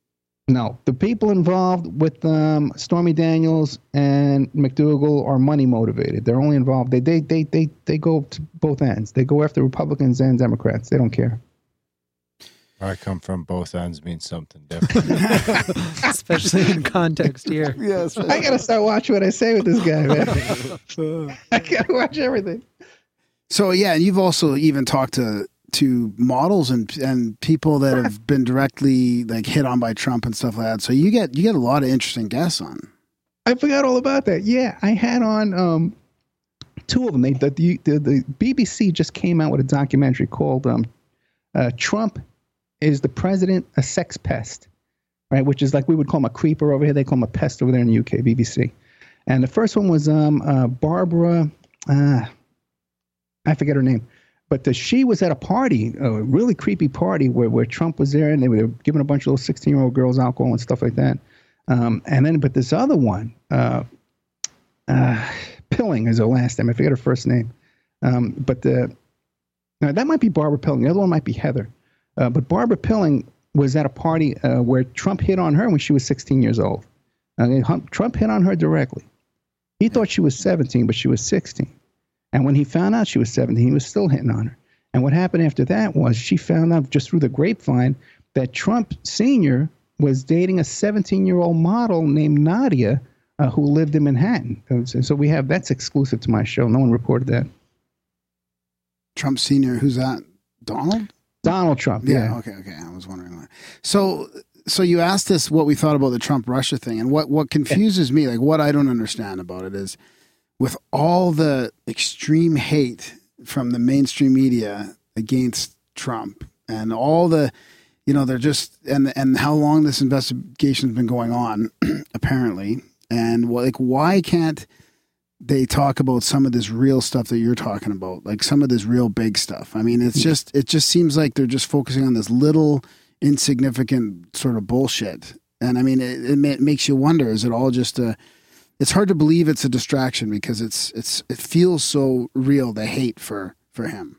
No. The people involved with um, Stormy Daniels and McDougal are money motivated. They're only involved. They they they they they go to both ends. They go after Republicans and Democrats. They don't care. I come from both ends means something different. [LAUGHS] [LAUGHS] Especially in context here. [LAUGHS] Yes. I gotta start watching what I say with this guy, man. I gotta watch everything. So yeah, and you've also even talked to to models and and people that have been directly like hit on by Trump and stuff like that. So you get you get a lot of interesting guests on. I forgot all about that. Yeah, I had on um, two of them. They the, the the BBC just came out with a documentary called um, uh, "Trump is the President a Sex Pest," right? Which is like we would call him a creeper over here. They call him a pest over there in the UK. BBC, and the first one was um, uh, Barbara. Uh, I forget her name, but the, she was at a party, a really creepy party where, where Trump was there and they were giving a bunch of little 16 year old girls alcohol and stuff like that. Um, and then, but this other one, uh, uh, Pilling is her last name. I forget her first name. Um, but the, now that might be Barbara Pilling. The other one might be Heather. Uh, but Barbara Pilling was at a party uh, where Trump hit on her when she was 16 years old. Trump hit on her directly. He thought she was 17, but she was 16. And when he found out she was 17, he was still hitting on her. And what happened after that was she found out just through the grapevine that Trump Sr. was dating a 17 year old model named Nadia, uh, who lived in Manhattan. So, so we have that's exclusive to my show. No one reported that. Trump Senior, who's that? Donald? Donald Trump. Yeah. Yeah. Okay. Okay. I was wondering why. So, so you asked us what we thought about the Trump Russia thing, and what what confuses me, like what I don't understand about it, is with all the extreme hate from the mainstream media against Trump, and all the, you know, they're just and and how long this investigation's been going on, [CLEARS THROAT] apparently, and what, like why can't they talk about some of this real stuff that you're talking about, like some of this real big stuff. I mean, it's just it just seems like they're just focusing on this little insignificant sort of bullshit. And I mean, it, it, makes you wonder: is it all just a? It's hard to believe it's a distraction because it's it's it feels so real. The hate for for him.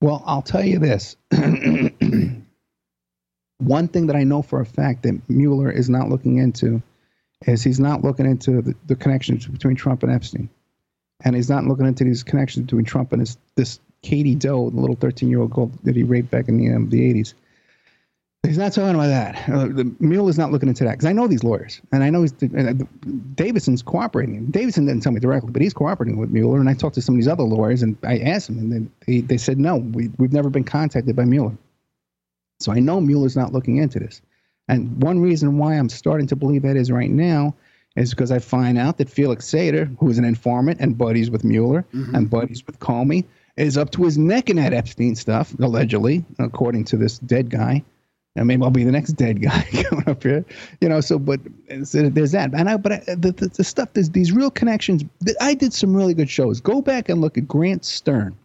Well, I'll tell you this. [CLEARS THROAT] One thing that I know for a fact that Mueller is not looking into is he's not looking into the, the connections between Trump and Epstein. And he's not looking into these connections between Trump and his, this Katie Doe, the little 13 year old girl that he raped back in the, um, the 80s. He's not talking about that. Uh, the Mueller's not looking into that because I know these lawyers and I know he's, uh, Davidson's cooperating. Davidson didn't tell me directly, but he's cooperating with Mueller. And I talked to some of these other lawyers and I asked them, and they, they said, no, we, we've never been contacted by Mueller. So I know Mueller's not looking into this. And one reason why I'm starting to believe that is right now is because I find out that Felix Sater, who is an informant and buddies with Mueller mm-hmm. and buddies with Comey, is up to his neck in that Epstein stuff, allegedly, according to this dead guy. And maybe I'll be the next dead guy [LAUGHS] coming up here, you know. So, but so there's that. And I, but I, the, the the stuff, there's these real connections. I did some really good shows. Go back and look at Grant Stern.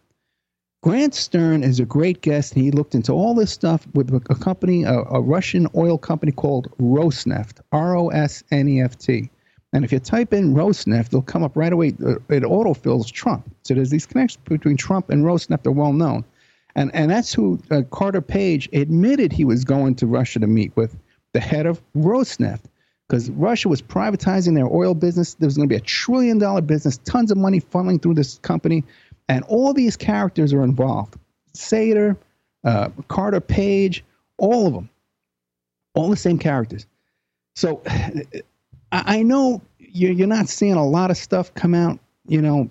Grant Stern is a great guest. He looked into all this stuff with a company, a, a Russian oil company called Rosneft, R O S N E F T. And if you type in Rosneft, it'll come up right away. uh, It autofills Trump. So there's these connections between Trump and Rosneft. They're well known. And, and that's who uh, Carter Page admitted he was going to Russia to meet with the head of Rosneft because Russia was privatizing their oil business. There was going to be a trillion dollar business, tons of money funneling through this company, and all these characters are involved. Sater, uh, Carter Page, all of them, all the same characters. So [SIGHS] I, know you're, not seeing a lot of stuff come out, you know,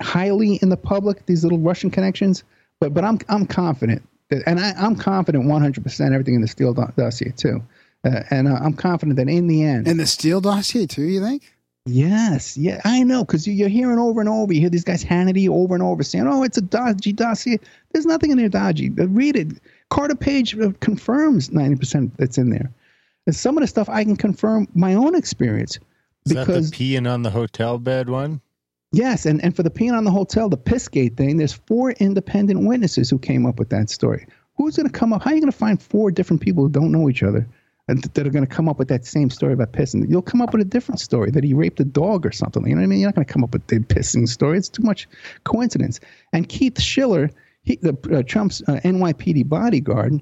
highly in the public. These little Russian connections, but but I'm I'm confident and I, I'm confident 100 percent everything in the Steele dossier too, uh, and uh, I'm confident that in the end, And the Steele dossier too. You think? Yes, yeah, I know, because you're hearing over and over. You hear these guys Hannity over and over saying, "Oh, it's a dodgy dossier." There's nothing in there dodgy. Read it. Carter Page uh, confirms ninety percent that's in there. And some of the stuff I can confirm my own experience Is that because the peeing on the hotel bed one? yes, and and for the peeing on the hotel, the Pissgate thing, there's four independent witnesses who came up with that story. Who's going to come up? How are you going to find four different people who don't know each other? That are going to come up with that same story about pissing. You'll come up with a different story that he raped a dog or something. You know what I mean? You're not going to come up with the pissing story. It's too much coincidence. And Keith Schiller, he, the uh, Trump's uh, NYPD bodyguard,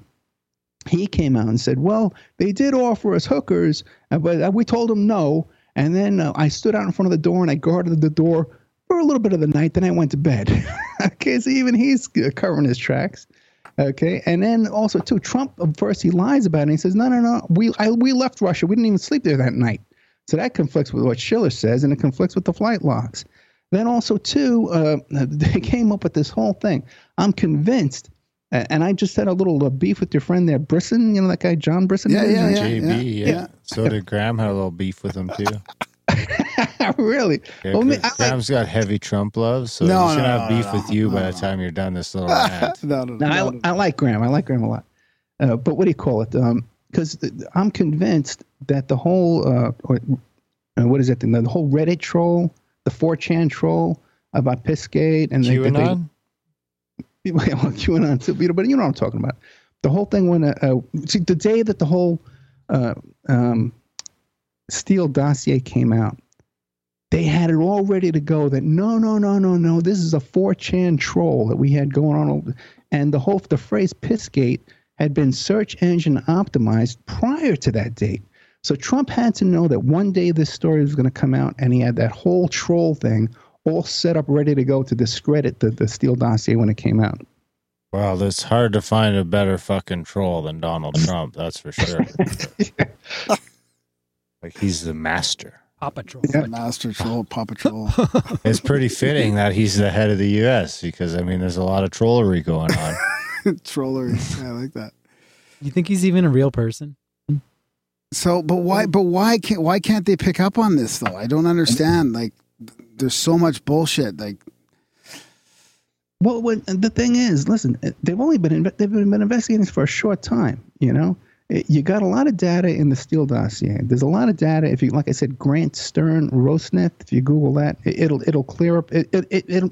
he came out and said, "Well, they did offer us hookers, uh, but uh, we told them no." And then uh, I stood out in front of the door and I guarded the door for a little bit of the night. Then I went to bed. [LAUGHS] okay, so even he's uh, covering his tracks. Okay, and then also too, Trump uh, first he lies about it. and He says, "No, no, no, we I, we left Russia. We didn't even sleep there that night." So that conflicts with what Schiller says, and it conflicts with the flight logs. Then also too, uh, [LAUGHS] they came up with this whole thing. I'm convinced, and I just had a little uh, beef with your friend there, Brisson. You know that guy, John Brisson. Yeah, yeah, yeah. JB, yeah. So did Graham had a little beef with him too. [LAUGHS] [LAUGHS] really? Yeah, Well, me- I like- Graham's got heavy Trump love, so No, he's no, gonna no, have beef no, with you by no, the time you're done this little [LAUGHS] rant. no, no, No, no, no. I, I like Graham. I like Graham a lot. Uh, but what do you call it? Because I'm convinced that the whole, uh, or, uh, what is it? The, the whole Reddit troll, the 4chan troll about Pissgate and they, that they- QAnon? [LAUGHS] well, QAnon too, but you know what I'm talking about. The whole thing when, uh, uh, see, the day that the whole uh, um, Steele dossier came out, they had it all ready to go that no, no, no, no, no, this is a 4chan troll that we had going on. And the whole, the phrase Pissgate had been search engine optimized prior to that date. So Trump had to know that one day this story was going to come out, and he had that whole troll thing all set up, ready to go to discredit the, the Steele dossier when it came out. Well, it's hard to find a better fucking troll than Donald Trump. That's for sure. [LAUGHS] like he's the master. Paw Patrol. Master Troll, Paw Patrol. [LAUGHS] It's pretty fitting that he's the head of the U.S. because I mean, there's a lot of trollery going on. [LAUGHS] Trollers. I like that. You think he's even a real person? So, but why? But why can't? Why can't they pick up on this though? I don't understand. Like, there's so much bullshit. Like, Well, when, the thing is, listen, they've only been they've been investigating this for a short time. You know, It- you got a lot of data in the Steele dossier. There's a lot of data. If you, like I said, Grant Stern, Rosneft. If you Google that, it, it'll it'll clear up. It, it, it it'll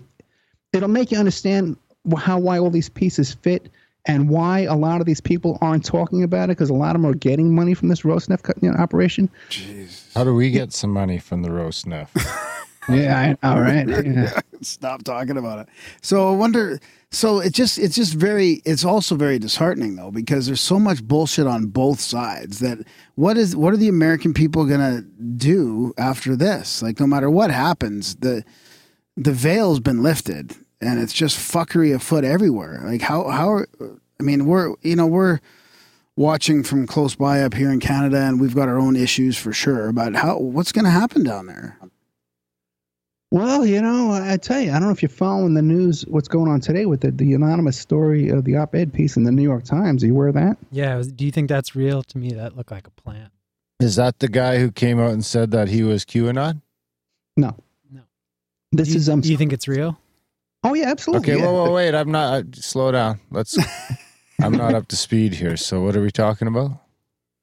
it'll make you understand how why all these pieces fit and why a lot of these people aren't talking about it because a lot of them are getting money from this Rosneft co- you know, operation. Jeez. How do we get some money from the roast snuff? [LAUGHS] Yeah, I, all right. [LAUGHS] Yeah. [LAUGHS] stop talking about it. So I wonder. So it just it's just very. It's also very disheartening though because there's so much bullshit on both sides. That what is what are the American people gonna do after this? Like no matter what happens, the the veil's been lifted and it's just fuckery afoot everywhere. Like how how are, I mean we're you know we're watching from close by up here in Canada and we've got our own issues for sure. But how what's going to happen down there? Well, you know, I tell you, I don't know if you're following the news, what's going on today with the, the anonymous story of the op ed piece in the New York Times. Are you aware of that? Yeah. was- Do you think that's real? To me, that looked like a plant. Is that the guy who came out and said that he was QAnon? No. No. This do you, is, um, Do you think it's real? oh, yeah, absolutely. Okay, yeah. whoa, whoa, wait. I'm not. Uh, slow down. Let's. [LAUGHS] I'm not up to speed here. So what are we talking about?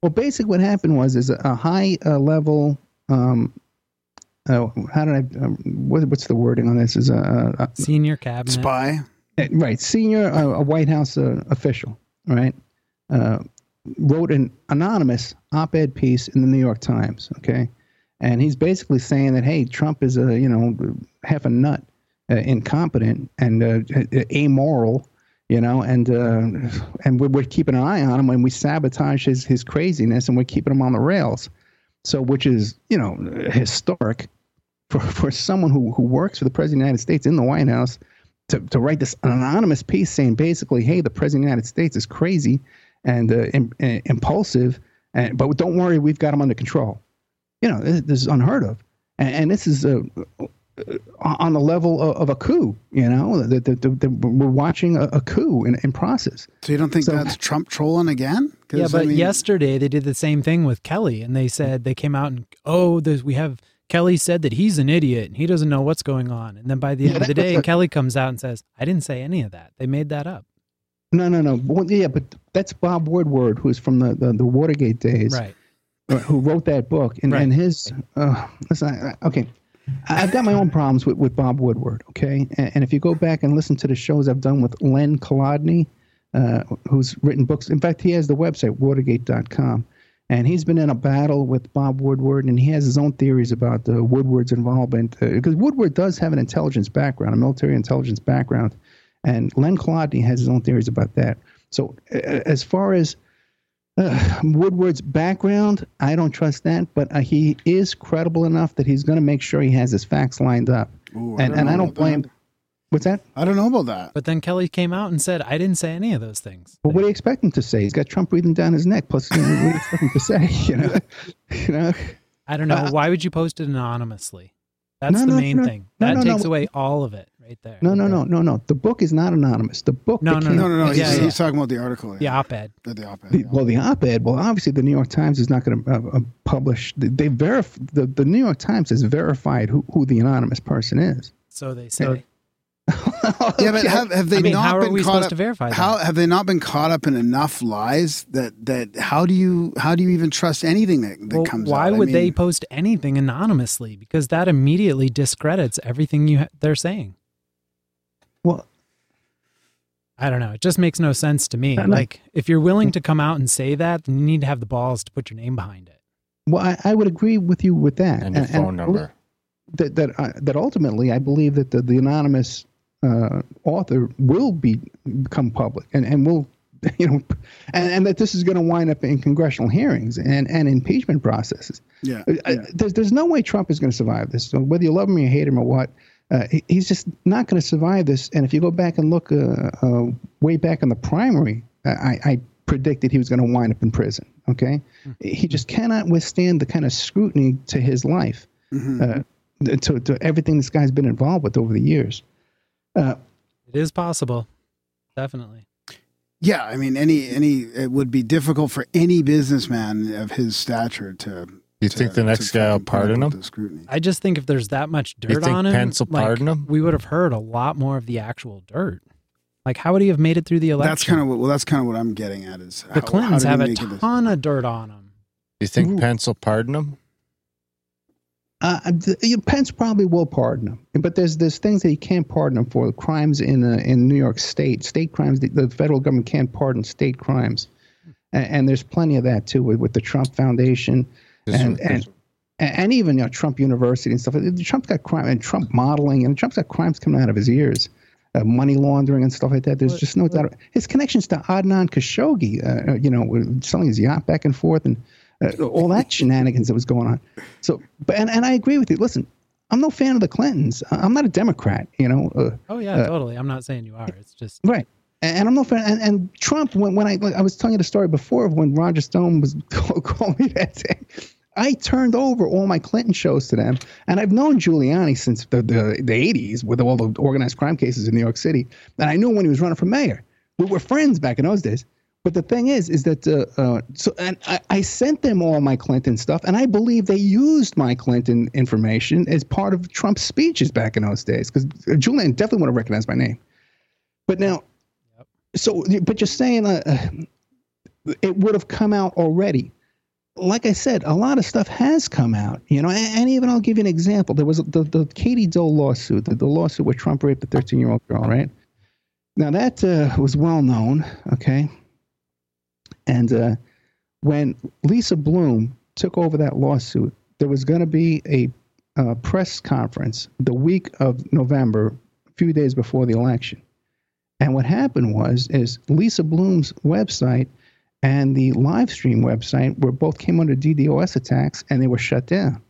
Well, basically, what happened was is a, a high uh, level. Um, uh, how did I? Um, what, what's the wording on this? Is a, a, Senior cabinet. Spy. right senior uh, a White House uh, official, right? Uh, wrote an anonymous op-ed piece in the New York Times. Okay, and he's basically saying that hey, Trump is a you know half a nut, uh, incompetent, and uh, amoral. You know, and uh, and we're, we're keeping an eye on him and we sabotage his his craziness, and we're keeping him on the rails. So, which is you know historic for for someone who who works for the president of the United States in the White House to, to write this anonymous piece saying basically, hey, the president of the United States is crazy and uh, im- uh, impulsive, and, but don't worry, we've got him under control. You know, this, this is unheard of, and, and this is uh, uh, on the level of, of a coup. You know, that that- that- that we're watching a, a coup in, in process. So you don't think So- that's Trump trolling again? Yeah, I but mean- yesterday they did the same thing with Kelly, and they said they came out and oh, there's, we have Kelly said that he's an idiot and he doesn't know what's going on, and then by the end of the day, Kelly comes out and says, "I didn't say any of that. They made that up." No, no, no. Well, yeah, but that's Bob Woodward, who's from the, the, the Watergate days. Right. uh, who wrote that book and, Right. and his uh, listen I, okay i've got my own problems with, with bob woodward okay and, and if you go back and listen to the shows i've done with len colodny uh, who's written books in fact he has the website watergate.com and he's been in a battle with bob woodward and he has his own theories about uh, woodward's involvement because woodward does have an intelligence background a military intelligence background and len colodny has his own theories about that so uh, as far as uh, Woodward's background, I don't trust that, but uh, he is credible enough that he's going to make sure he has his facts lined up. Ooh, and and I don't blame. that. What's that? I don't know about that. But then Kelly came out and said, "I didn't say any of those things." Well, what do you expect him to say? He's got Trump breathing down his neck. Plus, you know, what do you expect him to say? [LAUGHS] You know, you know. I don't know. Uh, Why would you post it anonymously? That's No, the no, main no. thing. No, That no, takes no. away all of it right there. No, no, no, no, no. The book is not anonymous. The book. No, no, No, no, no. He's, Yeah, yeah. he's talking about the article. The op-ed. Uh, The op-ed. The, well, the op-ed. Well, obviously, the New York Times is not going to uh, uh, publish. They, they verif- the the New York Times has verified who, who the anonymous person is. So they say. [LAUGHS] yeah, but have, have they I mean, not how are been we caught up? to verify that? How have they not been caught up in enough lies that that how do you how do you even trust anything that, that Well, comes why out? I would they post anything anonymously? Because that immediately discredits everything you ha- they're saying. Well, I don't know. It just makes no sense to me. No, no. Like, if you're willing to come out and say that, then you need to have the balls to put your name behind it. well, I, I would agree with you with that. And your phone number. that that uh, that ultimately, I believe that the, the anonymous uh, author will be become public and and will [LAUGHS] you know and, and that this is going to wind up in congressional hearings and and impeachment processes. yeah, Uh, yeah. There's there's no way Trump is going to survive this. So whether you love him or you hate him or what, uh, he- he's just not going to survive this. And if you go back and look uh, uh, way back in the primary, uh, I, I predicted he was going to wind up in prison. Okay, he just cannot withstand the kind of scrutiny to his life. uh, to, to everything this guy's been involved with over the years. Uh, It is possible. Definitely. Yeah, I mean, any any it would be difficult for any businessman of his stature to. You to- think the next guy will fucking put up pardon him? Scrutiny. I just think if there's that much You dirt think on him, Pence will like, pardon him? we would have heard a lot more of the actual dirt. Like, how would he have made it through the election? That's kind of what. Well, that's kind of what I'm getting at. Is the Clintons have a ton. ton of dirt on him. You think Ooh. Pence will pardon him? Uh, th- you know, Pence probably will pardon him, but there's there's things that he can't pardon him for. Crimes in uh, in New York State, state crimes. The, the federal government can't pardon state crimes, and, and there's plenty of that too with, with the Trump Foundation and and and even you know Trump University and stuff. Trump's got crime and Trump modeling, and Trump's got crimes coming out of his ears. Uh, money laundering and stuff like that. There's just no doubt. His connections to Adnan Khashoggi, uh, uh, you know, selling his yacht back and forth, and uh, [LAUGHS] all that shenanigans that was going on. So, but and, and I agree with you. Listen, I'm no fan of the Clintons. I'm not a Democrat. You know. Uh, Oh yeah, Uh, totally. I'm not saying you are. It's just Right. And and I'm no fan. And, and Trump, when, when I like, I was telling you the story before of when Roger Stone was [LAUGHS] calling me that day, I turned over all my Clinton shows to them. And I've known Giuliani since the, the, the 80s with all the organized crime cases in New York City. And I knew when he was running for mayor. We were friends back in those days. But the thing is, is that uh, uh, so and I, I sent them all my Clinton stuff, and I believe they used my Clinton information as part of Trump's speeches back in those days because Julian definitely would have recognized my name. But now, so but you're saying uh, uh, it would have come out already. Like I said, a lot of stuff has come out, you know, and, and even I'll give you an example. There was the, the Katie Doe lawsuit, the, the lawsuit where Trump raped the 13 year old girl, right? Now that uh, was well known, okay? And uh, when Lisa Bloom took over that lawsuit, there was going to be a uh, press conference the week of November, a few days before the election. And what happened was, is Lisa Bloom's website and the live stream website were both came under DDoS attacks, and they were shut down.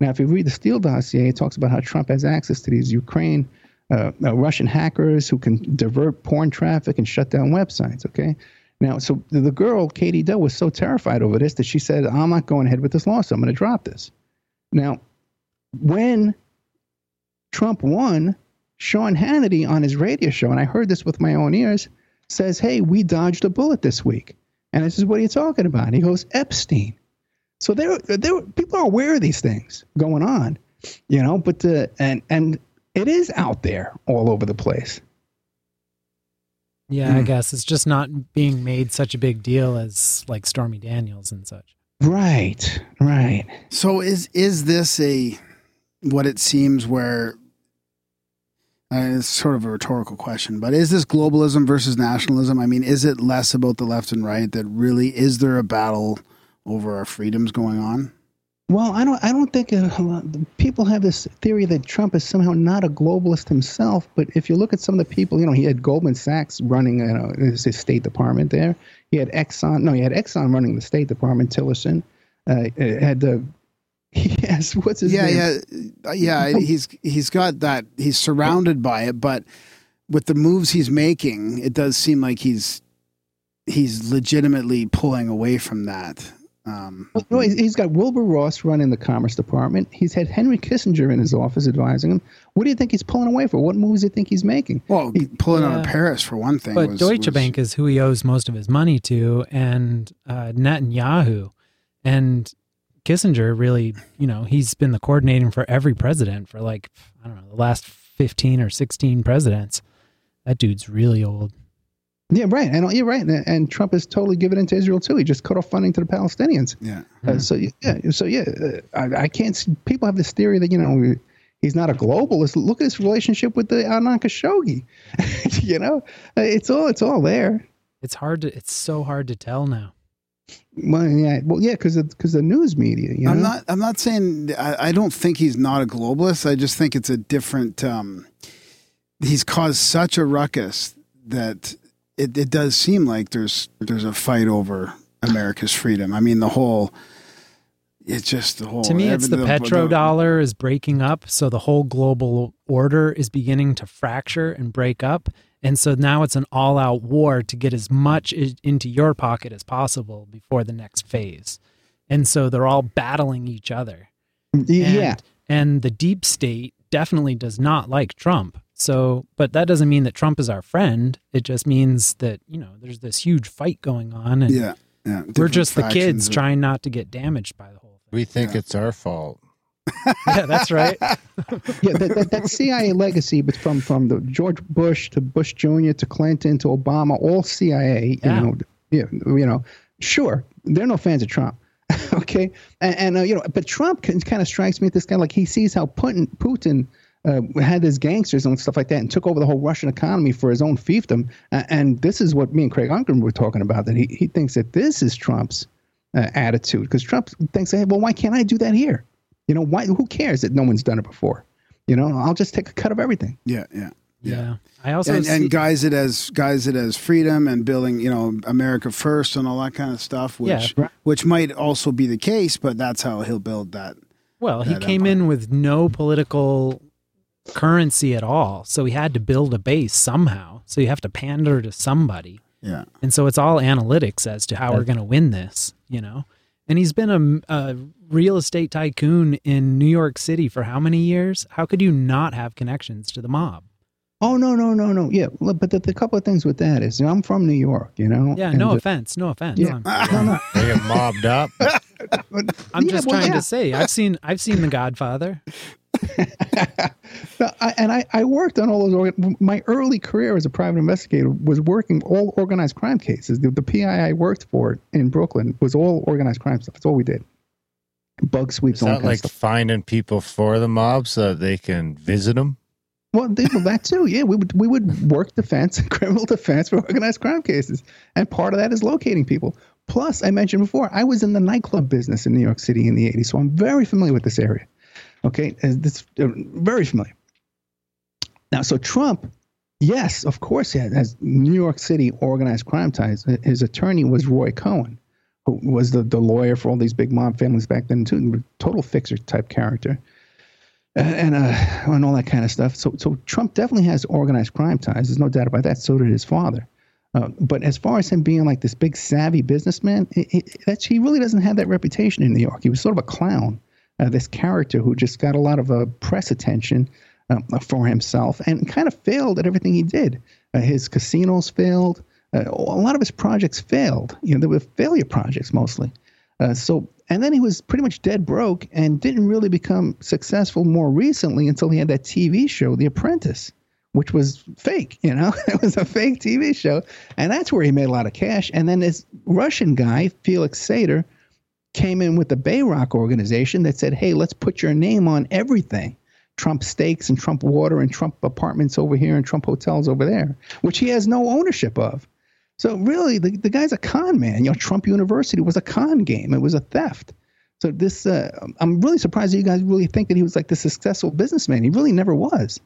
Now, if you read the Steele dossier, it talks about how Trump has access to these Ukraine, uh, uh, Russian hackers who can divert porn traffic and shut down websites. Okay. Now, so the girl, Katie Doe, was so terrified over this that she said, I'm not going ahead with this lawsuit. I'm going to drop this. Now, when Trump won, Sean Hannity on his radio show, and I heard this with my own ears, says, Hey, we dodged a bullet this week. And this is what you talking about? He goes, Epstein. So there, there, people are aware of these things going on, you know, but, and, and it is out there all over the place. Yeah, I Hmm. guess it's just not being made such a big deal as like Stormy Daniels and such. Right, right. So is is this a what it seems where uh, it's sort of a rhetorical question, but is this globalism versus nationalism? I mean, is it less about the left and right that really is there a battle over our freedoms going on? Well, I don't. I don't think uh, lot- people have this theory that Trump is somehow not a globalist himself. But if you look at some of the people, you know, he had Goldman Sachs running you know, his his State Department there. He had Exxon. No, he had Exxon running the State Department. Tillerson uh, had the. [LAUGHS] Yes, what's his yeah, name? yeah, yeah. [LAUGHS] He's he's got that. He's surrounded by it, but with the moves he's making, it does seem like he's he's legitimately pulling away from that. Um, no, he's- he's got Wilbur Ross running the Commerce Department. He's had Henry Kissinger in his office advising him. What do you think he's pulling away for? What moves do you think he's making? well, pulling out of Paris for one thing. But was, Deutsche was- Bank is who he owes most of his money to, and uh, Netanyahu, and Kissinger. Really, you know, he's been the coordinating for every president for like I don't know the last fifteen or sixteen presidents. That dude's really old. Yeah, right. And you're right. And, and Trump has totally given in to Israel too. He just cut off funding to the Palestinians. Yeah. Uh, so yeah, so yeah, uh, I, I can't. See, people have this theory that you know he's not a globalist. Look at his relationship with the Adnan Khashoggi. [LAUGHS] you know, Uh, it's all it's all there. It's hard to. It's so hard to tell now. Well, yeah, well, yeah, because because the news media. You know? I'm not. I'm not saying. I, I don't think he's not a globalist. I just think it's a different. Um, he's caused such a ruckus that it, it does seem like there's there's a fight over America's freedom. I mean, the whole. It's just the whole. to me, it's the petrodollar is breaking up, so the whole global order is beginning to fracture and break up, and so now it's an all-out war to get as much into your pocket as possible before the next phase, and so they're all battling each other. Y- And, yeah, And the deep state definitely does not like Trump. So, but that doesn't mean that Trump is our friend. It just means that, you know, there's this huge fight going on and Yeah, yeah. we're just the kids of- trying not to get damaged by the whole thing. We think it's our fault. [LAUGHS] [LAUGHS] Yeah, that's right. yeah, that, that, that CIA legacy, but from from the George Bush to Bush Jr. to Clinton to Obama, all CIA. Yeah. You know, yeah, you know, sure, they're no fans of Trump. [LAUGHS] okay, and, and uh, you know, but Trump kind of strikes me as this guy like he sees how Putin Putin. Uh, had his gangsters and stuff like that, and took over the whole Russian economy for his own fiefdom. Uh, and this is what me and Craig Unger were talking about. That he, he thinks that this is Trump's uh, attitude because Trump thinks, hey, well, why can't I do that here? You know, why? Who cares that no one's done it before? You know, I'll just take a cut of everything. Yeah, yeah. Yeah. I also and, see, and guys it as guys it as freedom and building, you know, America first and all that kind of stuff, which Yeah. which might also be the case, but that's how he'll build that. well, he that came in with no political currency at all. So he had to build a base somehow. So you have to pander to somebody. Yeah. And so it's all analytics as to how we're going to win this, you know? And he's been a, a real estate tycoon in New York City for how many years? How could you not have connections to the mob? Oh no, no, no, no. Yeah, well, but the, the couple of things with that is, you know, I'm from New York. You know. Yeah, and, no uh, offense. No offense. Yeah. [LAUGHS] No, no. They get mobbed up. [LAUGHS] I'm Yeah, just well, trying yeah. to say I've seen I've seen The Godfather. [LAUGHS] No, I, and I, I worked on all those. My early career as a private investigator was working all organized crime cases. The, the PI I worked for in Brooklyn was all organized crime stuff. That's all we did. Bug sweeps, Is all that that kind like finding people for the mob so they can visit them? Well, they, well, that too. Yeah, we would we would work defense, [LAUGHS] criminal defense for organized crime cases, and part of that is locating people. Plus, I mentioned before, I was in the nightclub business in New York City in the '80s, so I'm very familiar with this area. Okay, and this uh, very familiar. Now, so Trump, yes, of course, he has New York City organized crime ties. His attorney was Roy Cohn, who was the, the lawyer for all these big mob families back then too, total fixer type character and uh, and all that kind of stuff. So so Trump definitely has organized crime ties. There's no doubt about that. So did his father. Uh, but as far as him being like this big savvy businessman, it, it, that's he really doesn't have that reputation in New York. He was sort of a clown, uh, this character who just got a lot of uh, press attention um, for himself and kind of failed at everything he did. Uh, his casinos failed. Uh, a lot of his projects failed. You know, they were failure projects mostly. So, and then he was pretty much dead broke and didn't really become successful more recently until he had that TV show, The Apprentice, which was fake. You know, [LAUGHS] it was a fake TV show, and that's where he made a lot of cash. And then this Russian guy, Felix Sater, came in with the Bayrock organization that said, "Hey, let's put your name on everything." Trump steaks and Trump water and Trump apartments over here and Trump hotels over there, which he has no ownership of. So really, the, the guy's a con man. You know, Trump University was a con game. It was a theft. So this, uh, I'm really surprised that you guys really think that he was like the successful businessman. He really never was.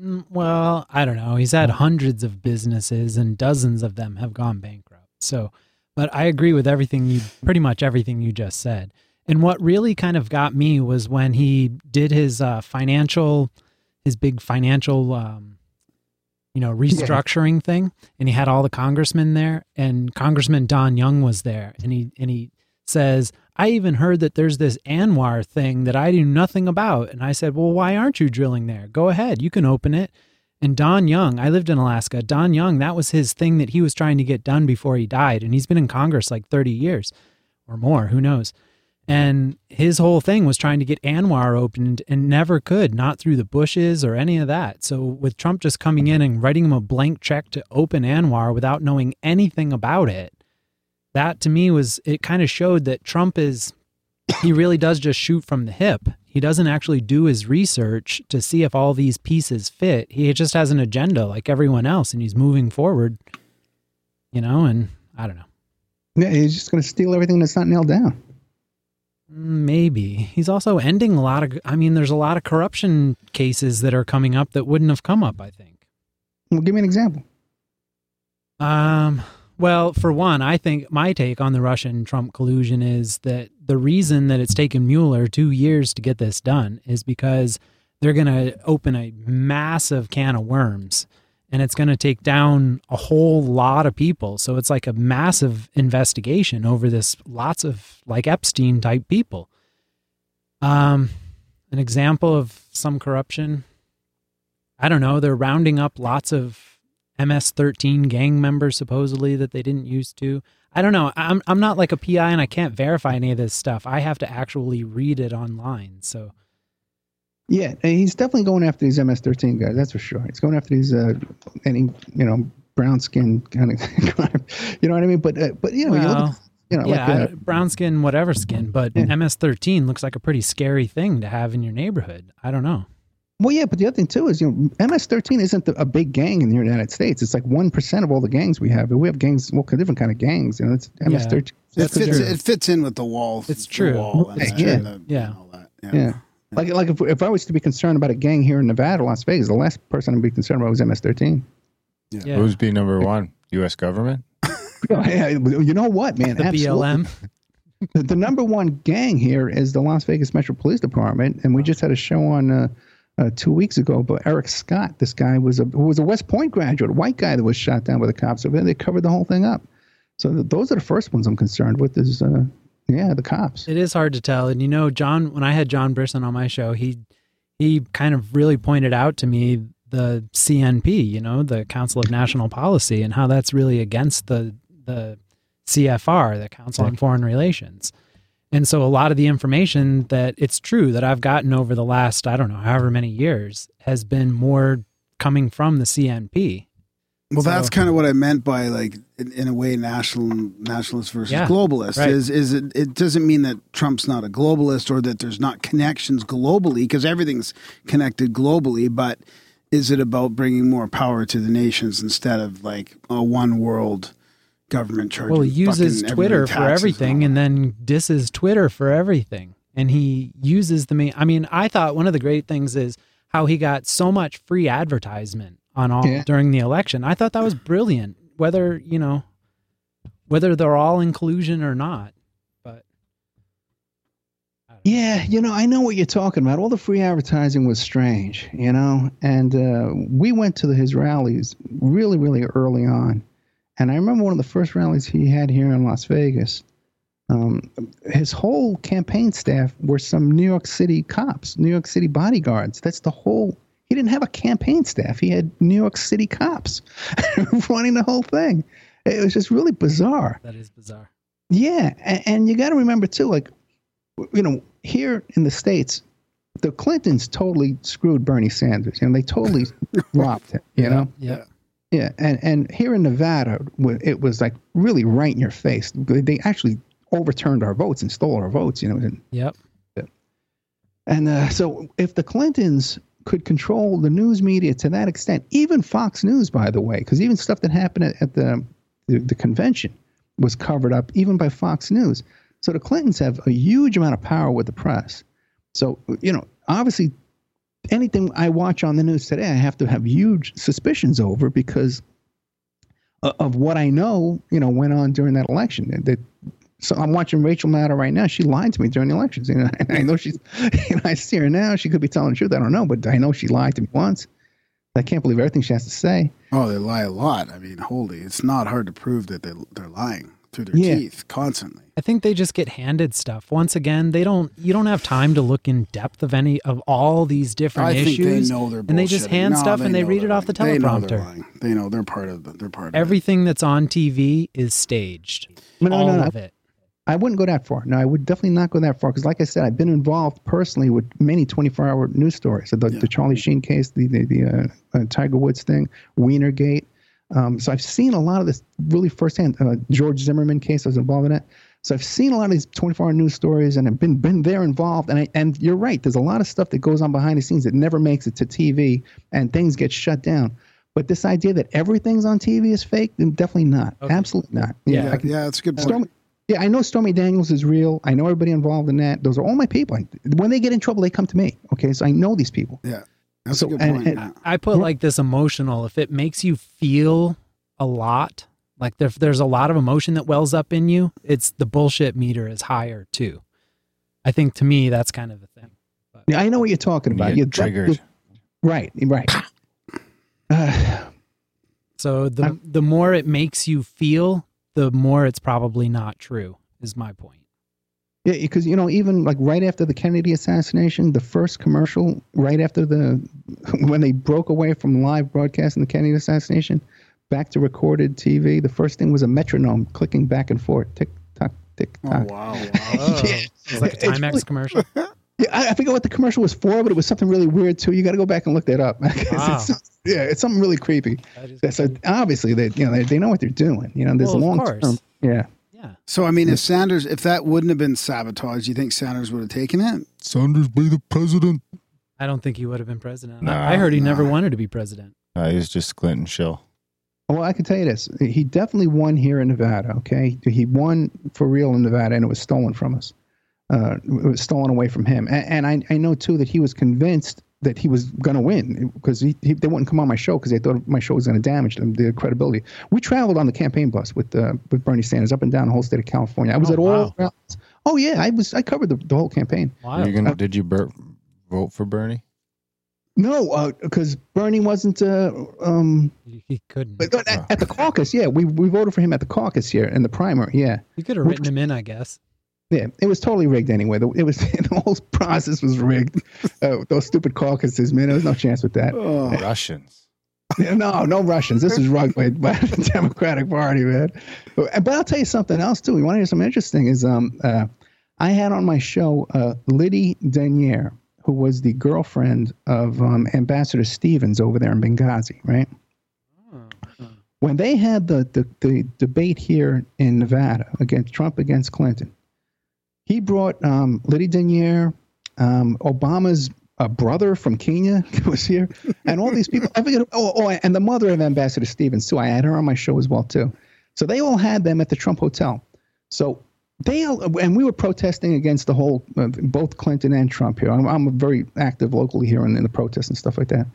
Mm, Well, I don't know. He's had hundreds of businesses and dozens of them have gone bankrupt. So, but I agree with everything you pretty much everything you just said. And what really kind of got me was when he did his uh, financial, his big financial, um, you know, restructuring thing, and he had all the congressmen there, and Congressman Don Young was there, and he and he says, "I even heard that there's this ANWR thing that I knew nothing about," and I said, "Well, why aren't you drilling there? Go ahead, you can open it." And Don Young, I lived in Alaska. Don Young, that was his thing that he was trying to get done before he died, and he's been in Congress like 30 years or more, who knows. And his whole thing was trying to get ANWR opened and never could, not through the bushes or any of that. So with Trump just coming in and writing him a blank check to open ANWR without knowing anything about it, that to me was it kind of showed that Trump is he really does just shoot from the hip. He doesn't actually do his research to see if all these pieces fit. He just has an agenda like everyone else and he's moving forward. You know, and I don't know. Yeah, he's just going to steal everything that's not nailed down. Maybe. He's also ending a lot of I mean there's a lot of corruption cases that are coming up that wouldn't have come up, I think. Well, give me an example. Um, well, for one, I think my take on the Russian Trump collusion is that the reason that it's taken Mueller two years to get this done is because they're going to open a massive can of worms and it's going to take down a whole lot of people. So it's like a massive investigation over this lots of like Epstein type people. Um, an example of some corruption. I don't know. They're rounding up lots of MS-13 gang members supposedly that they didn't used to. I don't know. I'm I'm not like a PI and I can't verify any of this stuff. I have to actually read it online. So Yeah, he's definitely going after these MS-13 guys. That's for sure. He's going after these uh, any you know brown skin kind of, [LAUGHS] you know what I mean. But uh, but you know you look, you know yeah, like, uh, brown skin, whatever skin, but Yeah. MS-13 looks like a pretty scary thing to have in your neighborhood. I don't know. Well yeah. But the other thing too is you know MS-13 isn't the, a big gang in the United States. It's like one percent of all the gangs we have. We have gangs, well, different kind of gangs. You know, it's MS-13. It fits, true. it fits in with the wall. It's the true. wall and Right, the- yeah. the- Yeah. all that. Yeah. Like, like if, if I was to be concerned about a gang here in Nevada, Las Vegas, the last person I'd be concerned about was MS-13. Yeah. Who's be number one? U.S. government? [LAUGHS] Yeah, you know what, man? The Absolutely. BLM. The, the number one gang here is the Las Vegas Metro Police Department, and we just had a show on uh, uh, two weeks ago about Eric Scott. This guy was a who was a West Point graduate, a white guy that was shot down by the cops. So they covered the whole thing up. So th- those are the first ones I'm concerned with. Is uh, yeah, the cops. It is hard to tell. And you know, John, when I had John Brisson on my show, he he kind of really pointed out to me the CNP, you know, the Council of National Policy, and how that's really against the the CFR, the Council on Foreign Relations. And so a lot of the information that it's true that I've gotten over the last, I don't know, however many years has been more coming from the CNP. Well, So- that's kind of what I meant by like, in, in a way, national nationalist versus Yeah, globalist. right. Is is it? It doesn't mean that Trump's not a globalist or that there's not connections globally because everything's connected globally. But is it about bringing more power to the nations instead of like a one world government charging? Well, he uses Twitter for taxes everything and then disses Twitter for everything. And he uses the main. I mean, I thought one of the great things is how he got so much free advertisement on all Yeah. during the election. I thought that was brilliant. Whether you know, whether they're all inclusion or not, but Yeah, you know, I know what you're talking about. All the free advertising was strange, you know, and uh, we went to the, his rallies really, really early on. And I remember one of the first rallies he had here in Las Vegas. Um, his whole campaign staff were some New York City cops, New York City bodyguards. That's the whole. He didn't have a campaign staff. He had New York City cops [LAUGHS] running the whole thing. It was just really bizarre. that is bizarre. Yeah, and, and you got to remember too, like, you know, here in the states, the Clintons totally screwed Bernie Sanders. You know, they totally [LAUGHS] robbed him. You know, Yeah. Yeah, and and here in Nevada, it was like really right in your face. They actually overturned our votes and stole our votes. You know, and Yep. and uh, so, if the Clintons could control the news media to that extent, even Fox News, by the way, because even stuff that happened at, at the, the the convention was covered up even by Fox News. So the Clintons have a huge amount of power with the press. So you know, obviously, anything I watch on the news today, I have to have huge suspicions over because of what I know. You know, went on during that election. That so I'm watching Rachel Maddow right now. She lied to me during the elections. You know, [LAUGHS] and I know she's. You know, I see her now. She could be telling the truth. I don't know, but I know she lied to me once. I can't believe everything she has to say. Oh, they lie a lot. I mean, holy, it's not hard to prove that they, they're lying through their Yeah. teeth constantly. I think they just get handed stuff. Once again, they don't. You don't have time to look in depth of any of all these different I think issues. they know they're and they just hand No, stuff and they read it they're off the lying. They know they're teleprompter. lying. They know they're part of the, they're part of it. Everything that's on TV is staged. No, no, all no, no. of it. I wouldn't go that far. No, I would definitely not go that far because, like I said, I've been involved personally with many 24-hour news stories. So the, the Charlie Sheen case, the the, the uh, uh, Tiger Woods thing, Weinergate. Um, so I've seen a lot of this really firsthand. Uh, George Zimmerman case, I was involved in it. So I've seen a lot of these 24-hour news stories and I've been been there involved. And I, and you're right. There's a lot of stuff that goes on behind the scenes that never makes it to TV, and things get shut down. But this idea that everything's on TV is fake, then definitely not. Absolutely not. Yeah, I can- yeah, that's a good point. Stormy, yeah, I know Stormy Daniels is real. I know everybody involved in that. Those are all my people. When they get in trouble, they come to me. Okay, so I know these people. Yeah, that's So, a good and- point. and- yeah. I put like this emotional. If it makes you feel a lot, like if there's a lot of emotion that wells up in you, it's the bullshit meter is higher too. I think to me that's kind of the thing. Yeah, I know what you're talking You about. get You're triggered. [LAUGHS] right, right. Uh, [SIGHS] So the the more it makes you feel, the more it's probably not true. Is my point. Yeah, because you know, even like right after the Kennedy assassination, the first commercial, right after the [LAUGHS] when they broke away from live broadcasting the Kennedy assassination, back to recorded TV, the first thing was a metronome clicking back and forth, tick tock, tick Oh tock. wow! [LAUGHS] Oh, Yeah. it's like a It's Timex really- commercial. [LAUGHS] Yeah, I, I forget what the commercial was for, but it was something really weird too. You got to go back and look that up. Wow. it's, yeah, it's something really creepy. That is so obviously they, you know, they, they know what they're doing. You know, there's Well, long course. term. Yeah. Yeah. So I mean, if Sanders, if that wouldn't have been sabotage, you think Sanders would have taken it? Sanders be the president. I don't think he would have been president. Nah, I heard he never wanted to be president. Uh, he was just Clinton shill. Well, I can tell you this: he definitely won here in Nevada. Okay, he won for real in Nevada, and it was stolen from us. Uh, it was stolen away from him, and, and I, I know too that he was convinced that he was going to win because he, he, they wouldn't come on my show because they thought my show was going to damage them, their credibility. We traveled on the campaign bus with uh, with Bernie Sanders up and down the whole state of California. I was Oh, at all. wow. Oh yeah, I was. I covered the, the whole campaign. Wow. You gonna, did you bur- vote for Bernie? No, because Bernie wasn't. Uh, um, He, he couldn't. but at, at the caucus, yeah, we we voted for him at the caucus here in the primary. Yeah. You could have written him in, I guess. Yeah, it was totally rigged anyway. The, it was [LAUGHS] the whole process was rigged. Uh, [LAUGHS] those stupid caucuses, man. There was no chance with that. Oh, Russians. [LAUGHS] No, no Russians. This is rugged by, by the Democratic Party, man. But, but I'll tell you something else too. You want to hear something interesting? Is um, uh, I had on my show uh, Liddy Denier, who was the girlfriend of um, Ambassador Stevens over there in Benghazi, right? When they had the, the, the debate here in Nevada against Trump against Clinton, he brought um, Liddy Denier, um, Obama's uh, brother from Kenya [LAUGHS] who was here, and all these people. I forget. Oh, oh, and the mother of Ambassador Stevens too. I had her on my show as well too. So they all had them at the Trump Hotel. So they all, and we were protesting against the whole, uh, both Clinton and Trump here. I'm, I'm very active locally here in, in the protests and stuff like that.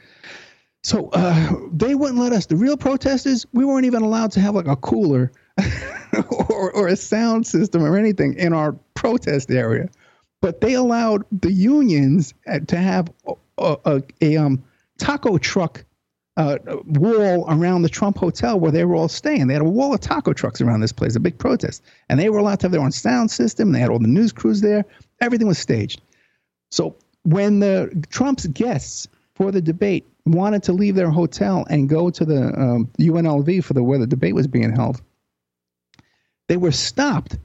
So uh, they wouldn't let us. The real protesters, we weren't even allowed to have like a cooler [LAUGHS] or, or a sound system or anything in our protest area. But they allowed the unions to have a, a, a um, taco truck uh, wall around the Trump Hotel where they were all staying. They had a wall of taco trucks around this place, a big protest. And they were allowed to have their own sound system. They had all the news crews there. Everything was staged. So when the Trump's guests for the debate wanted to leave their hotel and go to the um, UNLV for the where the debate was being held, they were stopped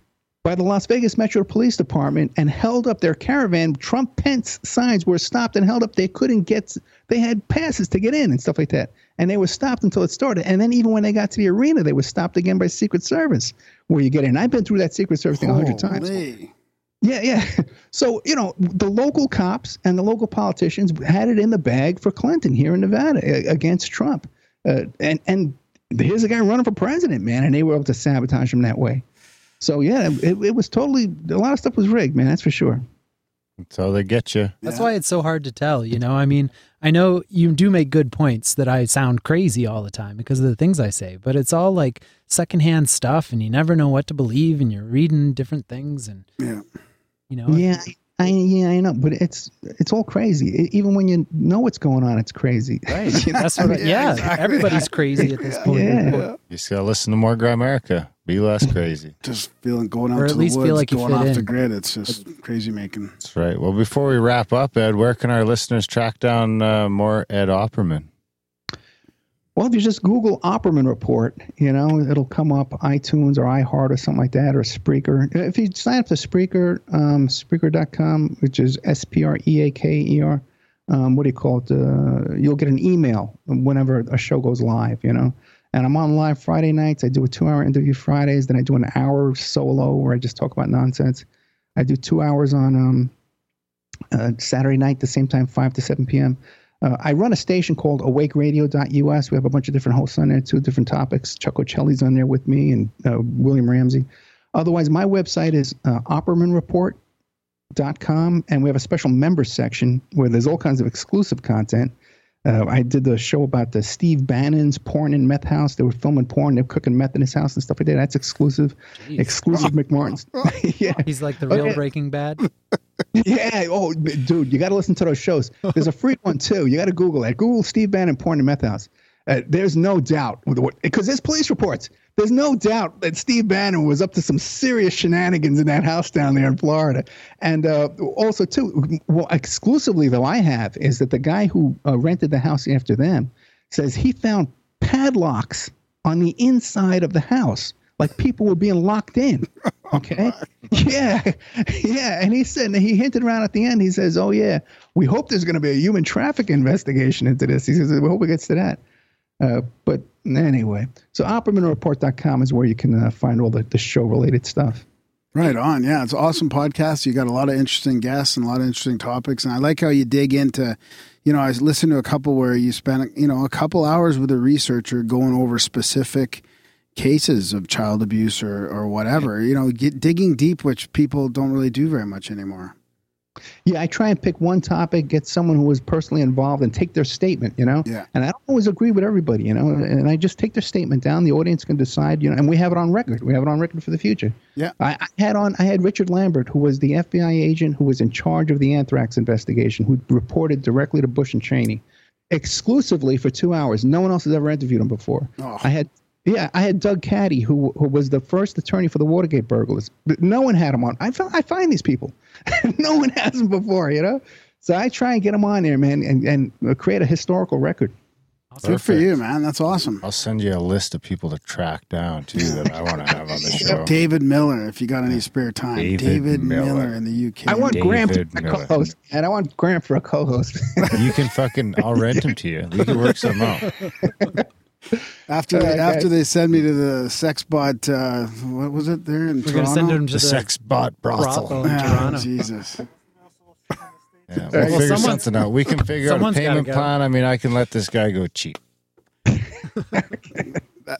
by the Las Vegas Metro Police Department and held up their caravan. Trump Pence signs were stopped and held up. They couldn't get. They had passes to get in and stuff like that, and they were stopped until it started. And then even when they got to the arena, they were stopped again by Secret Service, where you get in. I've been through that Secret Service thing a hundred times. Yeah, yeah. [LAUGHS] So, you know, the local cops and the local politicians had it in the bag for Clinton here in Nevada against Trump. Uh, and, and here's a guy running for president, man, and they were able to sabotage him that way. So, yeah, it, it was totally, a lot of stuff was rigged, man, that's for sure. That's how they get you. That's Yeah. why it's so hard to tell. You know, I mean, I know you do make good points that I sound crazy all the time because of the things I say, but it's all like secondhand stuff and you never know what to believe and you're reading different things and, Yeah. you know, Yeah, I, yeah, I know, but it's it's all crazy. E- even when you know what's going on, it's crazy. [LAUGHS] right. You know That's what I [LAUGHS] what, yeah, exactly. everybody's crazy at this point. Yeah. You just gotta listen to more Grimerica. Be less crazy. [LAUGHS] Just feeling going out Or at to least the feel woods, like going fit off the grid. It's just crazy making. That's right. Well, before we wrap up, Ed, where can our listeners track down uh, more Ed Opperman? Well, if you just Google Opperman Report, you know, it'll come up iTunes or iHeart or something like that, or Spreaker. If you sign up to Spreaker, um, Spreaker.com, which is S P R E A K E R, um, what do you call it? Uh, you'll get an email whenever a show goes live, you know. And I'm on live Friday nights. I do a two hour interview Fridays. Then I do an hour solo where I just talk about nonsense. I do two hours on um, uh, Saturday night, the same time, 5 to 7 p.m. Uh, I run a station called awakeradio.us. We have a bunch of different hosts on there, two different topics. Chuck Ochelli's on there with me and uh, William Ramsey. Otherwise, my website is uh, oppermanreport.com, and we have a special members section where there's all kinds of exclusive content. Uh, I did the show about the Steve Bannon's porn and meth house. They were filming porn. They were cooking meth in his house and stuff like that. That's exclusive. Jeez. Exclusive [LAUGHS] McMartin's. [LAUGHS] yeah. He's like the real Okay. Breaking Bad. [LAUGHS] Yeah. Oh, dude, you got to listen to those shows. There's a free one too. You got to Google it. Google Steve Bannon porn and meth house. Uh, there's no doubt because there's police reports. There's no doubt that Steve Bannon was up to some serious shenanigans in that house down there in Florida. And uh, also, too, well, exclusively though I have is that the guy who uh, rented the house after them says he found padlocks on the inside of the house, like people were being locked in. [LAUGHS] Okay. [LAUGHS] yeah. Yeah. And he said, and he hinted around at the end. He says, Oh, yeah, we hope there's going to be a human traffic investigation into this. He says, We hope it gets to that. Uh, but anyway, so OppermanReport.com is where you can uh, find all the, the show related stuff. Right on. Yeah, it's an awesome podcast. You got a lot of interesting guests and a lot of interesting topics. And I like how you dig into, you know, I listened to a couple where you spent, you know, a couple hours with a researcher going over specific cases of child abuse or, or whatever, you know, get, digging deep, which people don't really do very much anymore. Yeah, I try and pick one topic, get someone who was personally involved, and take their statement. You know, Yeah. and I don't always agree with everybody. You know, and I just take their statement down. The audience can decide. You know, and we have it on record. We have it on record for the future. Yeah. I, I had on. I had Richard Lambert, who was the FBI agent who was in charge of the anthrax investigation, who reported directly to Bush and Cheney, exclusively for two hours. No one else has ever interviewed him before. Oh. I had. Yeah, I had Doug Caddy, who who was the first attorney for the Watergate burglars. No one had him on. I found, I find these people. [LAUGHS] no one has them before, you know. So I try and get them on there, man, and and uh, create a historical record. Good for you, man. That's awesome. I'll send you a list of people to track down too that I want to have on the [LAUGHS] show. David Miller, if you got any spare time. David David, Miller. Miller. in the UK. I want Graham to a co-host, and I want Graham for a co-host. You can fucking. I'll rent him to you. We can work something out. [LAUGHS] after All they, right, after they send me to the sex bot. Uh, what was it there in We're Toronto? send him to The the, sex bot brothel. brothel in Toronto. Jesus. Yeah, we'll Well, figure something out. We can figure out a payment plan. I mean, I can let this guy go cheap. [LAUGHS]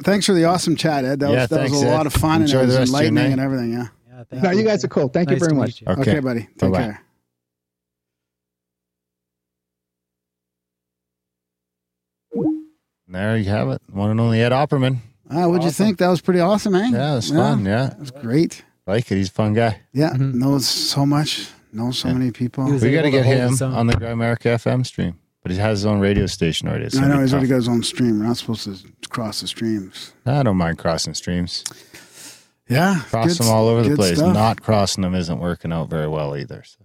Thanks for the awesome chat, Ed. That Yeah, was that was a Ed. lot of fun Enjoy and it was rest enlightening and everything. Yeah. Yeah, thank no, you guys are cool. Thank you very much. you. Okay. Okay, buddy. Take Bye-bye. care. There you have it. One and only Ed Opperman. Ah, what'd you think? That was pretty awesome, eh? Yeah, it was fun. Yeah, It was great. like it. He's a fun guy. Yeah, Mhm. knows so much, knows so many people. We got to to get him on the Grimerica FM stream, but he has his own radio station already. It's I gonna know be he's already got his own stream. We're not supposed to cross the streams. I don't mind crossing streams. Yeah, Cross good them all over the place. stuff. Not crossing them isn't working out very well either. So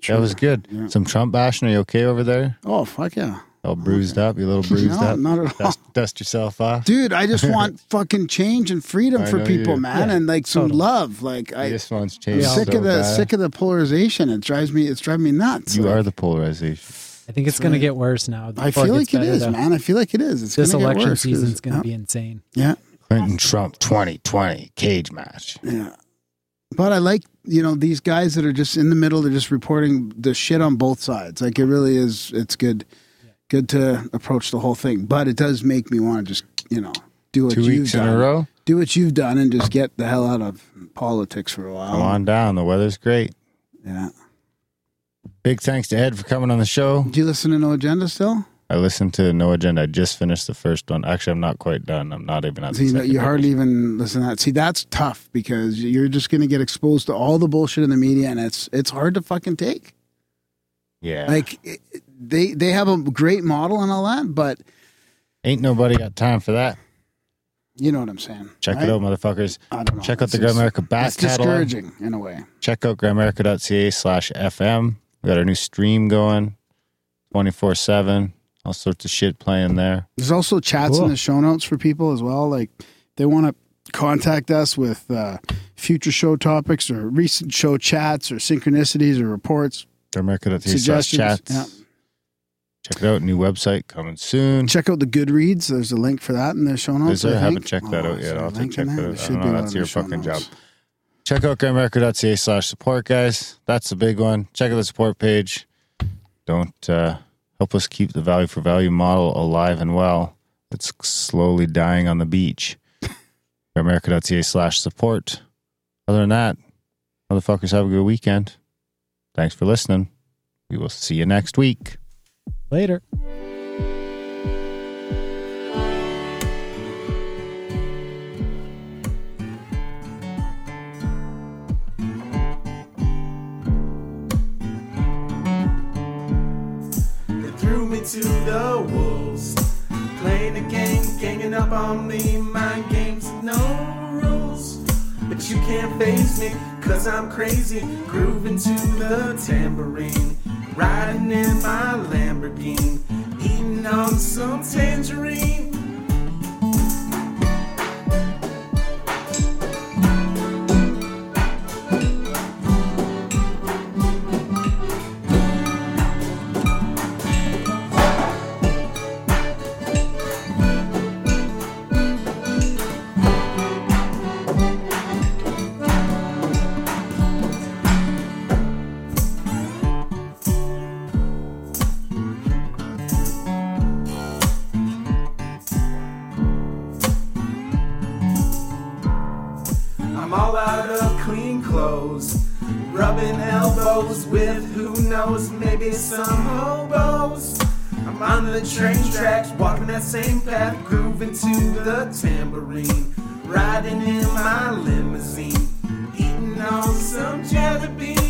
Sure. that was good. Yeah. Some Trump bashing. Are you okay over there? Oh fuck yeah! All bruised up. You a little bruised no, up. not at all. Dust, dust yourself off. Dude, I just want [LAUGHS] fucking change and freedom I for know you people, man, Yeah, and like some totally. love. Like I, this one's I'm sick so of the bad. sick of the polarization. It drives me. It's driving me nuts. You Like, are the polarization. I think it's going to get worse now. I feel gets like it is, though. man. I feel like it is. It's This gonna get election worse 'cause- season's going to yeah, be insane. Yeah, Clinton Trump 2020 cage match. yeah. But I like you know these guys that are just in the middle. They're just reporting the shit on both sides. Like it really is. It's good, good to approach the whole thing. But it does make me want to just you know do what Two you've weeks done. in a row. Do what you've done and just get the hell out of politics for a while. Come on down. The weather's great. Yeah. Big thanks to Ed for coming on the show. Do you listen to No Agenda still? I listened to No Agenda. I just finished the first one. Actually, I'm not quite done. I'm not even at So the you, second you hardly episode. even listen to that. See, that's tough because you're just going to get exposed to all the bullshit in the media, and it's it's hard to fucking take. Yeah. Like it, they they have a great model and all that, but Ain't nobody got time for that. you know what I'm saying. Check right? it out, motherfuckers. I don't know. Check out the Grimerica back It's catalog. discouraging in a way. Check out grimerica.ca slash FM. We got our new stream going 24 7. All sorts of shit playing there. There's also chats Cool. in the show notes for people as well. Like they want to contact us with uh, future show topics or recent show chats or synchronicities or reports, Grimerica.ca slash chats. Yeah. Check it out. New website coming soon. Check out the Goodreads. There's a link for that in the show notes. Is there? I haven't checked that Oh, out yet. I'll have to link check that out. There I don't be know. That's your fucking job. Check out grimerica.ca slash support, guys. That's the big one. Check out the support page. Don't uh, help us keep the value for value model alive and well. It's slowly dying on the beach. [LAUGHS] grimerica.ca slash support. Other than that, motherfuckers have a good weekend. Thanks for listening. We will see you next week. Later. They threw me to the wolves. Playing the game, ganging up on me. Mind games, no rules. But you can't face me, cause I'm crazy. Grooving to the tambourine riding in my Lamborghini, eating on some tangerine. knows? Maybe some hobos. I'm on the train tracks, walking that same path, grooving to the tambourine, riding in my limousine, eating on some jelly beans.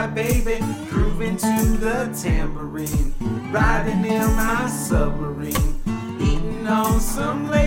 my baby, grooving to the tambourine, riding in my submarine, eating on some.